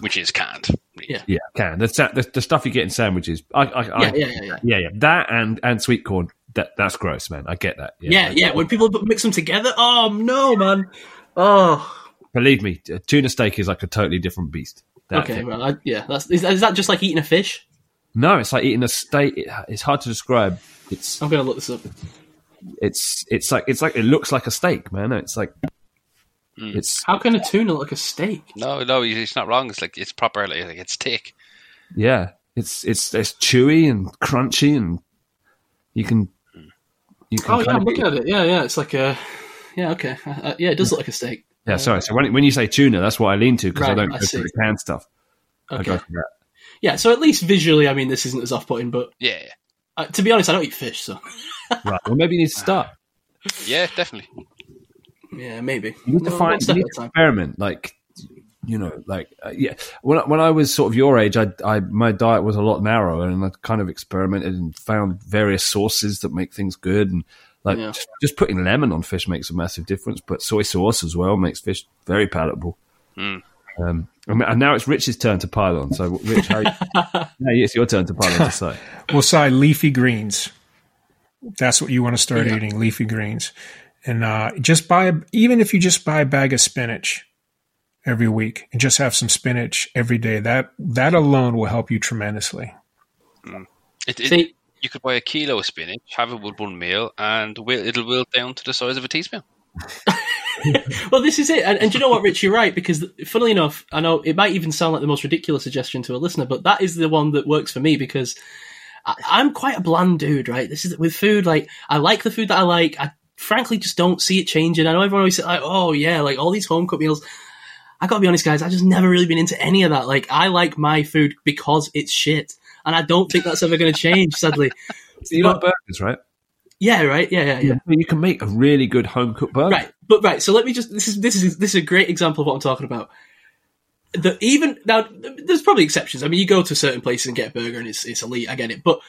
Which is canned. Yeah. Yeah, canned. The, the, the stuff you get in sandwiches. I, I, I, Yeah, yeah, yeah, yeah. yeah, yeah. That and and sweet corn. That that's gross, man. I get that. Yeah, I- yeah. When people mix them together, oh no, man. Oh, believe me, a tuna steak is like a totally different beast. That okay, thing. well, I, yeah, that's is, is that just like eating a fish? No, it's like eating a steak. It, it's hard to describe. It's I'm gonna look this up. it's it's like it's like it looks like a steak, man. It's like hmm. it's How can a tuna look like a steak? No, no, it's not wrong. It's like it's proper. Like, like it's thick. yeah, it's it's it's chewy and crunchy, and you can you can Oh yeah, kind I'm of looking at it. Yeah, yeah, it's like a yeah, okay, uh, uh, yeah, it does look like a steak. yeah. Sorry, so when when you say tuna, that's what I lean to because I don't I go see. for the canned stuff. I Okay, go for that. yeah. So at least visually, I mean, this isn't as off-putting. But Yeah, uh, to be honest, I don't eat fish, so Right. Well, maybe you need to start. yeah, definitely. yeah, maybe. You need to Well, find one you need to experiment. Like you know, like uh, yeah. When I- when I was sort of your age, I, I my diet was a lot narrower, and I kind of experimented and found various sauces that make things good, and like Yeah. just, just putting lemon on fish makes a massive difference. But soy sauce as well makes fish very palatable. Mm. Um, and and now it's Rich's turn to pile on. So, Rich, how, now it's your turn to pile on to say. Well, Si, leafy greens. That's what you want to start Yeah. eating, leafy greens. And uh, just buy, even if you just buy a bag of spinach every week and just have some spinach every day, that that alone will help you tremendously. Mm. It, it, See, you could buy a kilo of spinach, have it with one meal, and it'll wilt down to the size of a teaspoon. well, this is it. And, and do you know what, Rich? You're right because, funnily enough, I know it might even sound like the most ridiculous suggestion to a listener, but that is the one that works for me because I, I'm quite a bland dude, right? This is with food. Like, I like the food that I like. I frankly just don't see it changing. I know everyone always says, like, "Oh yeah, like all these home cooked meals." I gotta be honest, guys. I've just never really been into any of that. Like, I like my food because it's shit, and I don't think that's ever going to change. Sadly, So you like burgers, right? yeah, right, yeah, yeah, yeah. You can make a really good home cooked burger. Right, but right. So let me just this is this is this is a great example of what I'm talking about. The even now, there's probably exceptions. I mean, you go to certain places and get a burger and it's it's elite. I get it, but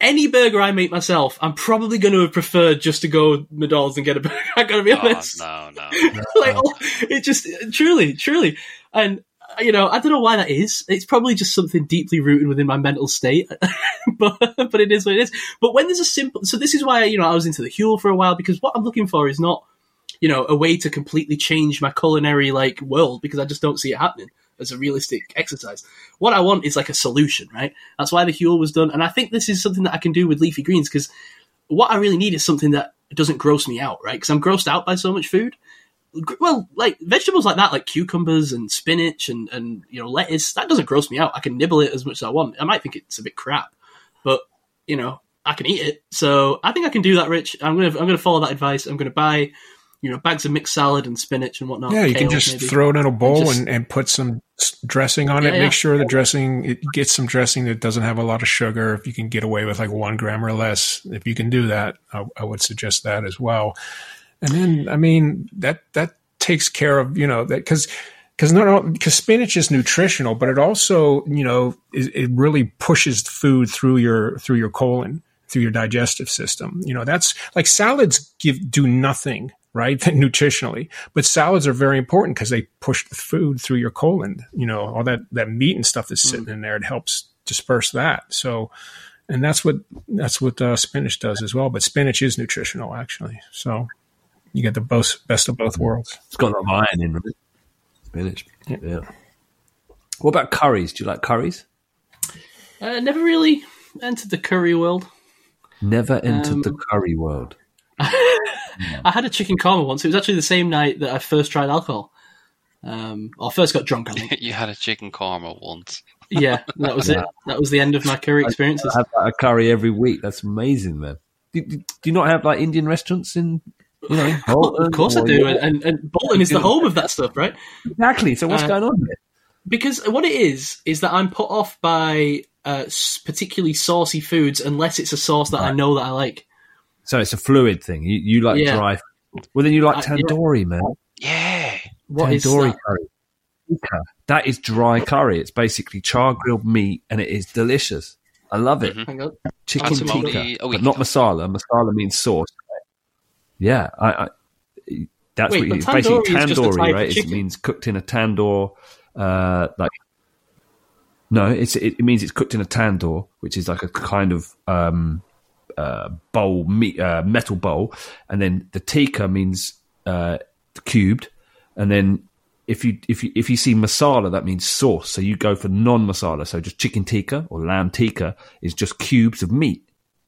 any burger I make myself, I'm probably going to have preferred just to go McDonald's and get a burger. I gotta be Oh, honest. no, no. like oh, it just truly, truly, and you know, I don't know why that is. It's probably just something deeply rooted within my mental state, but but it is what it is. But when there's a simple, so this is why you know I was into the Huel for a while because what I'm looking for is not you know a way to completely change my culinary like world because I just don't see it happening as a realistic exercise. What I want is like a solution, right? That's why the Huel was done, and I think this is something that I can do with leafy greens because what I really need is something that doesn't gross me out, right? Because I'm grossed out by so much food. Well, like vegetables like that, like cucumbers and spinach and, and you know lettuce, that doesn't gross me out. I can nibble it as much as I want. I might think it's a bit crap, but you know I can eat it. So I think I can do that, Rich. I'm gonna I'm gonna follow that advice. I'm gonna buy you know bags of mixed salad and spinach and whatnot. Yeah, you can just maybe. throw it in a bowl just- and, and put some dressing on it. Yeah, yeah. Make sure the dressing it gets some dressing that doesn't have a lot of sugar. If you can get away with like one gram or less, if you can do that, I, I would suggest that as well. And then, I mean, that that takes care of you know that because because not because spinach is nutritional, but it also you know it, it really pushes food through your through your colon through your digestive system. You know that's like salads give do nothing right nutritionally, but salads are very important because they push the food through your colon. You know all that that meat and stuff that's sitting in there it helps disperse that. So. And that's what that's what uh, spinach does as well. But spinach is nutritional, actually. So you get the both, best of both worlds. It's got a lot of iron in it. Spinach. Yeah. What about curries? Do you like curries? Uh, never really entered the curry world. Never entered Um, the curry world. I had a chicken korma once. It was actually the same night that I first tried alcohol. Um, or first got drunk, I think. you had a chicken korma once. Yeah, that was it. That was the end of my curry experiences. I have like, a curry every week. That's amazing, man. Do, do, do you not have like Indian restaurants in, you know, in Bolton of course I do, and, and, and Bolton is the home of that stuff, right? Exactly. So what's Uh, going on here? Because what it is is that I'm put off by uh, particularly saucy foods unless it's a sauce that I know that I like. So it's a fluid thing. You, you like Yeah. dry. Well, then you like Uh, yeah. tandoori, man. Yeah. What is tandoori that? curry. Tikka. That is dry curry. It's basically char grilled meat, and it is delicious. I love it. Hang on. Chicken tikka, a but not masala. Masala means sauce. Yeah, I. I that's Wait, what but you, basically tandoori is just a type tandoori, of right? It means cooked in a tandoor, uh, like. No, it's it, it means it's cooked in a tandoor, which is like a kind of um, uh, bowl, meat, uh, metal bowl, and then the tikka means uh, cubed, and then if you if you if you see masala, that means sauce. So you go for non-masala. So just chicken tikka or lamb tikka is just cubes of meat,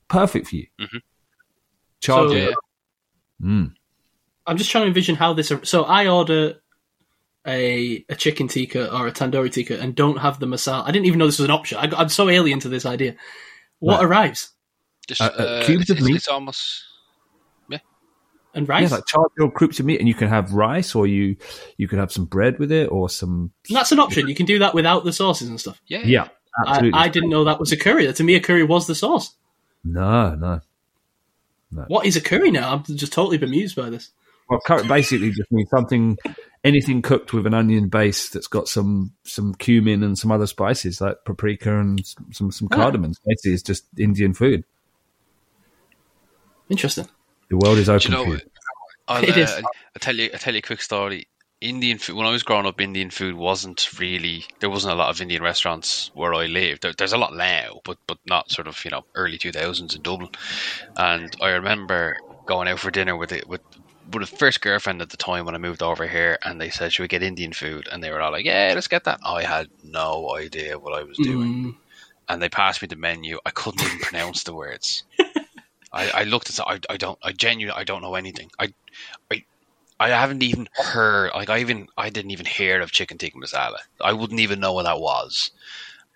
perfect for you. Mhm. Charge So- it. Mm. I'm just trying to envision how this. So I order a a chicken tikka or a tandoori tikka and don't have the masala. I didn't even know this was an option. I, am so alien to this idea. What Right. arrives Just, Uh, uh, cubes it's, of it's- meat. It's almost yeah, and rice. Yeah, like charge your cubes of meat, and you can have rice, or you you can have some bread with it, or some. And that's an option. You can do that without the sauces and stuff. yeah. Yeah, I, absolutely. I didn't know that was a curry. To me, a curry was the sauce. No, no. What is a curry now? I'm just totally bemused by this. Well, curry basically just means something, anything cooked with an onion base that's got some some cumin and some other spices like paprika and s- some some Ah. cardamom. Basically, it's just Indian food. Interesting. The world is open you know? you. I'll, It is. uh, I'll tell you. I'll tell you a quick story. Indian food. When I was growing up, Indian food wasn't really. There wasn't a lot of Indian restaurants where I lived. There, there's a lot now, but but not sort of you know early two thousands in Dublin. And I remember going out for dinner with it with with a first girlfriend at the time when I moved over here, and they said, "Should we get Indian food?" And they were all like, "Yeah, let's get that." I had no idea what I was doing Mm. and they passed me the menu. I couldn't even pronounce the words. I, I looked at it. I, I don't. I genuinely. I don't know anything. I, I, I haven't even heard. Like I even. I didn't even hear of chicken tikka masala. I wouldn't even know what that was.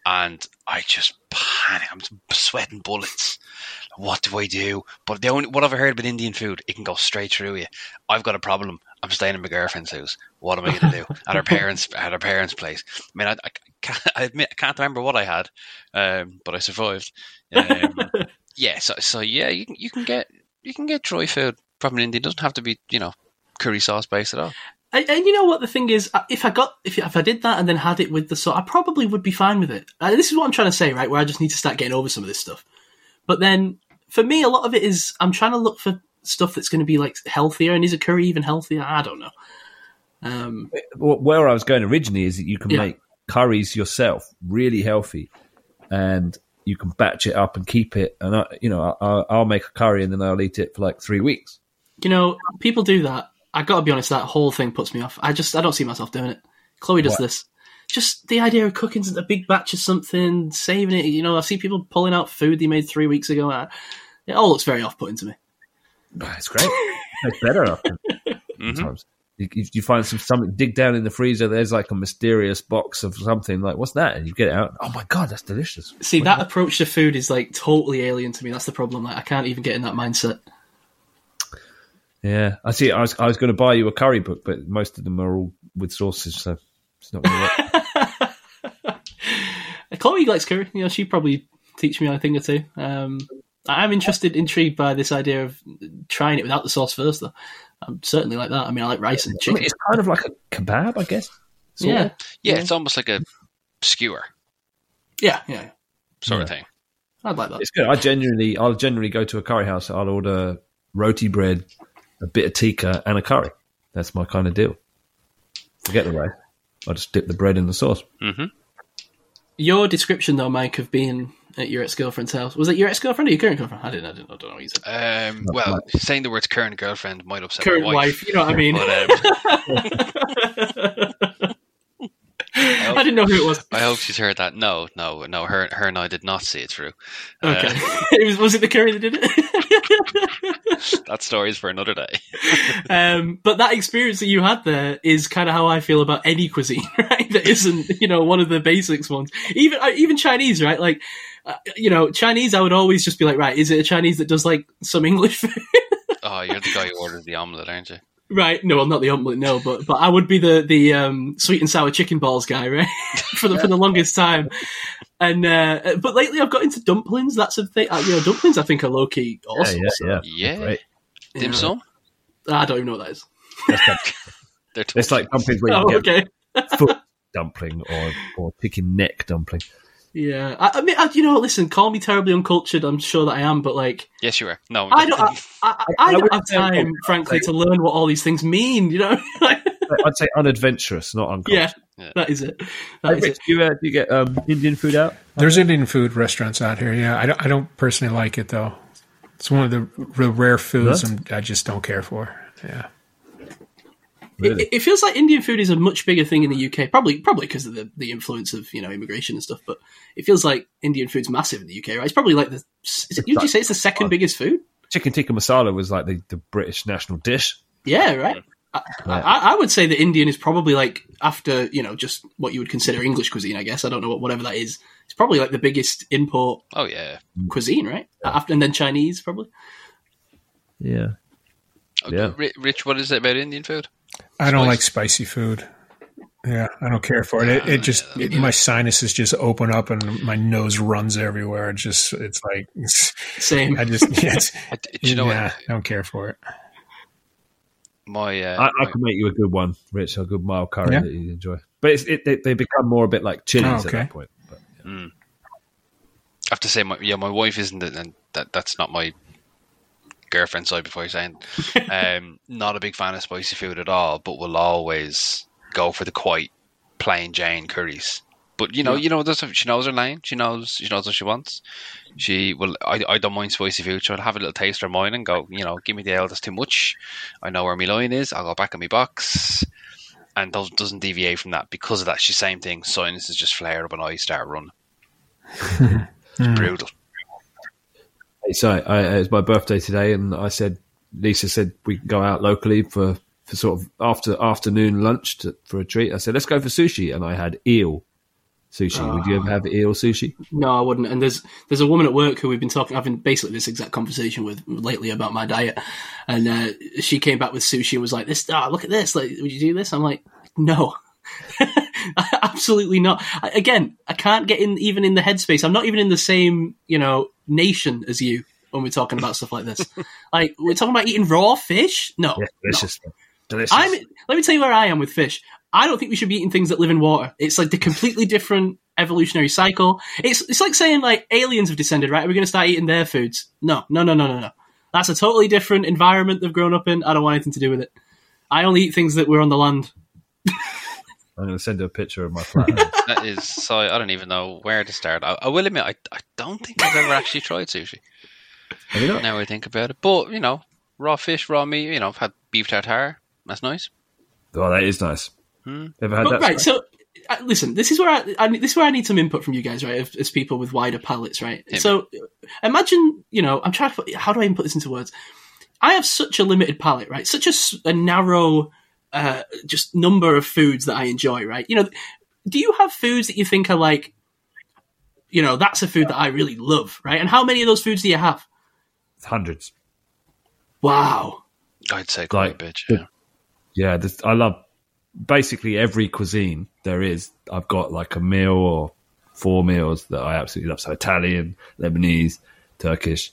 And I just panic. I'm sweating bullets. What do I do? But the only what I've heard about Indian food, it can go straight through you. I've got a problem. I'm staying in my girlfriend's house. What am I going to do at her parents' at her parents' place? I mean, I, I can't. I admit I can't remember what I had, um, but I survived. Um, yeah, so so yeah, you can you can get you can get dry food from an Indian. It doesn't have to be you know curry sauce based at all. And, and you know what the thing is, Uh, if I got if if I did that and then had it with the sauce, I probably would be fine with it. Uh, this is what I'm trying to say, right? Where I just need to start getting over some of this stuff. But then for me, a lot of it is I'm trying to look for stuff that's going to be like healthier. And is a curry even healthier? I don't know. Um, Where I was going originally is that you can Yeah. make curries yourself, really healthy, and you can batch it up and keep it. And I, you know, I, I'll- I'll make a curry and then I'll eat it for like three weeks. you know, people do that. I got to be honest, that whole thing puts me off. I just I don't see myself doing it. Chloe does What? this. Just the idea of cooking a big batch of something, saving it. You know, I see people pulling out food they made three weeks ago. It all looks very off-putting to me. But It's great. it's better after Mhm. sometimes. You, you- find some something, dig down in the freezer. There's like a mysterious box of something. Like, what's that? And you get it out. Oh my god, that's delicious. See, that approach to food is like totally alien to me. That's the problem. Like, I can't even get in that mindset. Yeah, I see. I was I was going to buy you a curry book, but most of them are all with sauces, so it's not going to work. Chloe likes curry. You know, she'd probably teach me a thing or two. Um, I'm interested, intrigued by this idea of trying it without the sauce first, though. I'm certainly like that. I mean, I like rice and I mean, chicken. it's kind of like a kebab, I guess. sort Yeah, of. Yeah, Yeah. it's almost like a skewer yeah, yeah. sort of thing. I'd like that. It's good. I genuinely, I'll generally go to a curry house. I'll order roti bread, a bit of tikka, and a curry. That's my kind of deal. Forget the rice. I just dip the bread in the sauce. Mm-hmm. Your description, though, Mike, of being at your ex-girlfriend's house was it your ex-girlfriend or your current girlfriend? I didn't. I didn't. I don't know what you said. Um, well, saying the words current girlfriend might upset current my wife. wife. You know what I mean? But, um, I didn't know who it was. I hope she's heard that. No, no, no. Her, her and I did not see it through. Okay, Uh, it was, was it the curry that did it? that story's for another day. um, but that experience that you had there is kind of how I feel about any cuisine, right? That isn't, you know, one of the basics ones. Even uh, even Chinese, right? Like, uh, you know, Chinese, I would always just be like, right, is it a Chinese that does like some English food? Oh, you're the guy who ordered the omelette, aren't you? Right, no, well, not the omelette, no, but but I would be the the um, sweet and sour chicken balls guy, right, for the for the longest time. And uh, but lately, I've got into dumplings. That's a thing. Uh, you know, dumplings I think are low key awesome. yeah, so- yeah. Yeah. Great. Dim sum? I don't even know what that is. They're It's like dumplings where you Oh, get okay. foot dumpling or or chicken neck dumpling. Yeah, I, I mean, I, you know, listen, call me terribly uncultured. I'm sure that I am, but like, Yes, you are. No, I don't, I, I, I I don't have time, frankly, to learn what all these things mean. You know, I'd say unadventurous, not yeah. Yeah. that is it. Hey, That is Rich, it. do you, uh, do you get um, Indian food out? There's Indian food restaurants out here. Yeah, I don't, I don't personally like it though. It's one of the, the rare foods I'm, I just don't care for. Yeah. Really? It, it feels like Indian food is a much bigger thing in the UK, probably probably because of the, the influence of you know immigration and stuff. But it feels like Indian food's massive in the UK, right? It's probably like the. Is it, would you say it's the second biggest food? Chicken tikka masala was like the, the British national dish. Yeah, right. I, I, I would say that Indian is probably like after you know just what you would consider English cuisine. I guess I don't know what whatever that is. It's probably like the biggest import Oh yeah. Mm. cuisine, right? After and then Chinese probably. Yeah. Oh, Yeah. Rich, what is it about Indian food? I don't like spicy food. Yeah, I don't care for it. It, it just it, my sinuses just open up and my nose runs everywhere. It just it's like Same. I just yeah, it's, you know yeah, what? I don't care for it. My, uh, I, I my- can make you a good one, Rich, a good mild curry Yeah. that you enjoy. But it's, it, they, they become more a bit like chilies Oh, at that point. But, I have to say, my, yeah, my wife isn't, it, and that that's not my girlfriend side. Before you're saying, um, not a big fan of spicy food at all, but will always go for the quite plain Jane curries. But you know, you know, she knows her lane. She knows, she knows what she wants. She will. I, I don't mind spicy food. She'll have a little taste of mine and go, you know, give me the ale that's too much. I know where my line is. I'll go back in my box. And does, doesn't deviate from that because of that. She's same thing. Sinuses just flare up and I start running. it's brutal. So I, it was my birthday today, and I said, Lisa said we can go out locally for, for sort of after afternoon lunch to, for a treat. I said, let's go for sushi, and I had eel sushi. Would you ever have eel sushi? No, I wouldn't. And there's there's a woman at work who we've been talking, having basically this exact conversation with lately about my diet, and uh, she came back with sushi and was like, "This, ah, look at this. Like, would you do this?" I'm like, "No." Absolutely not. Again, I can't get in even in the headspace. I'm not even in the same, you know, nation as you when we're talking about stuff like this. like we're talking about eating raw fish. No, Yeah, no. delicious. Delicious. I'm. Let me tell you where I am with fish. I don't think we should be eating things that live in water. It's like the completely different evolutionary cycle. It's it's like saying like aliens have descended, right? We're going to start eating their foods. No, no, no, no, no, no. That's a totally different environment they've grown up in. I don't want anything to do with it. I only eat things that were on the land. I'm going to send her a picture of my flat. That is so. I don't even know where to start. I, I will admit, I, I don't think I've ever actually tried sushi. Have you not? Now I think about it, but you know, raw fish, raw meat. You know, I've had beef tartare. That's nice. Oh, that is nice. Hmm. Ever had But, that? right, so uh, listen, this is where I, I this is where I need some input from you guys, right? As, as people with wider palates, right? Yeah. So imagine, you know, I'm trying to put, how do I even put this into words? I have such a limited palate, right? Such a narrow, uh, just number of foods that I enjoy, right? You know, do you have foods that you think are like, you know, that's a food that I really love, right? And how many of those foods do you have? Hundreds. Wow. I'd say quite Like, a bit. Yeah. Yeah, this, I love basically every cuisine there is. I've got like a meal or four meals that I absolutely love. So Italian, Lebanese, Turkish,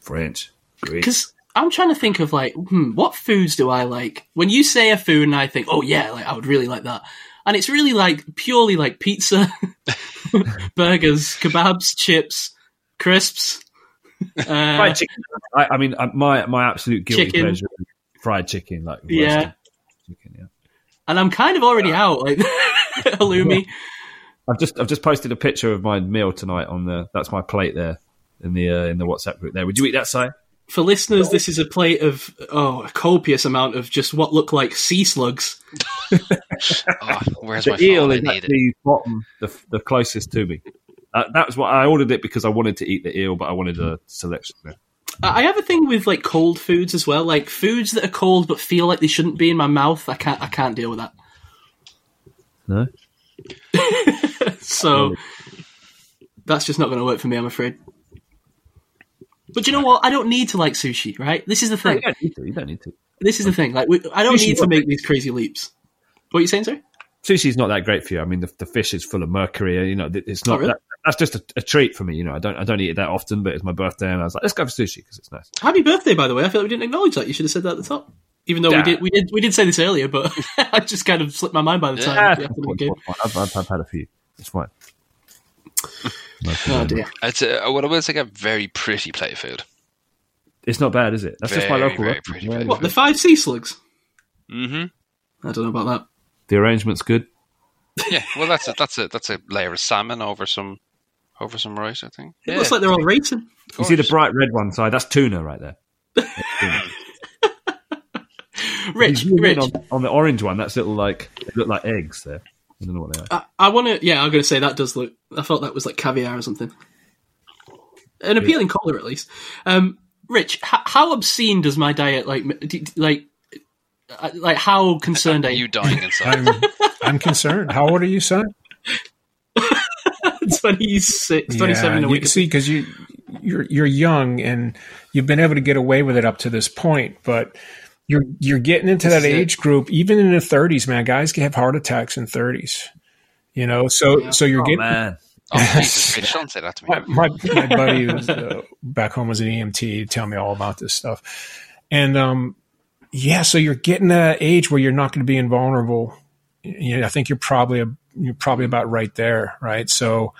French, Greek. Because I'm trying to think of like, hmm, what foods do I like? When you say a food, and I think, oh yeah, like I would really like that, and it's really like purely like pizza, burgers, kebabs, chips, crisps. Uh, fried chicken. I, I mean, uh, my my absolute guilty Chicken. pleasure, fried chicken, like Yeah. chicken. Yeah. and I'm kind of already out, like halloumi. I've just I've just posted a picture of my meal tonight on the. That's my plate there in the uh, in the WhatsApp group. There, would you eat that, Si? For listeners, this is a plate of oh, a copious amount of just what look like sea slugs. Oh, where's The my eel phone? I is need it. actually bottom, the the closest to me. Uh, that was what I ordered it because I wanted to eat the eel, but I wanted a selection. There. I I have a thing with like cold foods as well, like foods that are cold but feel like they shouldn't be in my mouth. I can't, I can't deal with that. No, So that's just not going to work for me, I'm afraid. But you know what? I don't need to like sushi, right? This is the you thing. don't need to. You don't need to. This is the um, thing. Like, we, I don't Sushi need to make these crazy leaps. What are you saying, sir? Sushi's not that great for you. I mean, the, the fish is full of mercury. Uh, you know, it's Oh, not. really? that, that's just a, a treat for me. You know, I don't I don't eat it that often, but it's my birthday, and I was like, let's go for sushi because it's nice. Happy birthday, by the way. I feel like we didn't acknowledge that. You should have said that at the top. Even though Yeah. we did, we did, we did say this earlier, but I just kind of slipped my mind by the time. Yeah. the. I've, I've, I've had a few. It's fine. Oh dear. It's a, what I will say, a very pretty plate of food. It's not bad, is it? That's just my local. very restaurant. pretty Yeah. What the five sea slugs? Mm-hmm. I don't know about that. The arrangement's good. Yeah. Well, that's a that's a that's a layer of salmon over some over some rice. I think. It yeah, looks like they're all racing. You see the bright red one side? That's tuna right there. Rich, You zoom in Rich. on, on the orange one. That's little like they look like eggs there. I don't know what they are. I, I want to. Yeah, I'm going to say that does look. I thought that was like caviar or something. An appealing color, at least. Um, Rich, h- how obscene does my diet like? m- d- d- Like, uh, like how concerned are Are you? you dying inside? I'm, I'm concerned. How old are you, son? 26, 27 in a you- week. See, because you you're you're young and you've been able to get away with it up to this point, but you're you're getting into This that is it. age group. Even in the 30s, man, guys can have heart attacks in 30s. You know, so so you're Oh getting. man, Oh, Jesus, say that to me. my, my, buddy who's uh, back home was an EMT. Tell me all about this stuff. And um, yeah, so you're getting that age where you're not going to be invulnerable. You know, I think you're probably a, you're probably about right there, right? So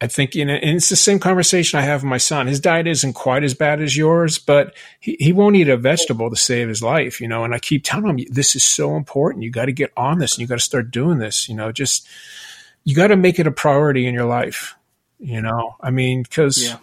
I think you know, and it's the same conversation I have with my son. His diet isn't quite as bad as yours, but he, he won't eat a vegetable to save his life, you know. And I keep telling him this is so important. You got to get on this, and you got to start doing this. You know, just you got to make it a priority in your life. You know, I mean, because Yeah.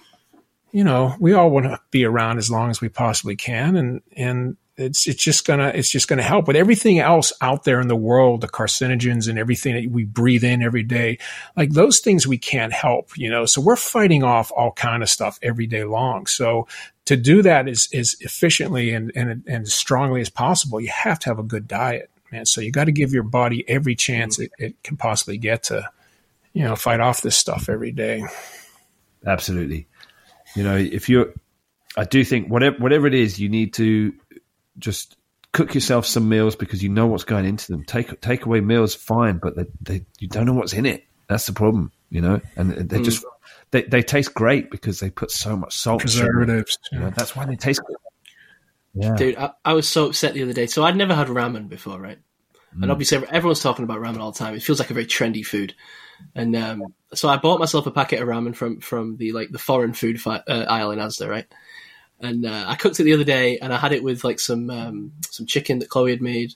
you know we all want to be around as long as we possibly can, and and it's it's just gonna it's just gonna help with everything else out there in the world, the carcinogens and everything that we breathe in every day. Like those things we can't help, you know. So we're fighting off all kind of stuff every day long. So to do that as as efficiently and and and as strongly as possible, you have to have a good diet, man. So you got to give your body every chance it, it can possibly get to, you know, fight off this stuff every day. absolutely. You know, if you're, I do think whatever whatever it is, you need to just cook yourself some meals because you know what's going into them. Take take away meals, fine, but they, they you don't know what's in it. That's the problem, you know. And they just they, they taste great because they put so much salt, and sugar. Preservatives. You know, that's why they taste good. Yeah, Dude, I, I was so upset the other day. So I'd never had ramen before, right? Mm. And obviously, everyone's talking about ramen all the time. It feels like a very trendy food. And um, so I bought myself a packet of ramen from from the like the foreign food fi- uh, aisle in Asda, right? And uh, I cooked it the other day, and I had it with like some um, some chicken that Chloe had made.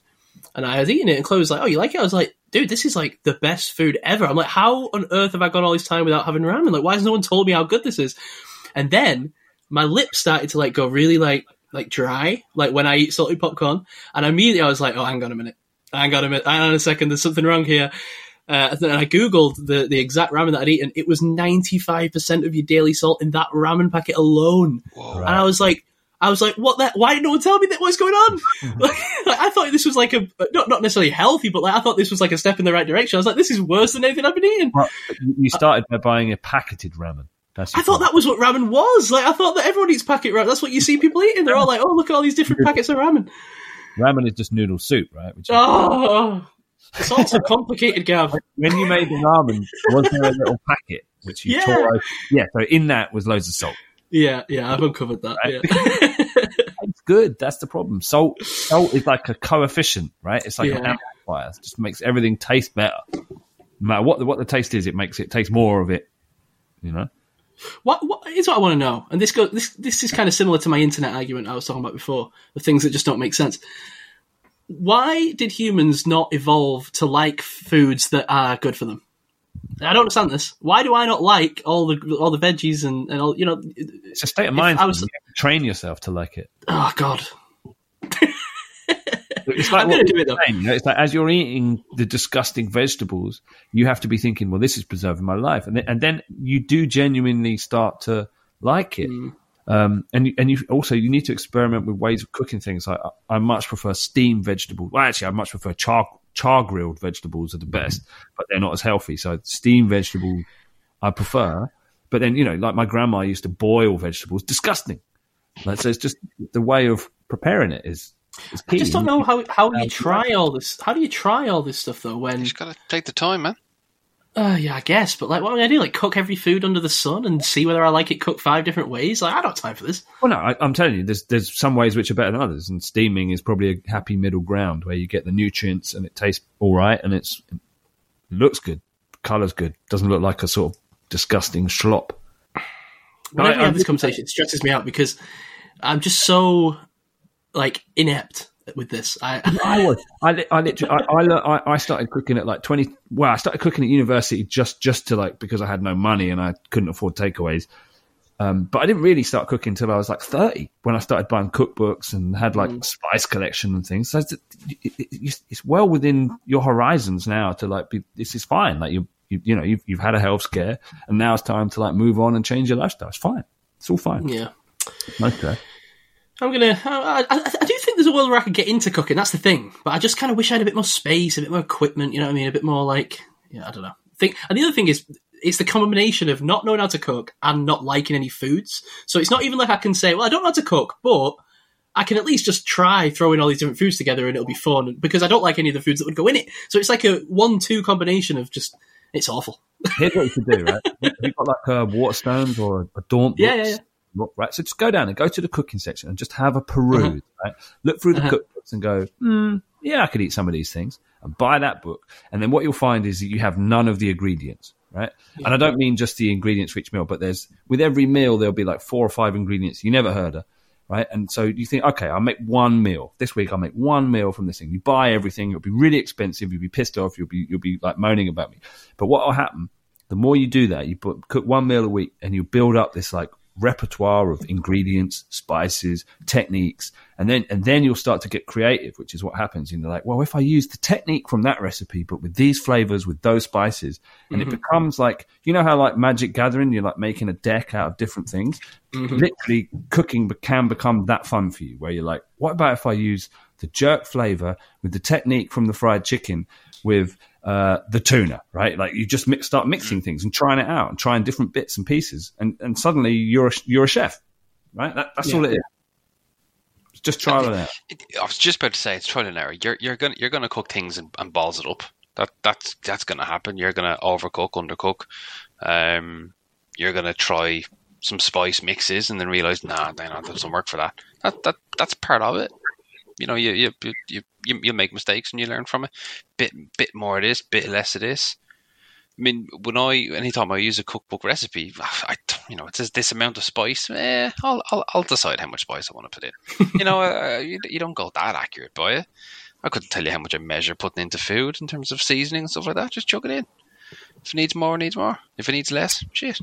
And I was eating it, and Chloe was like, "Oh, you like it?" I was like, "Dude, this is like the best food ever." I'm like, "How on earth have I gone all this time without having ramen? Like, why has no one told me how good this is?" And then my lips started to like go really like like dry, like when I eat salty popcorn. And immediately I was like, "Oh, hang on a minute, hang on a minute, hang on a second, there's something wrong here." Uh, and then I googled the the exact ramen that I'd eaten. It was 95 percent of your daily salt in that ramen packet alone. Whoa. And I was like, I was like, what that? Why did no one tell me that? What's going on? like, I thought this was like a not not necessarily healthy, but like I thought this was like a step in the right direction. I was like, this is worse than anything I've been eating. Well, you you started by buying a packeted ramen. I thought that was what ramen was. Like I thought that everyone eats packet ramen. That's what you see people eating. They're all like, oh, look at all these different packets of ramen. ramen is just noodle soup, right? Which Oh, it's all so complicated, Gav. when you made the ramen, was there a little packet which you Yeah. tore? Over? Yeah. So in that was loads of salt. Yeah, yeah, I've uncovered that. Right. Yeah. It's good. That's the problem. Salt, salt is like a coefficient, right? It's like an amplifier. It just makes everything taste better. No matter what the, what the taste is, it makes it taste more of it. You know. What what is what I want to know? And this go this this is kind of similar to my internet argument I was talking about before, the things that just don't make sense. Why did humans not evolve to like foods that are good for them? I don't understand this. Why do I not like all the all the veggies and, and all you know? It's a state of mind. I was- You train yourself to like it. Oh God, It's like I'm gonna do it though. saying, you know, It's like as you're eating the disgusting vegetables, you have to be thinking, "Well, this is preserving my life," and then, and then you do genuinely start to like it. Mm. Um, and you, and you also you need to experiment with ways of cooking things. Like I, I much prefer steamed vegetables. Well, actually, I much prefer char char grilled vegetables are the best, but they're not as healthy. So steamed vegetables I prefer. But then you know, like my grandma used to boil vegetables, disgusting. Like, so it's just the way of preparing it is. is key. I just don't know how how you try all this. How do you try all this stuff though? When You just gotta take the time, man. Uh, yeah, I guess, but like, what am I gonna do? Like, cook every food under the sun and see whether I like it cooked five different ways? Like, I don't have time for this. Well, no, I, I'm telling you, there's there's some ways which are better than others, and steaming is probably a happy middle ground where you get the nutrients and it tastes all right and it's it looks good, colors good, doesn't look like a sort of disgusting schlop. Whenever I- we have this conversation, it stresses me out because I'm just so like inept with this. I I was. I, I literally. I, I, I, started cooking at like twenty. Well, I started cooking at university just just to like because I had no money and I couldn't afford takeaways. Um, but I didn't really start cooking until I was like 30 when I started buying cookbooks and had like Mm. spice collection and things. So it's, it, it, it's well within your horizons now to like be, this is fine. Like you, you, you know, you've, you've had a health scare and now it's time to like move on and change your lifestyle. It's fine. It's all fine. Yeah. Okay. I'm gonna. Uh, I, I, I do think there's a world where I could get into cooking. That's the thing. But I just kind of wish I had a bit more space, a bit more equipment. You know what I mean? A bit more like, yeah, I don't know. Think. And the other thing is, it's the combination of not knowing how to cook and not liking any foods. So it's not even like I can say, well, I don't know how to cook, but I can at least just try throwing all these different foods together and it'll be fun because I don't like any of the foods that would go in it. So it's like a one-two combination of just. It's awful. Here's what you should do, right? You've got like a Waterstones or a, a Daunt. Yeah, yeah, yeah. Book, right? So just go down and go to the cooking section and just have a peruse, Uh-huh. right? Look through the Uh-huh. cookbooks and go, hmm, yeah, I could eat some of these things and buy that book. And then what you'll find is that you have none of the ingredients, right? And I don't mean just the ingredients for each meal, but there's, with every meal, there'll be like four or five ingredients you never heard of. Right. And so you think, okay, I'll make one meal this week. I'll make one meal from this thing. You buy everything. It'll be really expensive. You'll be pissed off. You'll be, you'll be like moaning about me. But what will happen? The more you do that, you put, cook one meal a week and you build up this like repertoire of ingredients, spices, techniques, and then and then you'll start to get creative, which is what happens. You know, like, well, if I use the technique from that recipe, but with these flavors, with those spices, and it mm-hmm. becomes like you know how like Magic Gathering, you're like making a deck out of different things. Mm-hmm. Literally, cooking can become that fun for you, where you're like, what about if I use the jerk flavor with the technique from the fried chicken with uh, the tuna, right? Like you just mix, start mixing things and trying it out and trying different bits and pieces, and, and suddenly you're a, you're a chef, right? That, that's all it is. It's just trial and error. I was just about to say it's trial and error. You're you're gonna you're gonna cook things and, and balls it up. That that's that's gonna happen. You're gonna overcook, undercook. Um, you're gonna try some spice mixes and then realize, nah, nah, nah, that doesn't work for that. That that that's part of it. You know, you you you you, you make mistakes and you learn from it. Bit bit more of this, bit less of this. I mean, when I anytime I use a cookbook recipe, I you know it says this amount of spice. Eh, I'll I'll, I'll decide how much spice I want to put in. you know, uh, you, you don't go that accurate by it. I couldn't tell you how much I measure putting into food in terms of seasoning and stuff like that. Just chuck it in. If it needs more, it needs more. If it needs less, shit.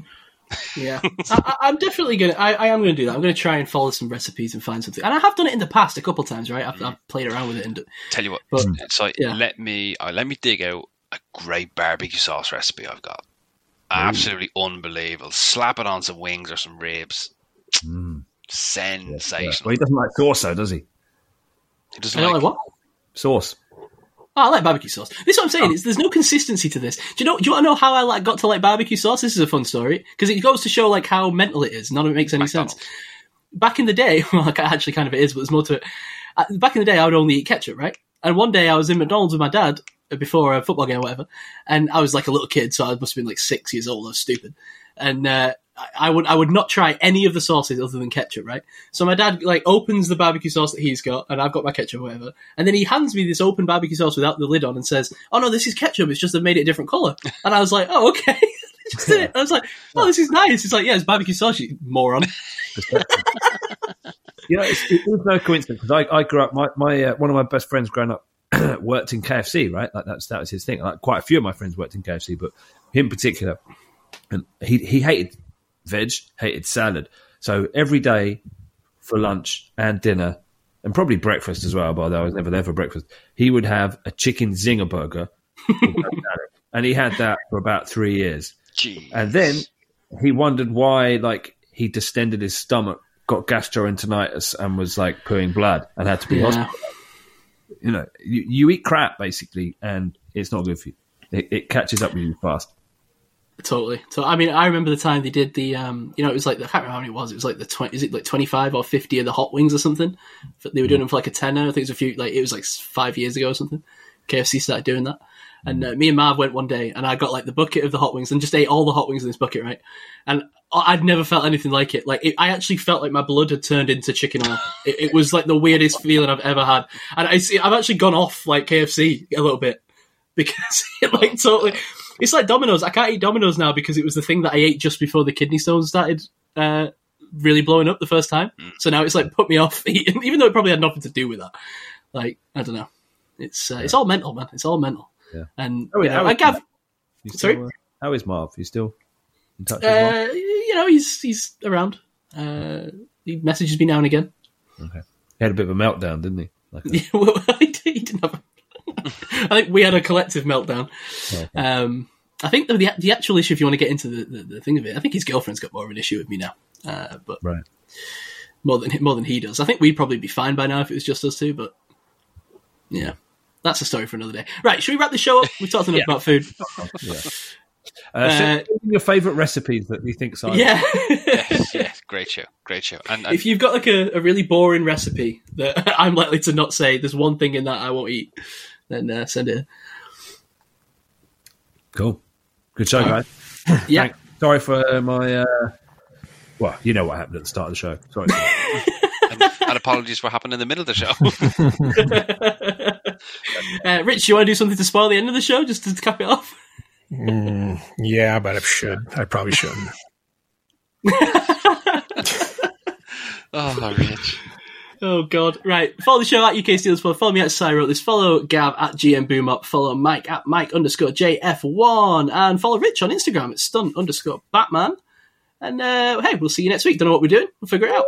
Yeah, I, I- I'm definitely gonna. I, I am gonna do that. I'm gonna try and follow some recipes and find something. And I have done it in the past a couple times, right? I've, I've played around with it and Tell you what, But- so yeah. let me uh, let me dig out a great barbecue sauce recipe I've got. Absolutely unbelievable. Slap it on some wings or some ribs. Sensational. Well, he doesn't like sauce, though, does he? He doesn't I don't like, like what. Sauce. Oh, I like barbecue sauce. This is what I'm saying. Is there's no consistency to this. Do you know? Do you want to know how I like got to like barbecue sauce? This is a fun story because it goes to show like how mental it is. None of it makes any sense. Back in the day, well, actually, kind of it is, but there's more to it. Uh, back in the day, I would only eat ketchup, right? And one day, I was in McDonald's with my dad before a football game or whatever, and I was like a little kid, so I must have been like six years old. I was stupid, and uh, I- would I would not try any of the sauces other than ketchup, right? So my dad like opens the barbecue sauce that he's got, and I've got my ketchup, or whatever, and then he hands me this open barbecue sauce without the lid on, and says, "Oh no, this is ketchup. It's just they've made it a different color." And I was like, "Oh okay." Just did it. I was like, "Oh, this is nice." It's like, "Yeah, it's barbecue sauce, you moron." You know, it's, it is no coincidence because I, I grew up. My, my uh, one of my best friends growing up worked in KFC. Right, like that's that was his thing. Like quite a few of my friends worked in KFC, but him in particular, and he he hated veg, hated salad. So every day for lunch and dinner, and probably breakfast as well. by the way, I was never there for breakfast, he would have a chicken zinger burger, and he had that for about three years. Jeez. And then he wondered why, like, he distended his stomach, got gastroenteritis, and was like pooing blood and had to be Yeah. hospitalized. You know, you, you eat crap basically, and it's not good for you. It, it catches up with you fast. Totally. So I mean, I remember the time they did the, um, you know, it was like I can't remember how many it was. It was like the twenty, is it like twenty five or fifty of the hot wings or something? They were doing them for like a tenner. I think it was a few, like it was like five years ago or something. KFC started doing that, and uh, me and Marv went one day, and I got like the bucket of the hot wings and just ate all the hot wings in this bucket, right? And I'd never felt anything like it. Like it, I actually felt like my blood had turned into chicken oil. it, it was like the weirdest feeling I've ever had, and I see, I've actually gone off like KFC a little bit because it like totally. It's like Domino's. I can't eat Domino's now because it was the thing that I ate just before the kidney stones started uh, really blowing up the first time. So now it's like put me off eating, even though it probably had nothing to do with that. Like I don't know. It's uh, it's all mental, man. It's all mental. Yeah. And Oh, yeah, I is Gav, You still, Sorry? uh, how is Marv? You still? In touch with Mark? Uh, you know, he's he's around. Uh, he messages me now and again. Okay. He had a bit of a meltdown, didn't he? Like a- Yeah, well, he did- he didn't have. A, I think we had a collective meltdown. Um, I think the the actual issue, if you want to get into the, the, the thing of it, I think his girlfriend's got more of an issue with me now. Uh, but right. more than more than he does. I think we'd probably be fine by now if it was just us two. But yeah, that's a story for another day. Right? Should we wrap the show up? We've talked enough Yeah. about food. Yeah. Uh, Uh, what are your favourite recipes that you think Simon? Yeah. yes, yes, great show, great show. And, and if you've got like a, a really boring recipe that I'm likely to not say, there's one thing in that I won't eat, then uh, send it. Cool. Good show, guys. Yeah. Thank- Sorry for my. Uh, well, you know what happened at the start of the show. Sorry. and, and apologies for what happened in the middle of the show. Uh, Rich, you want to do something to spoil the end of the show just to cap it off? Mm, yeah, but I should. I probably shouldn't. oh, Rich. Oh God! Right, follow the show at UK Steelers Pod. Follow me at Cy wrote this. Follow Gav at GM Boom Up. Follow Mike at Mike underscore JF1, and follow Rich on Instagram at Stunt underscore Batman. And uh, hey, we'll see you next week. Don't know what we're doing. We'll figure it out.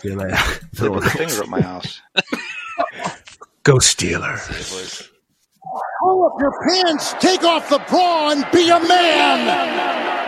See you later. They put the finger up my ass. Go Steelers. Pull up your pants, take off the bra, and be a man.